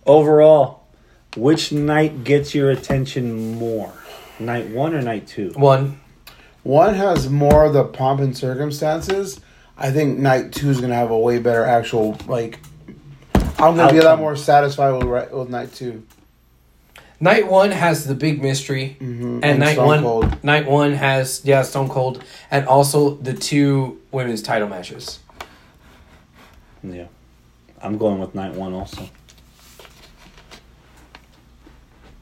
Overall, which night gets your attention more? Night one or night two? One. One has more of the pomp and circumstances. I think night two is gonna have a way better actual like. I'm gonna be a lot more satisfied with ri- with night two. Night one has the big mystery, Mhm. and, And night Stone one, Cold. night one has yeah Stone Cold, and also the two women's title matches. Yeah, I'm going with night one also.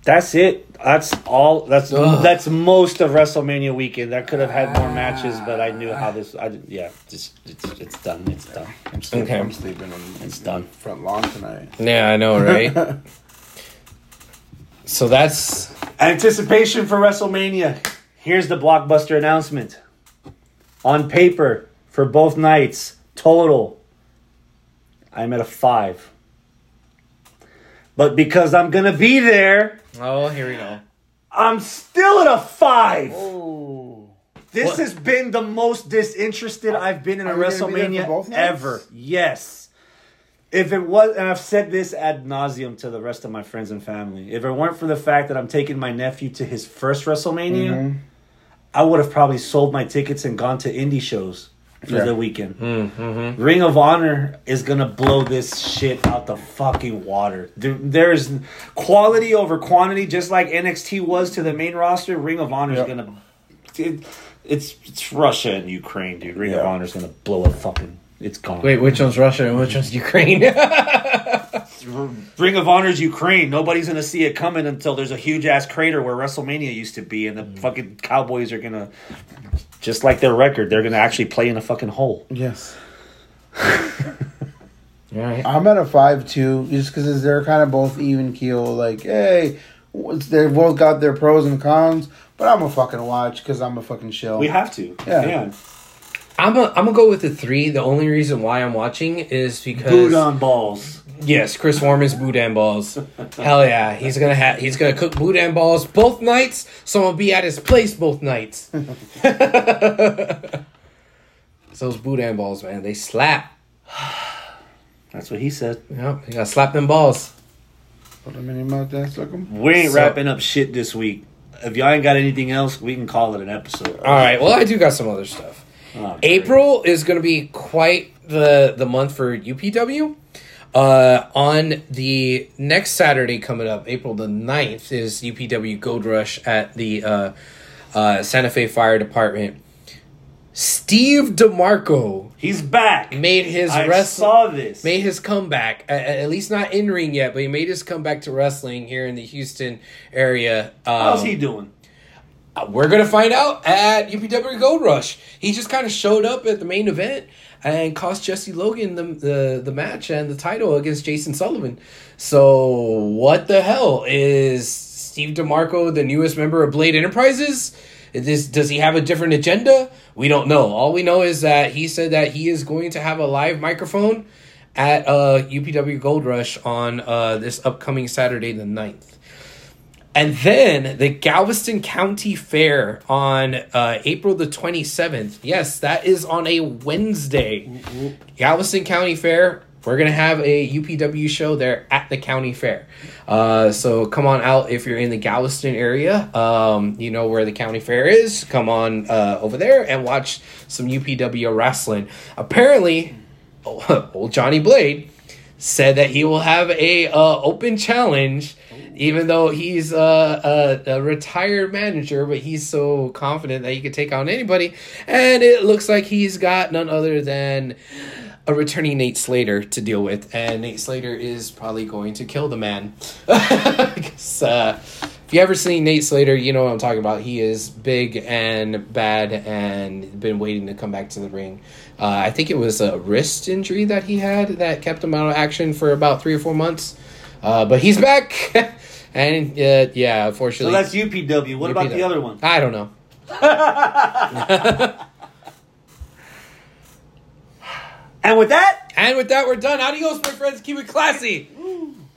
That's it. That's all. That's Ugh. that's most of WrestleMania weekend. That could have had more matches, but I knew how this. I yeah, just it's it's done. It's done. I'm sleeping, Okay. I'm sleeping on It's done. front lawn tonight. Yeah, I know, right? so that's Anticipation for WrestleMania. Here's the blockbuster announcement. On paper for both nights, total, I'm at a five. But because I'm gonna be there, oh here we go. I'm still at a five. Oh, This What? has been the most disinterested I've been in a Are you gonna be there WrestleMania for both nights? ever. Yes. If it was, and I've said this ad nauseum to the rest of my friends and family, if it weren't for the fact that I'm taking my nephew to his first WrestleMania, Mhm. I would have probably sold my tickets and gone to indie shows for Yeah. the weekend. Mm-hmm. Ring of Honor is gonna blow this shit out the fucking water. There, there's quality over quantity, just like NXT was to the main roster. Ring of Honor is Yep. gonna. It, it's it's Russia and Ukraine, dude. Ring of Honor is gonna blow up fucking. It's gone. Wait, which one's Russia and which one's Ukraine? Ring of Honor's Ukraine. Nobody's gonna see it coming until there's a huge ass crater where WrestleMania used to be, and the mm. fucking Cowboys are gonna, just like their record, they're gonna actually play in a fucking hole. yes. right. I'm at a five two, just because they're kind of both even keel. Like, hey, what's- they both got their pros and cons, but I'm a fucking watch because I'm a fucking shill. We have to. Yeah. I'm a, I'm gonna go with the three. The only reason why I'm watching is because Boudin balls. Yes, Chris Warman's boudin balls. Hell yeah, he's gonna have he's gonna cook boudin balls both nights. So I'll be at his place both nights. so those boudin balls, man, they slap. That's what he said. Yep, you gotta slap them balls. Put them in your mouth, then suck 'em. We ain't So- wrapping up shit this week. If y'all ain't got anything else, we can call it an episode. All right. Well, I do got some other stuff. Oh, great. April is going to be quite the the month for UPW. Uh, on the next Saturday coming up, April the 9th, is UPW Gold Rush at the uh, uh, Santa Fe Fire Department. Steve DeMarco He's back. made his I saw this. made his comeback. A- a- At least not in ring yet, but he made his comeback to wrestling here in the Houston area. Um, How's he doing? uh, We're gonna find out at UPW Gold Rush. He just kind of showed up at the main event and cost Jesse Logan the, the the match and the title against Jason Sullivan. So what the hell is Steve DeMarco the newest member of Blade Enterprises? Is this, does he have a different agenda? We don't know. All we know is that he said that he is going to have a live microphone at uh, UPW Gold Rush on uh, this upcoming Saturday the 9th. And then the Galveston County Fair on uh, April the 27th. Yes, that is on a Wednesday. Galveston County Fair. We're going to have a UPW show there at the county fair. Uh, so come on out if you're in the Galveston area. Um, you know where the county fair is. Come on uh, over there and watch some UPW wrestling. Apparently, old Johnny Blade said that he will have a uh, open challenge even though he's uh, a, a retired manager but he's so confident that he could take on anybody. And it looks like he's got none other than a returning Nate Slater to deal with. And Nate Slater is probably going to kill the man. Uh, if you ever seen Nate Slater you know what I'm talking about. He is big and bad and been waiting to come back to the ring. Uh, I think it was a wrist injury that he had that kept him out of action for about three or four months. Uh, but he's back, and uh, yeah, So unfortunately, that's UPW. What about the other one? I don't know. And with that, And with that, we're done. Adios, my friends. Keep it classy.